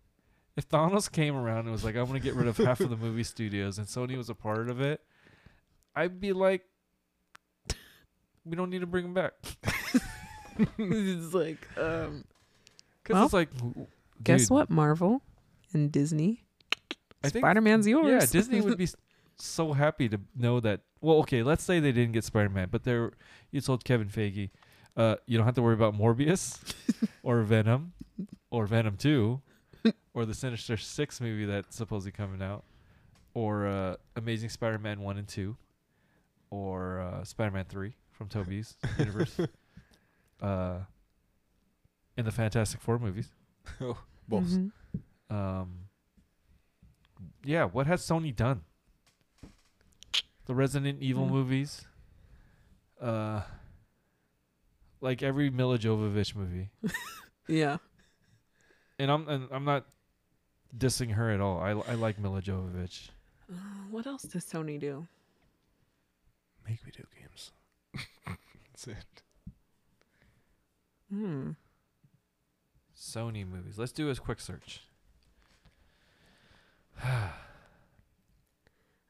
if Thanos came around and was like, "I'm gonna get rid of half of the movie studios," and Sony was a part of it, I'd be like, "We don't need to bring him back," it's like, um, because Well, it's like, w- guess what, Marvel and Disney, I Spider Man's yours. Yeah, Disney would be so happy to know that. Well, okay, let's say they didn't get Spider Man, but they're you told Kevin Feige, uh, you don't have to worry about Morbius or Venom or Venom Two or the Sinister Six movie that's supposedly coming out or uh, Amazing Spider Man One and Two or uh, Spider Man Three from Tobey's universe. Uh, in the Fantastic Four movies. Both. Mhm. Um, yeah, what has Sony done? The Resident Evil Mm. movies. Uh, like every Milla Jovovich movie, Yeah. and I'm and I'm not dissing her at all. I I like Milla Jovovich. Uh, what else does Sony do? Make video games. That's it. Hmm. Sony movies. Let's do a quick search.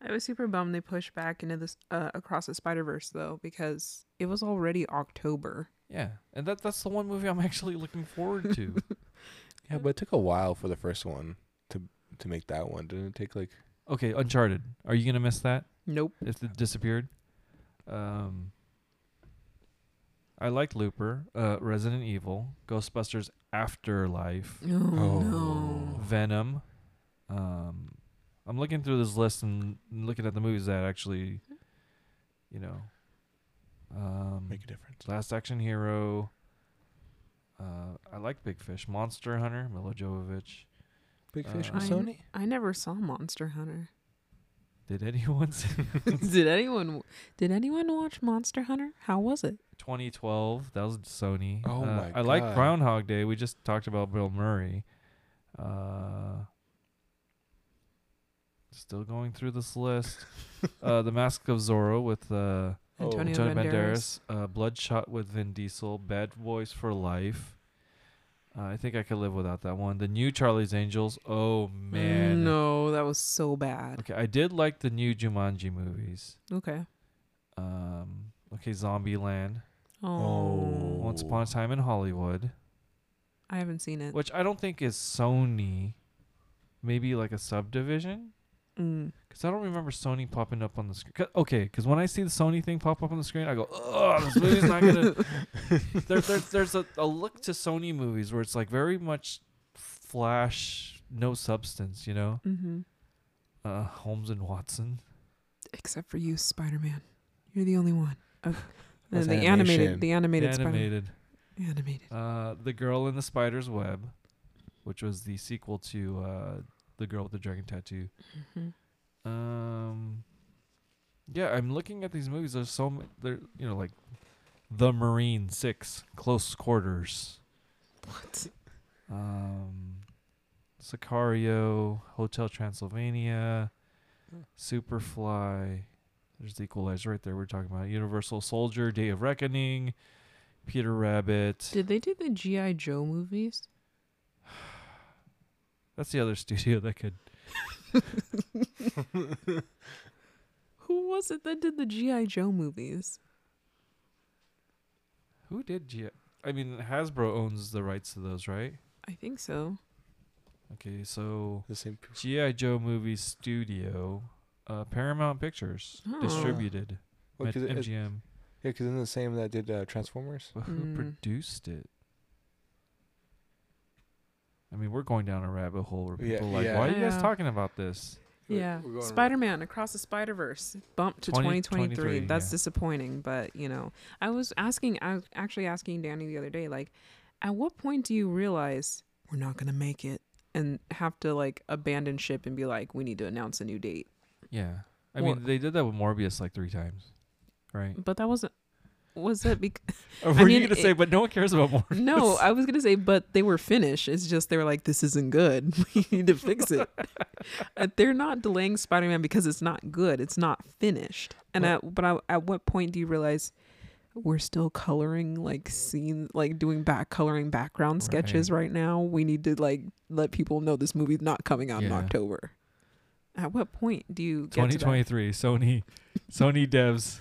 I was super bummed they pushed back into this uh, across the Spider Verse though because it was already October. Yeah, and that that's the one movie I'm actually looking forward to. Yeah, but it took a while for the first one to to make that one. Didn't it take like okay, Uncharted. Are you gonna miss that? Nope. if it disappeared. Um, I liked Looper, uh, Resident Evil, Ghostbusters Afterlife, Oh, no. Venom. Um, I'm looking through this list and looking at the movies that actually, you know, um, make a difference? Last Action Hero. Uh, I like Big Fish, Monster Hunter, Milla Jovovich. Big Fish Uh, with I, Sony? I never saw Monster Hunter. Did anyone see did anyone did anyone watch Monster Hunter? How was it? 2012. That was Sony. Oh Uh, my I like God. Groundhog Day. We just talked about Bill Murray. Uh, still going through this list. uh, the Mask of Zorro with uh, Oh. Antonio Antonio Banderas. Banderas. Uh, Bloodshot with Vin Diesel. Bad Boys for Life. Uh, I think I could live without that one. The new Charlie's Angels. Oh man. No, that was so bad. Okay, I did like the new Jumanji movies. Okay. Um, okay, Zombieland. Oh, Once Upon a Time in Hollywood. I haven't seen it. which I don't think is Sony. Maybe like a subdivision. Because I don't remember Sony popping up on the screen. Okay, because when I see the Sony thing pop up on the screen, I go, "Oh, this movie's not gonna." there, there's there's a, a look to Sony movies where it's like very much flash, no substance. You know, Mm-hmm. uh, Holmes and Watson. Except for you, Spider Man. You're the only one. Uh, the, That's the animated, the animated, Spider- animated. animated. Uh, the Girl in the Spider's Web, which was the sequel to uh, the Girl with the Dragon Tattoo. hmm Um. Yeah, I'm looking at these movies. There's so many. There, you know, like the Marine Six, Close Quarters, What? um, Sicario, Hotel Transylvania, Superfly. There's the Equalizer right there. We're talking about Universal Soldier, Day of Reckoning, Peter Rabbit. Did they do the GI Joe movies? That's the other studio that could. Who was it that did the GI Joe movies? Who did G? I I mean, Hasbro owns the rights to those, right? I think so. Okay, so The same people. GI Joe movie studio, uh, Paramount Pictures Oh. distributed. Well, Met 'cause it- it- MGM. yeah, because isn't the same that did uh, Transformers? But who Mm. produced it? I mean, we're going down a rabbit hole where Yeah, people are like, yeah. why are you guys talking about this? Yeah. Spider Man Across the Spider Verse bumped to 20 2023. 23, That's yeah. disappointing, but you know, I was asking, I was actually asking Danny the other day, like, at what point do you realize we're not going to make it and have to like abandon ship and be like, we need to announce a new date? Yeah. I Well- mean, they did that with Morbius like three times, right? But that wasn't, was that because, were you mean, gonna say? But no one cares about Morbius. no, I was going to say, but they were finished. It's just they were like, this isn't good. We need to fix it. Uh, They're not delaying Spider Man because it's not good. It's not finished. And Well- at but I, at what point do you realize we're still coloring like scene like doing back coloring background sketches right. now? We need to like let people know this movie's not coming out in October. At what point do you get to that? 2023, Sony, Sony devs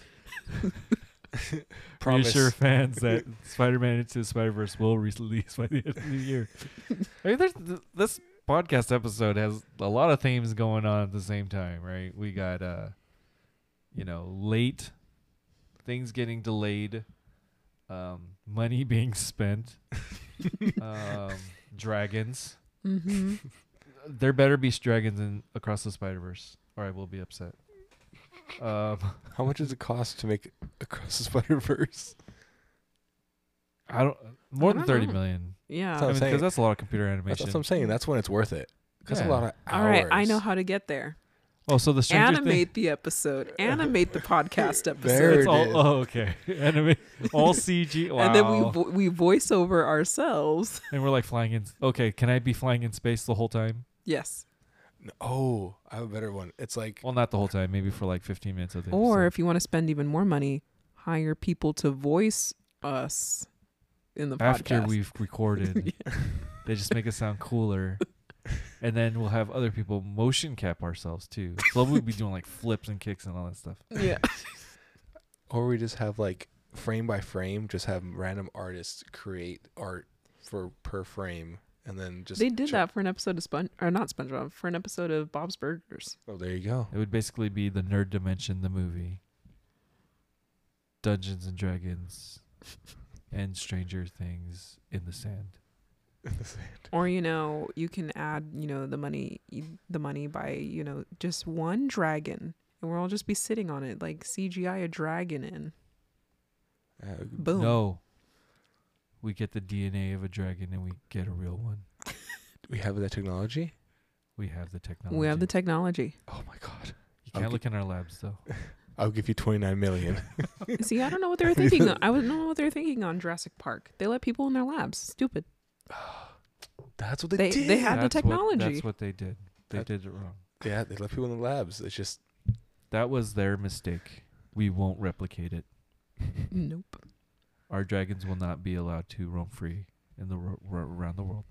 Promise. reassure fans that Spider-Man Into the Spider-Verse will release by the end of the year. I mean, there's, th- this podcast episode has a lot of themes going on at the same time, right? We got, uh, you know, late things getting delayed, um, money being spent, um, dragons. Mm-hmm. There better be dragons in Across the Spider-Verse, or I will be upset. Um, How much does it cost to make Across the Spider Verse? I don't more I than don't thirty know. million. Yeah. That's I what I'm mean, saying. because that's a lot of computer That's, animation. that's what I'm saying. That's when it's worth it. That's Yeah. a lot of hours. All right, I know how to get there. oh, so the Stranger Animate the episode. Animate the podcast episode. There Thing, it it's all, is. oh, okay. Animate all CG. Wow. And then we vo- we voice over ourselves. and we're like flying in. Okay, can I be flying in space the whole time? Yes. Oh, I have a better one. It's like Well, not the whole time. Maybe for like fifteen minutes of the Or episode. if you want to spend even more money, hire people to voice us in the after podcast. we've recorded, they just make it sound cooler. And then we'll have other people motion cap ourselves too. So we'll be doing like flips and kicks and all that stuff. yeah. or we just have like frame by frame, just have random artists create art for per frame, and then just They did ch- that for an episode of Sponge or not SpongeBob, for an episode of Bob's Burgers. Oh, there you go. It would basically be the Nerd Dimension, the movie, Dungeons and Dragons, and Stranger Things in the sand. in the Sand. Or you know, you can add, you know, the money the money by, you know, just one dragon and we'll all just be sitting on it like CGI a dragon in. Uh, Boom. No, we get the DNA of a dragon and we get a real one. we have that technology. We have the technology. We have the technology. Oh my god! You can't Okay. look in our labs though. I'll give you twenty nine million. See, I don't know what they were thinking. on- I don't know what they were thinking on Jurassic Park. They let people in their labs. Stupid. That's what they, They- did. they had- the That's what- technology. that's what they did. They That- did it wrong. yeah, they let people in the labs. It's just That was their mistake. We won't replicate it. Nope. Our dragons will not be allowed to roam free in the ro- ro- around the world,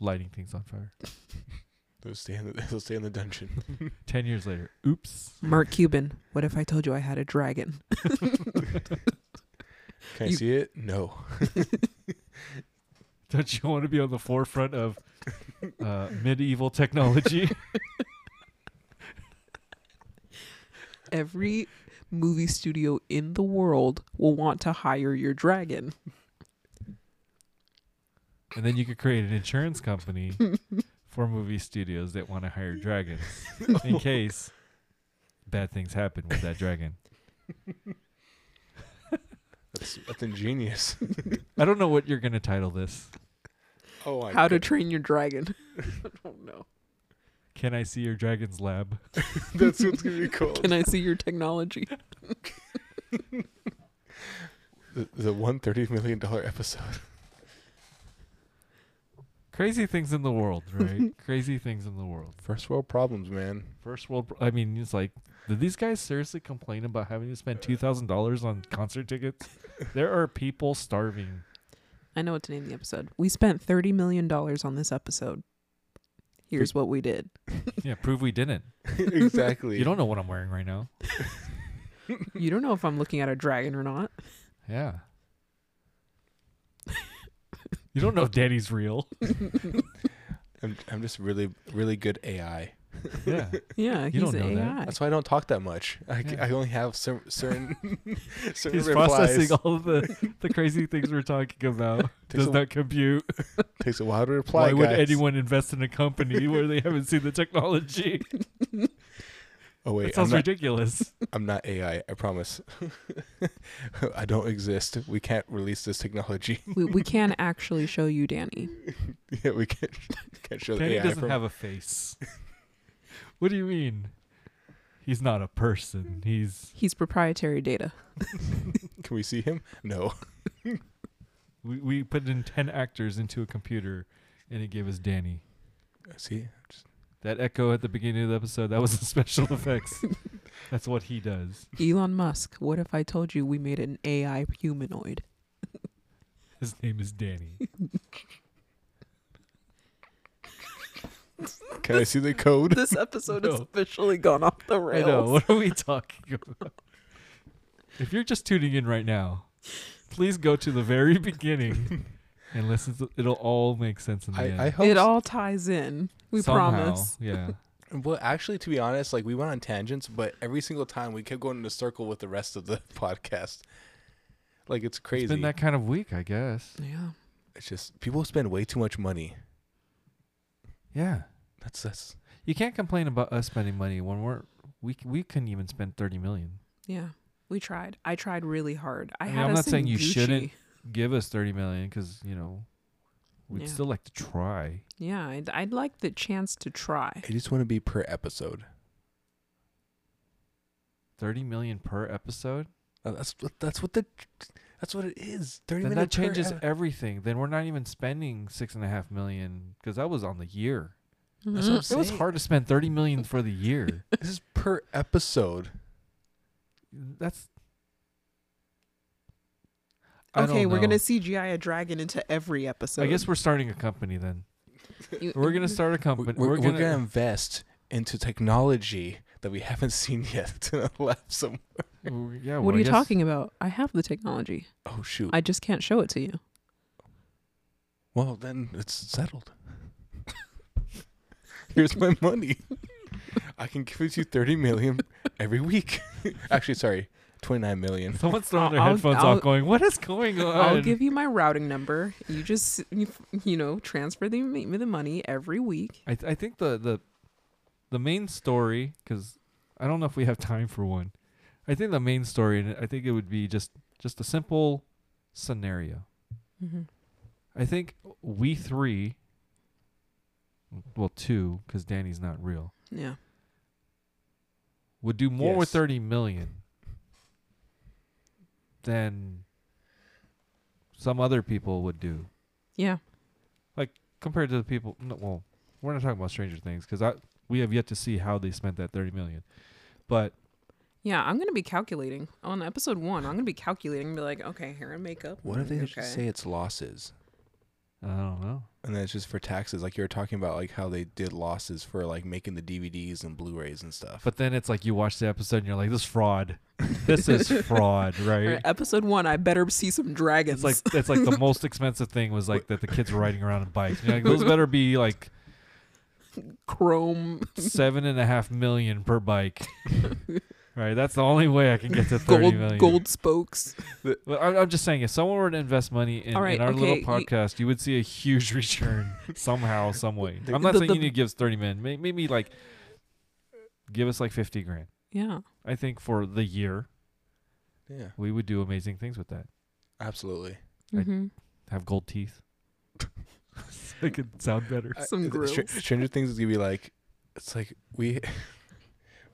lighting things on fire. they'll stay in the they'll stay in the dungeon. Ten years later, oops. Mark Cuban, what if I told you I had a dragon? Can I You- see it? No. Don't you want to be on the forefront of uh, medieval technology? Every movie studio in the world will want to hire your dragon. and then you could create an insurance company for movie studios that want to hire dragons in case bad things happen with that dragon. That's that's ingenious. I don't know what you're gonna title this. Oh my How to God. train your dragon. I don't know. Can I see your dragon's lab? That's what's gonna be called. Can I see your technology? The, the one thirty million dollar episode. Crazy things in the world, right? Crazy things in the world. First world problems, man. First world. pro- I mean, it's like, did these guys seriously complain about having to spend two thousand dollars on concert tickets? There are people starving. I know what to name the episode. We spent thirty million dollars on this episode. Here's what we did. Yeah, prove we didn't. exactly. You don't know what I'm wearing right now. You don't know if I'm looking at a dragon or not. Yeah. you don't know if Danny's real. I'm I'm just really really good AI. Yeah. Yeah, You he's don't know that. That's why I don't talk that much. I, c- Yeah. I only have cer- certain certain He's replies. processing all of the, the crazy things we're talking about. Takes Does a- not compute. Takes a while to reply. Why would anyone invest in a company where they haven't seen the technology? Oh wait, That I'm sounds not, ridiculous. I'm not AI. I promise. I don't exist. We can't release this technology. we we can actually show you Danny. yeah, we can't can't show the Danny AI doesn't from. have a face. What do you mean? He's not a person. He's He's proprietary data. Can we see him? No. we, we put in ten actors into a computer, and it gave us Danny. See, Just- That echo at the beginning of the episode, that was the special effects. That's what he does. Elon Musk. What if I told you we made an AI humanoid? His name is Danny. Can I see the code? This episode has No. officially gone off the I rails. know. What are we talking about? If you're just tuning in right now, please go to the very beginning and listen. To, it'll all make sense in the end. I, I hope. It all ties in. We Somehow, promise. Yeah. well, actually, to be honest, like we went on tangents, but every single time we kept going in a circle with the rest of the podcast. Like it's crazy. It's been that kind of week, I guess. Yeah. it's just people spend way too much money. Yeah. That's that's. You can't complain about us spending money when we're we c- we couldn't even spend thirty million. Yeah. We tried. I tried really hard. I, I mean, had I'm us not saying you Gucci. shouldn't. Give us thirty million because you know we'd Yeah. still like to try. Yeah, I'd, I'd like the chance to try. I just want to be per episode. Thirty million per episode. Uh, That's what that's what the that's what it is. Thirty Then minutes that changes Per, ep- everything. Then we're not even spending six and a half million because that was on the year. That's what I'm Mhm. It was Saying. hard to spend thirty million for the year. this is per episode. That's I Okay, don't we're gonna know. CGI a dragon into every episode. I guess we're starting a company then. You- We're gonna start a company. we're, We're, we're gonna, gonna invest into technology that we haven't seen yet in a lab somewhere. W- yeah. What well, are I you guess- talking about? I have the technology. Oh shoot! I just can't show it to you. well, then it's settled. Here's my money. I can give it you thirty million every week. Actually, sorry, twenty nine million. Someone's throwing their I'll- headphones I'll- off, going, "What is going on?" I'll give you my routing number. You just you, you know transfer the me the money every week. I th- I think the the the main story because I don't know if we have time for one. I think the main story, and I think it would be just just a simple scenario. Mm-hmm. I think we three, well, two, because Danny's not real, Yeah. would do more with thirty million than some other people would do Yeah. Like compared to the people. No, well, we're not talking about Stranger Things because I we have yet to see how they spent that thirty million, but Yeah, I'm gonna be calculating on episode one. I'm gonna be calculating and be like, okay, hair and makeup. What if they okay. just say it's losses? I don't know. And then it's just for taxes, like you were talking about, like how they did losses for like making the DVDs and Blu-rays and stuff. But then it's like you watch the episode and you're like, this is fraud. this is fraud, All right? right, episode one, I better see some dragons. It's like it's like the most expensive thing was like that the kids were riding around on bikes. You're like, those better be like chrome, seven and a half million per bike. Right, that's the only way I can get to thirty gold, million. gold spokes. Well, I'm, I'm just saying, if someone were to invest money in, All right, in our little okay, y- podcast, you would see a huge return somehow, some way. I'm not the- saying the- you need to give us 30 million. May- Maybe like give us like 50 grand. Yeah. I think for the year, yeah, we would do amazing things with that. absolutely. Mm-hmm. Have gold teeth. so it could sound better. Some the grills. Str- Stranger Things is gonna be like, it's like we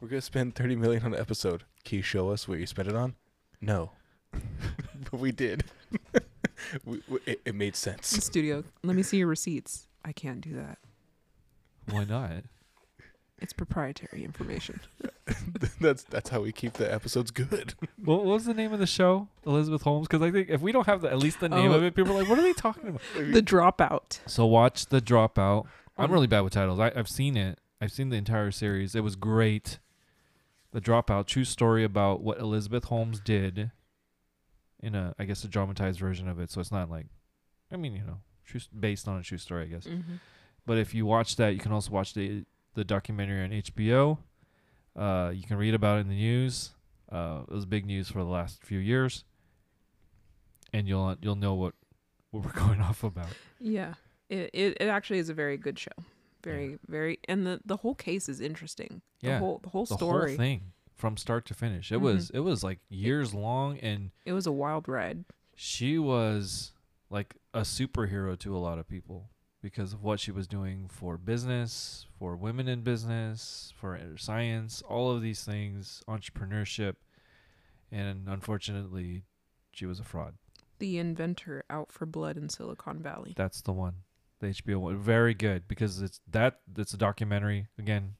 we're gonna spend thirty million on an episode. Can you show us what you spent it on? No, but we did. we, we, it, it made sense. Studio, let me see your receipts. I can't do that. Why not? It's proprietary information. that's that's how we keep the episodes good. What, what was the name of the show? Elizabeth Holmes? Because I think if we don't have the, at least the name Oh. of it, people are like, what are they talking about? The dropout. So watch The Dropout. I'm Um, really bad with titles. I, I've seen it. I've seen the entire series. It was great. The Dropout, true story about what Elizabeth Holmes did in a, I guess, a dramatized version of it. So it's not like, I mean, you know, true, based on a true story, I guess. Mm-hmm. But if you watch that, you can also watch the the documentary on HBO. Uh, you can read about it in the news. Uh, it was big news for the last few years, and you'll you'll know what what we're going off about. Yeah. It, it it actually is a very good show. Very very and the the whole case is interesting. The Yeah, whole the whole The story. whole thing from start to finish. It Mhm. was it was like years long, and It was a wild ride. she was like a superhero to a lot of people because of what she was doing for business, for women in business, for science, all of these things, entrepreneurship, and unfortunately, she was a fraud. The inventor out for blood in Silicon Valley. That's the one, the HBO one. Very good because it's that. It's a documentary again.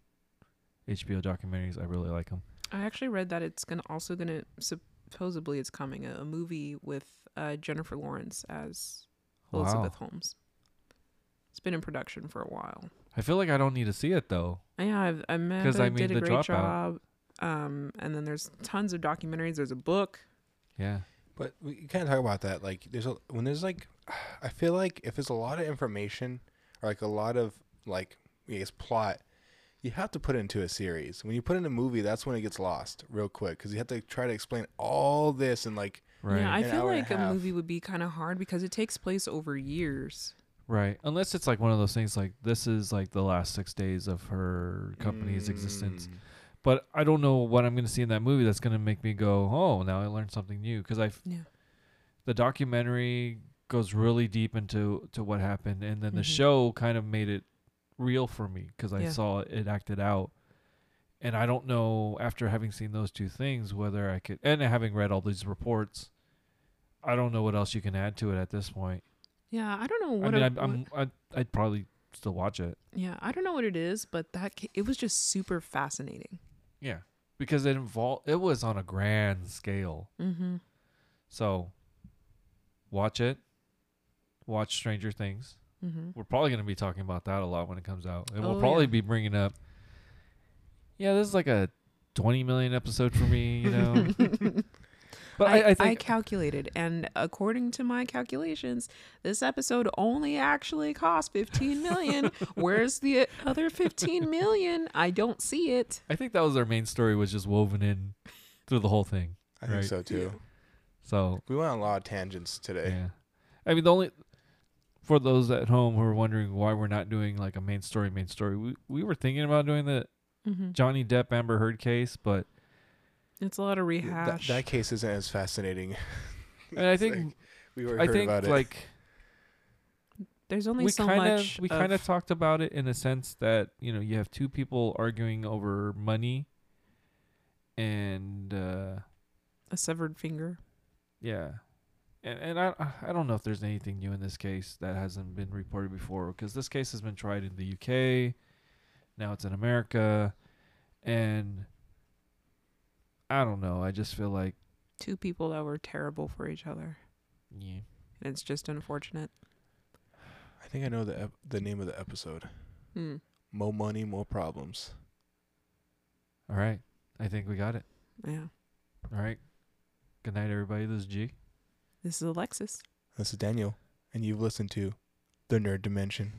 HBO documentaries, I really like them. I actually read that it's gonna also gonna supposedly it's coming a, a movie with uh, Jennifer Lawrence as Elizabeth Holmes. It's been in production for a while. I feel like I don't need to see it though. Yeah, I've, I Amanda mean, did a The great Dropout. job. Um, and then there's tons of documentaries. There's a book. Yeah. But we can't talk about that. Like, there's a when there's like, I feel like if there's a lot of information or like a lot of like, I guess plot, you have to put it into a series. When you put in a movie, that's when it gets lost real quick because you have to try to explain all this and like, Right. Yeah, I feel hour a like a half. movie would be kind of hard because it takes place over years. Right. Unless it's like one of those things like this is like the last six days of her company's existence. mm, But I don't know what I'm going to see in that movie that's going to make me go, oh, now I learned something new. Because I, Yeah. the documentary goes really deep into to what happened, and then the Mhm. show kind of made it real for me because I Yeah. saw it acted out. And I don't know after having seen those two things whether I could, and having read all these reports, I don't know what else you can add to it at this point. Yeah, I don't know what. I mean, a- I'm, I'm I'd, I'd probably still watch it. yeah, I don't know what it is, but that it was just super fascinating. Yeah, because it involved it was on a grand scale. Mm-hmm. So watch it. Watch Stranger Things. Mm-hmm. We're probably going to be talking about that a lot when it comes out, and we'll Oh, probably yeah. be bringing up. Yeah, this is like a twenty million episode for me, you know. but I, I think calculated, and according to my calculations, this episode only actually cost fifteen million. Where's the other fifteen million? I don't see it. I think that was our main story was just woven in through the whole thing. I think so too. So We went on a lot of tangents today. Yeah. I mean, the only for those at home who are wondering why we're not doing like a main story, main story, we we were thinking about doing the Mm-hmm. Johnny Depp Amber Heard case, but It's a lot of That, rehash. that case isn't as fascinating. and I think like, we were I heard think about it. like There's only we so kind much. of we kind of talked about it in a sense that you know you have two people arguing over money, and uh a severed finger. yeah. And, and I I don't know if there's anything new in this case that hasn't been reported before because this case has been tried in the UK, now it's in America, and I don't know. I just feel like Two people that were terrible for each other, yeah, and it's just unfortunate. I think I know the ep- the name of the episode. Hmm. More money, more problems. all right. I think we got it. Yeah. All right. Good night, everybody. This is G. This is Alexis. This is Daniel, and you've listened to The Nerd Dimension.